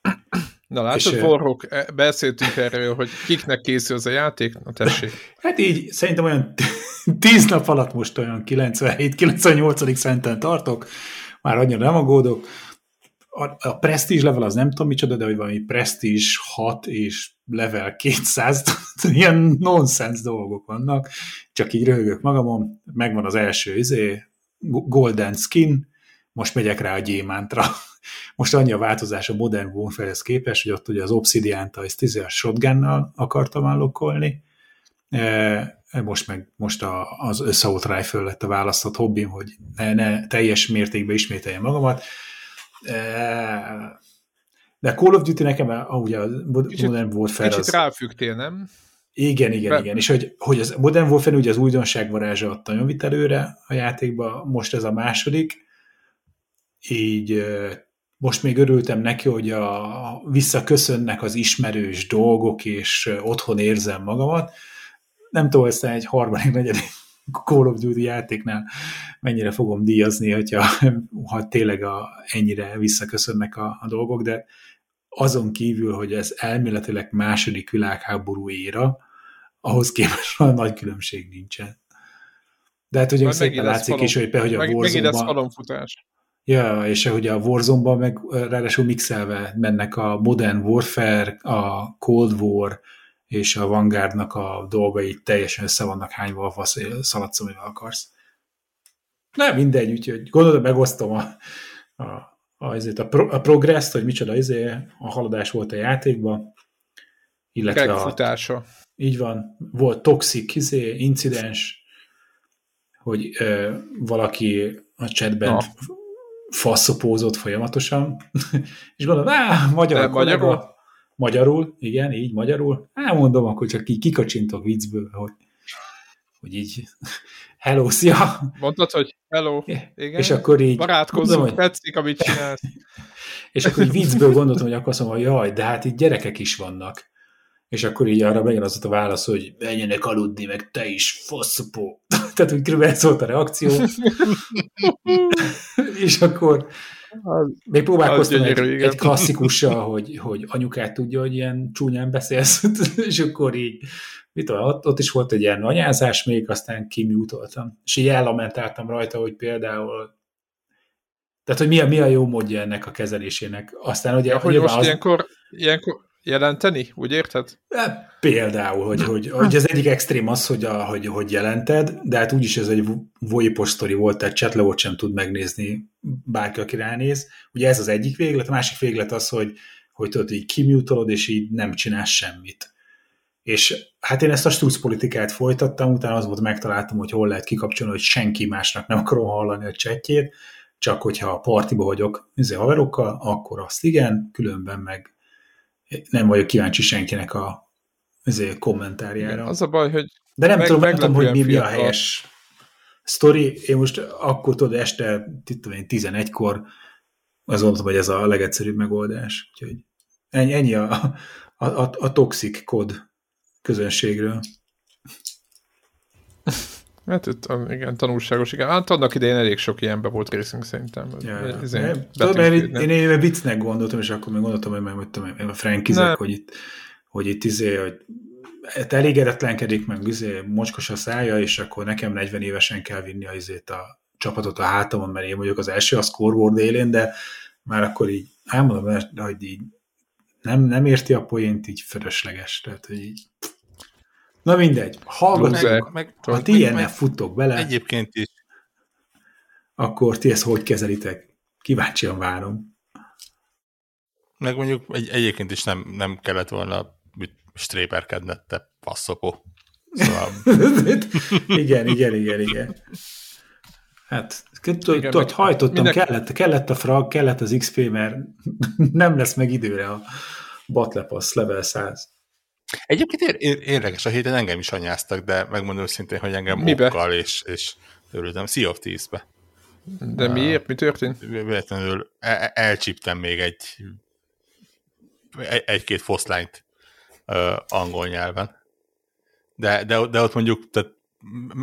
Na látod, és, Warhawk, e, beszéltünk erről, hogy kiknek készül az a játék? Na tessék. Hát így, szerintem olyan tíz nap alatt most olyan 97-98. szenten tartok, már annyira nem aggódok. A, a Prestige level az nem tudom micsoda, de hogy valami Prestige 6 és level 200, ilyen nonsens dolgok vannak, csak így röhögök magamon, megvan az első izé, Golden Skin, most megyek rá a gyémántra. Most annyi a változás a Modern Warfare-hez képest, hogy ott ugye az Obsidian-t a, a shotgunnal akartam állokolni, e, most meg most a, az Assault Rifle lett a választott hobbim, hogy ne, ne teljes mértékben ismételjem magamat. E, de Call of Duty nekem, ahogy a Modern Warfare kicsit az... ráfügtél, nem? Igen, igen, Be... igen. És hogy, hogy az Modern Warfare ugye az újdonság varázsa adta nagyon előre a játékba, most ez a második, így most még örültem neki, hogy a, visszaköszönnek az ismerős dolgok, és otthon érzem magamat. Nem tudom, aztán egy harmadik, negyedik Call of Duty játéknál mennyire fogom díjazni, hogyha ha tényleg a, ennyire visszaköszönnek a, a dolgok, de azon kívül, hogy ez elméletileg második világháború éra, ahhoz képest a nagy különbség nincsen. De hát ugye szépen látszik falom, is, hogy, hogy a meg, Warzone-ban... Ja, és hogy a warzone meg ráadásul mixelve mennek a Modern Warfare, a Cold War és a Vanguardnak a dolgai teljesen össze vannak hányva a fasz, szaladsz, amivel akarsz. Nem, mindegy, úgyhogy gondolom, megosztom a, a, a, a, pro, a progress hogy micsoda izé, a haladás volt a játékban, illetve a, így van, volt toxic izé, incidens, hogy ö, valaki a chatben no. Faszopózott folyamatosan, és gondolom, á, magyar De, kollega, magyarul? magyarul, igen, így magyarul, á, mondom, akkor csak így kikacsintok viccből, hogy, hogy így hello, szia! Mondtad, hogy hello, igen, és akkor így barátkozzunk, mondom, hogy... tetszik, amit csinálsz. és akkor így viccből gondoltam, hogy akkor azt mondom, hogy jaj, de hát itt gyerekek is vannak. És akkor így arra megint az a válasz, hogy menjenek aludni, meg te is, faszopó. Tehát, hogy körülbelül ez volt a reakció. és akkor még próbálkoztam egy, gyönyörű, egy klasszikussal, hogy, hogy anyukát tudja, hogy ilyen csúnyán beszélsz, és akkor így, mit tudom, ott, ott is volt egy ilyen anyázás még, aztán kimutoltam. És így ellamentáltam rajta, hogy például tehát, hogy mi a, mi a jó módja ennek a kezelésének. Aztán ugye... Ja, hogy most az... ilyenkor, ilyenkor, jelenteni, úgy érted? E, például, hogy, hogy, hogy az egyik extrém az, hogy, a, hogy, hogy jelented, de hát úgyis ez egy voipos volt, tehát chatlogot sem tud megnézni bárki, aki ránéz. Ugye ez az egyik véglet, a másik véglet az, hogy, hogy tudod, így kimutolod, és így nem csinálsz semmit. És hát én ezt a struc politikát folytattam, utána az volt, megtaláltam, hogy hol lehet kikapcsolni, hogy senki másnak nem akarom hallani a chatjét, csak hogyha a partiba vagyok izé, haverokkal, akkor azt igen, különben meg nem vagyok kíváncsi senkinek a ezért kommentárjára. Az a baj, hogy De nem meg, tudom, nem tudom, hogy mi, mi a helyes sztori. Én most akkor tudod, este 11-kor az mondtam, hogy ez a legegyszerűbb megoldás. Úgyhogy ennyi, ennyi a, a, a, a toxic kod közönségről. Hát itt, igen, tanulságos, igen. Hát annak idején elég sok ilyenben volt részünk szerintem. Ja, ja. Ez én, tudom, mert én, én, én viccnek gondoltam, és akkor még gondoltam, hogy majd tudom, a frankizek, hogy itt, hogy itt izé, hogy hát elégedetlenkedik, meg izé, mocskos a szája, és akkor nekem 40 évesen kell vinni a, izét a csapatot a hátamon, mert én vagyok az első a scoreboard élén, de már akkor így elmondom, hogy így nem, nem érti a poént, így fölösleges. Tehát, hogy így Na mindegy, hallgatok, meg, meg, ha ti ilyennel futtok bele, egyébként is. akkor ti ezt hogy kezelitek? Kíváncsian várom. Meg mondjuk egy, egyébként is nem, nem kellett volna stréperkedned, te passzopó. Szóval... igen, igen, igen, igen. Hát, tudod, hajtottam, mindenki... kellett, kellett a frag, kellett az XP, mert nem lesz meg időre a Batlepass level 100. Egyébként ér- érdekes, a héten engem is anyáztak, de megmondom őszintén, hogy engem Mibe? okkal és, és örültem. Sea of Thieves-be. De miért? Mi történt? Véletlenül el- elcsíptem még egy egy-két foszlányt uh, angol nyelven. De, de, de ott mondjuk tehát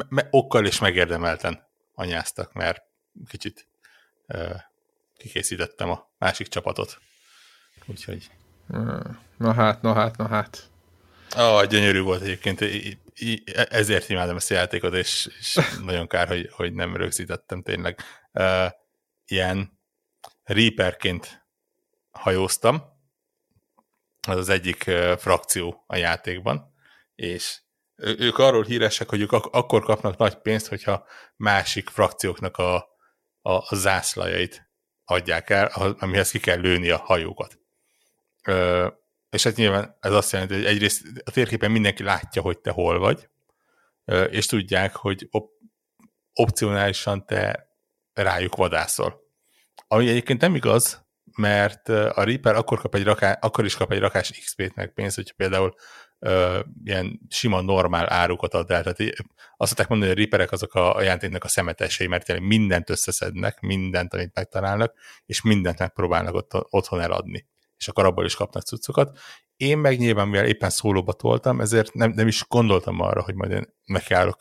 me- okkal és megérdemelten anyáztak, mert kicsit uh, kikészítettem a másik csapatot. Úgyhogy Na hát, na hát, na hát. Ah, gyönyörű volt egyébként, ezért imádom ezt a játékot, és, és nagyon kár, hogy, hogy nem rögzítettem tényleg. Uh, ilyen Reaperként hajóztam, az az egyik uh, frakció a játékban, és ők arról híresek, hogy ők ak- akkor kapnak nagy pénzt, hogyha másik frakcióknak a, a, a zászlajait adják el, amihez ki kell lőni a hajókat. Ö, és hát nyilván ez azt jelenti, hogy egyrészt a térképen mindenki látja, hogy te hol vagy, és tudják, hogy op- opcionálisan te rájuk vadászol. Ami egyébként nem igaz, mert a Reaper akkor, kap egy raká, akkor is kap egy rakás XP-t meg pénzt, hogyha például ö, ilyen sima, normál árukat ad el. Tehát azt szokták mondani, hogy a riperek azok a játéknak a szemetesei, mert tényleg mindent összeszednek, mindent, amit megtalálnak, és mindent megpróbálnak ott, otthon eladni. És akkor abból is kapnak cuccokat. Én meg nyilván, mivel éppen szólóba toltam, ezért nem, nem is gondoltam arra, hogy majd én nekiállok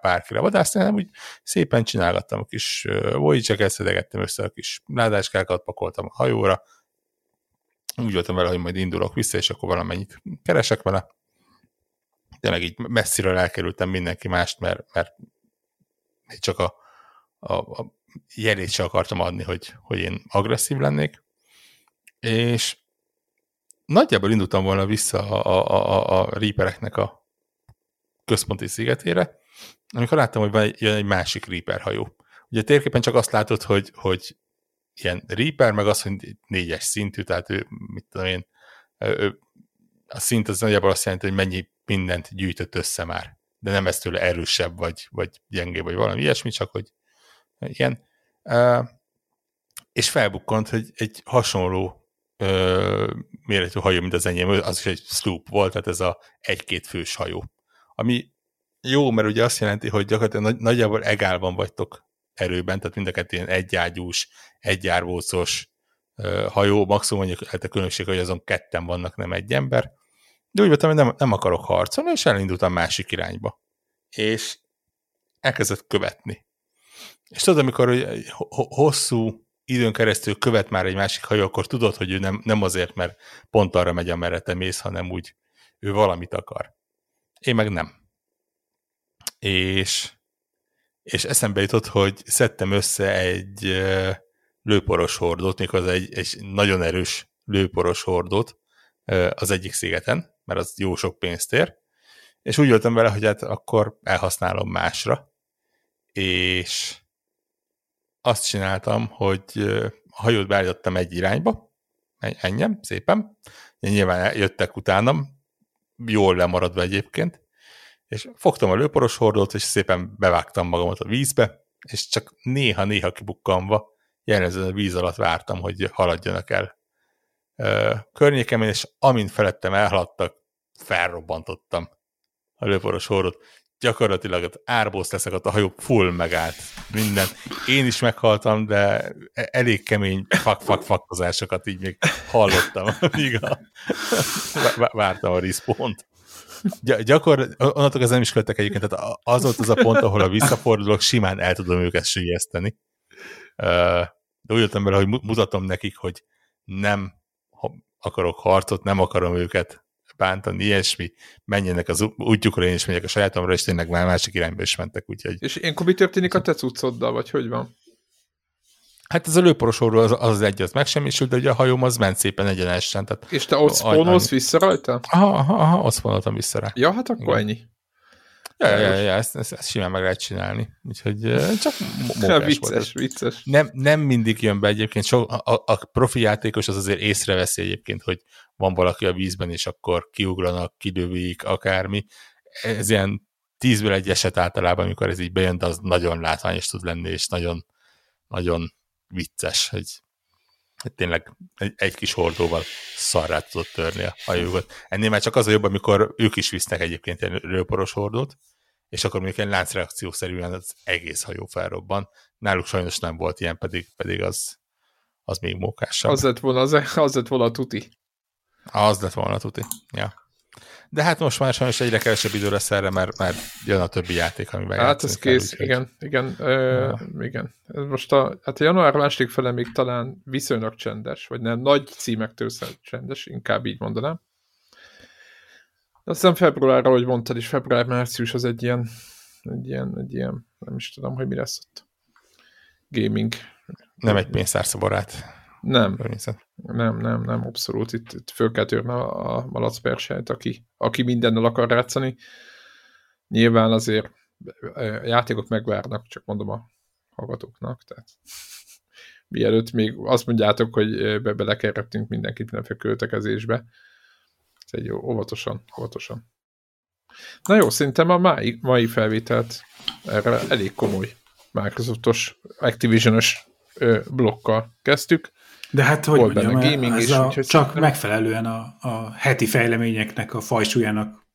bárkire vadászni, hanem úgy szépen csinálgattam a kis voyager szedegettem össze a kis ládáskákat, pakoltam a hajóra, úgy voltam vele, hogy majd indulok vissza, és akkor valamennyit keresek vele. Tényleg így messziről elkerültem mindenki mást, mert, mert csak a, a, a jelét sem akartam adni, hogy, hogy én agresszív lennék. És nagyjából indultam volna vissza a, a, a, a Reapereknek a központi szigetére, amikor láttam, hogy van jön egy másik Reaper hajó. Ugye térképen csak azt látod, hogy, hogy ilyen Reaper, meg az, hogy négyes szintű, tehát ő, mit tudom én, ő, a szint az nagyjából azt jelenti, hogy mennyi mindent gyűjtött össze már. De nem ez tőle erősebb, vagy, vagy gyengébb, vagy valami ilyesmi, csak hogy ilyen. Uh, és felbukkant, hogy egy hasonló uh, méretű hajó, mint az enyém, az is egy sloop volt, tehát ez a egy-két fős hajó. Ami jó, mert ugye azt jelenti, hogy gyakorlatilag nagyjából egálban vagytok erőben, tehát mind a kettő ilyen egyágyús, egyárvócos hajó, maximum mondjuk hát a különbség, hogy azon ketten vannak, nem egy ember, de úgy voltam, hogy nem, nem akarok harcolni, és elindultam másik irányba. És elkezdett követni. És tudod, amikor hogy hosszú időn keresztül követ már egy másik hajó, akkor tudod, hogy ő nem, nem azért, mert pont arra megy, amerre te mész, hanem úgy ő valamit akar. Én meg nem. És és eszembe jutott, hogy szedtem össze egy lőporos hordót, mikor egy, egy nagyon erős lőporos hordót az egyik szigeten, mert az jó sok pénzt ér, és úgy voltam vele, hogy hát akkor elhasználom másra, és azt csináltam, hogy a hajót beállítottam egy irányba, ennyem, szépen, nyilván jöttek utánam, jól lemaradva egyébként, és fogtam a lőporos hordót, és szépen bevágtam magamat a vízbe, és csak néha-néha kibukkanva jellemzően a víz alatt vártam, hogy haladjanak el. Környékemen, és amint felettem elhaladtak, felrobbantottam a lőporos hordót. Gyakorlatilag árbóz leszek, a hajó full megállt minden. Én is meghaltam, de e-, elég kemény fak-fak-fakkozásokat így még hallottam, amíg a, vártam a respawnt. Gy- gyakor, onnantól ez nem is követek egyébként, tehát az volt az a pont, ahol a visszafordulok, simán el tudom őket sülyezteni. De úgy jöttem bele, hogy mutatom nekik, hogy nem akarok harcot, nem akarom őket bántani, ilyesmi, menjenek az útjukra, én is megyek a sajátomra, és tényleg már másik irányba is mentek, úgyhogy... És ilyenkor mi történik a te cuccoddal, vagy hogy van? Hát ez a lőporosóról az, az egy, az megsemmisült, de ugye a hajóm az ment szépen egyenesen. Tehát És te ott spawnolsz vissza rajta? Aha, aha, aha ott spawnoltam vissza rá. Ja, hát akkor Igen. ennyi. Ja, ja, ja, ja ezt, ezt, ezt simán meg lehet csinálni. Úgyhogy csak vicces, volt. vicces. Nem, nem mindig jön be egyébként. So, a, a profi játékos az azért észreveszi egyébként, hogy van valaki a vízben, és akkor kiugranak, kidővik, akármi. Ez ilyen tízből egy eset általában, amikor ez így bejön, de az nagyon látványos tud lenni, és nagyon, nagyon vicces, hogy, hogy tényleg egy, egy kis hordóval szarrá tudott törni a hajókat. Ennél már csak az a jobb, amikor ők is visznek egyébként ilyen rőporos hordót, és akkor még egy láncreakciószerűen az egész hajó felrobban. Náluk sajnos nem volt ilyen, pedig, pedig az, az még mókásabb. Az lett volna, az, az lett volna a tuti. Az lett volna tuti, ja. De hát most már sajnos egyre kevesebb idő lesz erre, mert már jön a többi játék, amivel Hát ez kész, kell, igen, igen, ö, ja. igen. Most a, hát a január második fele még talán viszonylag csendes, vagy nem, nagy címektől csendes, inkább így mondanám. De aztán februárra, ahogy mondtad is, február-március az egy ilyen, egy ilyen, egy ilyen, nem is tudom, hogy mi lesz ott. Gaming. Nem egy pénztárszabarát. Nem, nem, nem, nem, abszolút. Itt, itt föl kell törni a, a malacpersejt, aki, aki mindennel akar játszani. Nyilván azért játékok megvárnak, csak mondom a hallgatóknak, tehát mielőtt még azt mondjátok, hogy be belekerrettünk mindenkit mindenféle költekezésbe. Ez egy jó, óvatosan, óvatosan. Na jó, szerintem a mai, mai felvételt erre elég komoly Microsoftos, Activision-ös blokkal kezdtük. De hát, hogy Volt mondjam, benne gaming ez is, a, csak szerintem... megfelelően a, a heti fejleményeknek, a fajsúlyának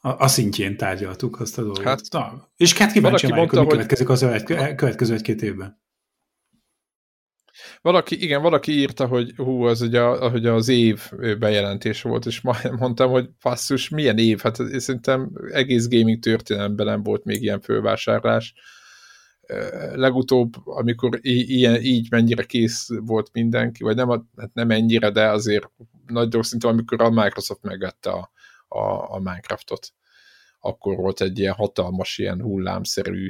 a, a szintjén tárgyaltuk azt a dolgot. Hát, Na, és hát kíváncsi vagyok, hogy következik az következő egy-két évben. Valaki, igen, valaki írta, hogy hú, az ugye, hogy az év bejelentés volt, és majd mondtam, hogy passzus, milyen év? Hát szerintem egész gaming történelemben nem volt még ilyen fővásárlás legutóbb, amikor ilyen, így mennyire kész volt mindenki, vagy nem, hát nem ennyire, de azért nagy dolog szintén, amikor a Microsoft megvette a, a, a Minecraftot, akkor volt egy ilyen hatalmas, ilyen hullámszerű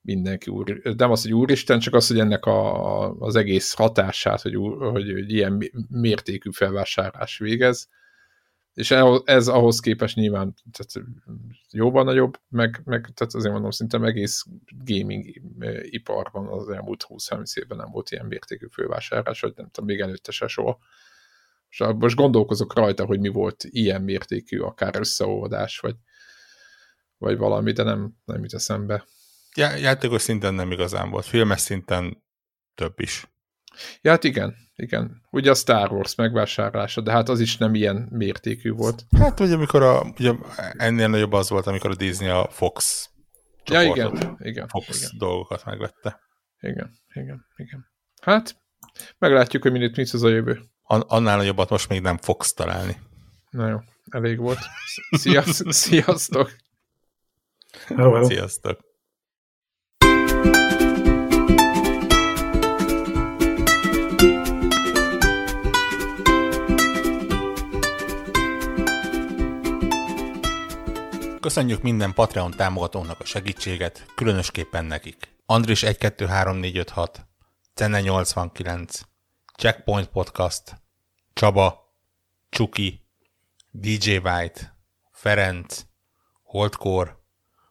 mindenki úr, nem az, hogy úristen, csak az, hogy ennek a, az egész hatását, hogy, hogy, hogy ilyen mértékű felvásárlás végez, és ez ahhoz képest nyilván tehát jóban nagyobb, meg, meg tehát azért mondom, szinte egész gaming iparban az elmúlt 20-30 évben nem volt ilyen mértékű fővásárlás, vagy nem tudom, még előtte se soha. És most gondolkozok rajta, hogy mi volt ilyen mértékű, akár összeolvadás, vagy, vagy valami, de nem, nem jut eszembe. Já, játékos szinten nem igazán volt, filmes szinten több is. Ja, hát igen, igen. Ugye a Star Wars megvásárlása, de hát az is nem ilyen mértékű volt. Hát ugye amikor a, ugye ennél nagyobb az volt, amikor a Disney a Fox ja, igen, igen, Fox igen. dolgokat megvette. Igen, igen, igen. Hát, meglátjuk, hogy minit mit az a jövő. An annál nagyobbat most még nem fogsz találni. Na jó, elég volt. Sziasztok! Sziasztok! Sziasztok! Köszönjük minden Patreon támogatónak a segítséget, különösképpen nekik. Andris 123456, Cenne 89, Checkpoint Podcast, Csaba, Csuki, DJ White, Ferenc, Holdcore,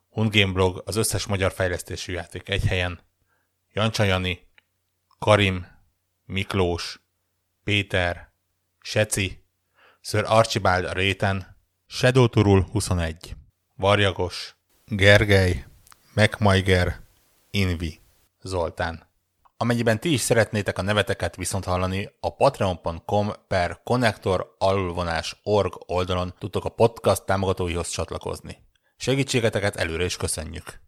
Hundgame Blog, az összes magyar fejlesztésű játék egy helyen, Jancsa Karim, Miklós, Péter, Seci, Sir Archibald a réten, Shadow Turul 21. Varjagos, Gergely, Megmajger, Invi, Zoltán. Amennyiben ti is szeretnétek a neveteket viszont hallani, a patreon.com per connector alulvonás org oldalon tudtok a podcast támogatóihoz csatlakozni. Segítségeteket előre is köszönjük!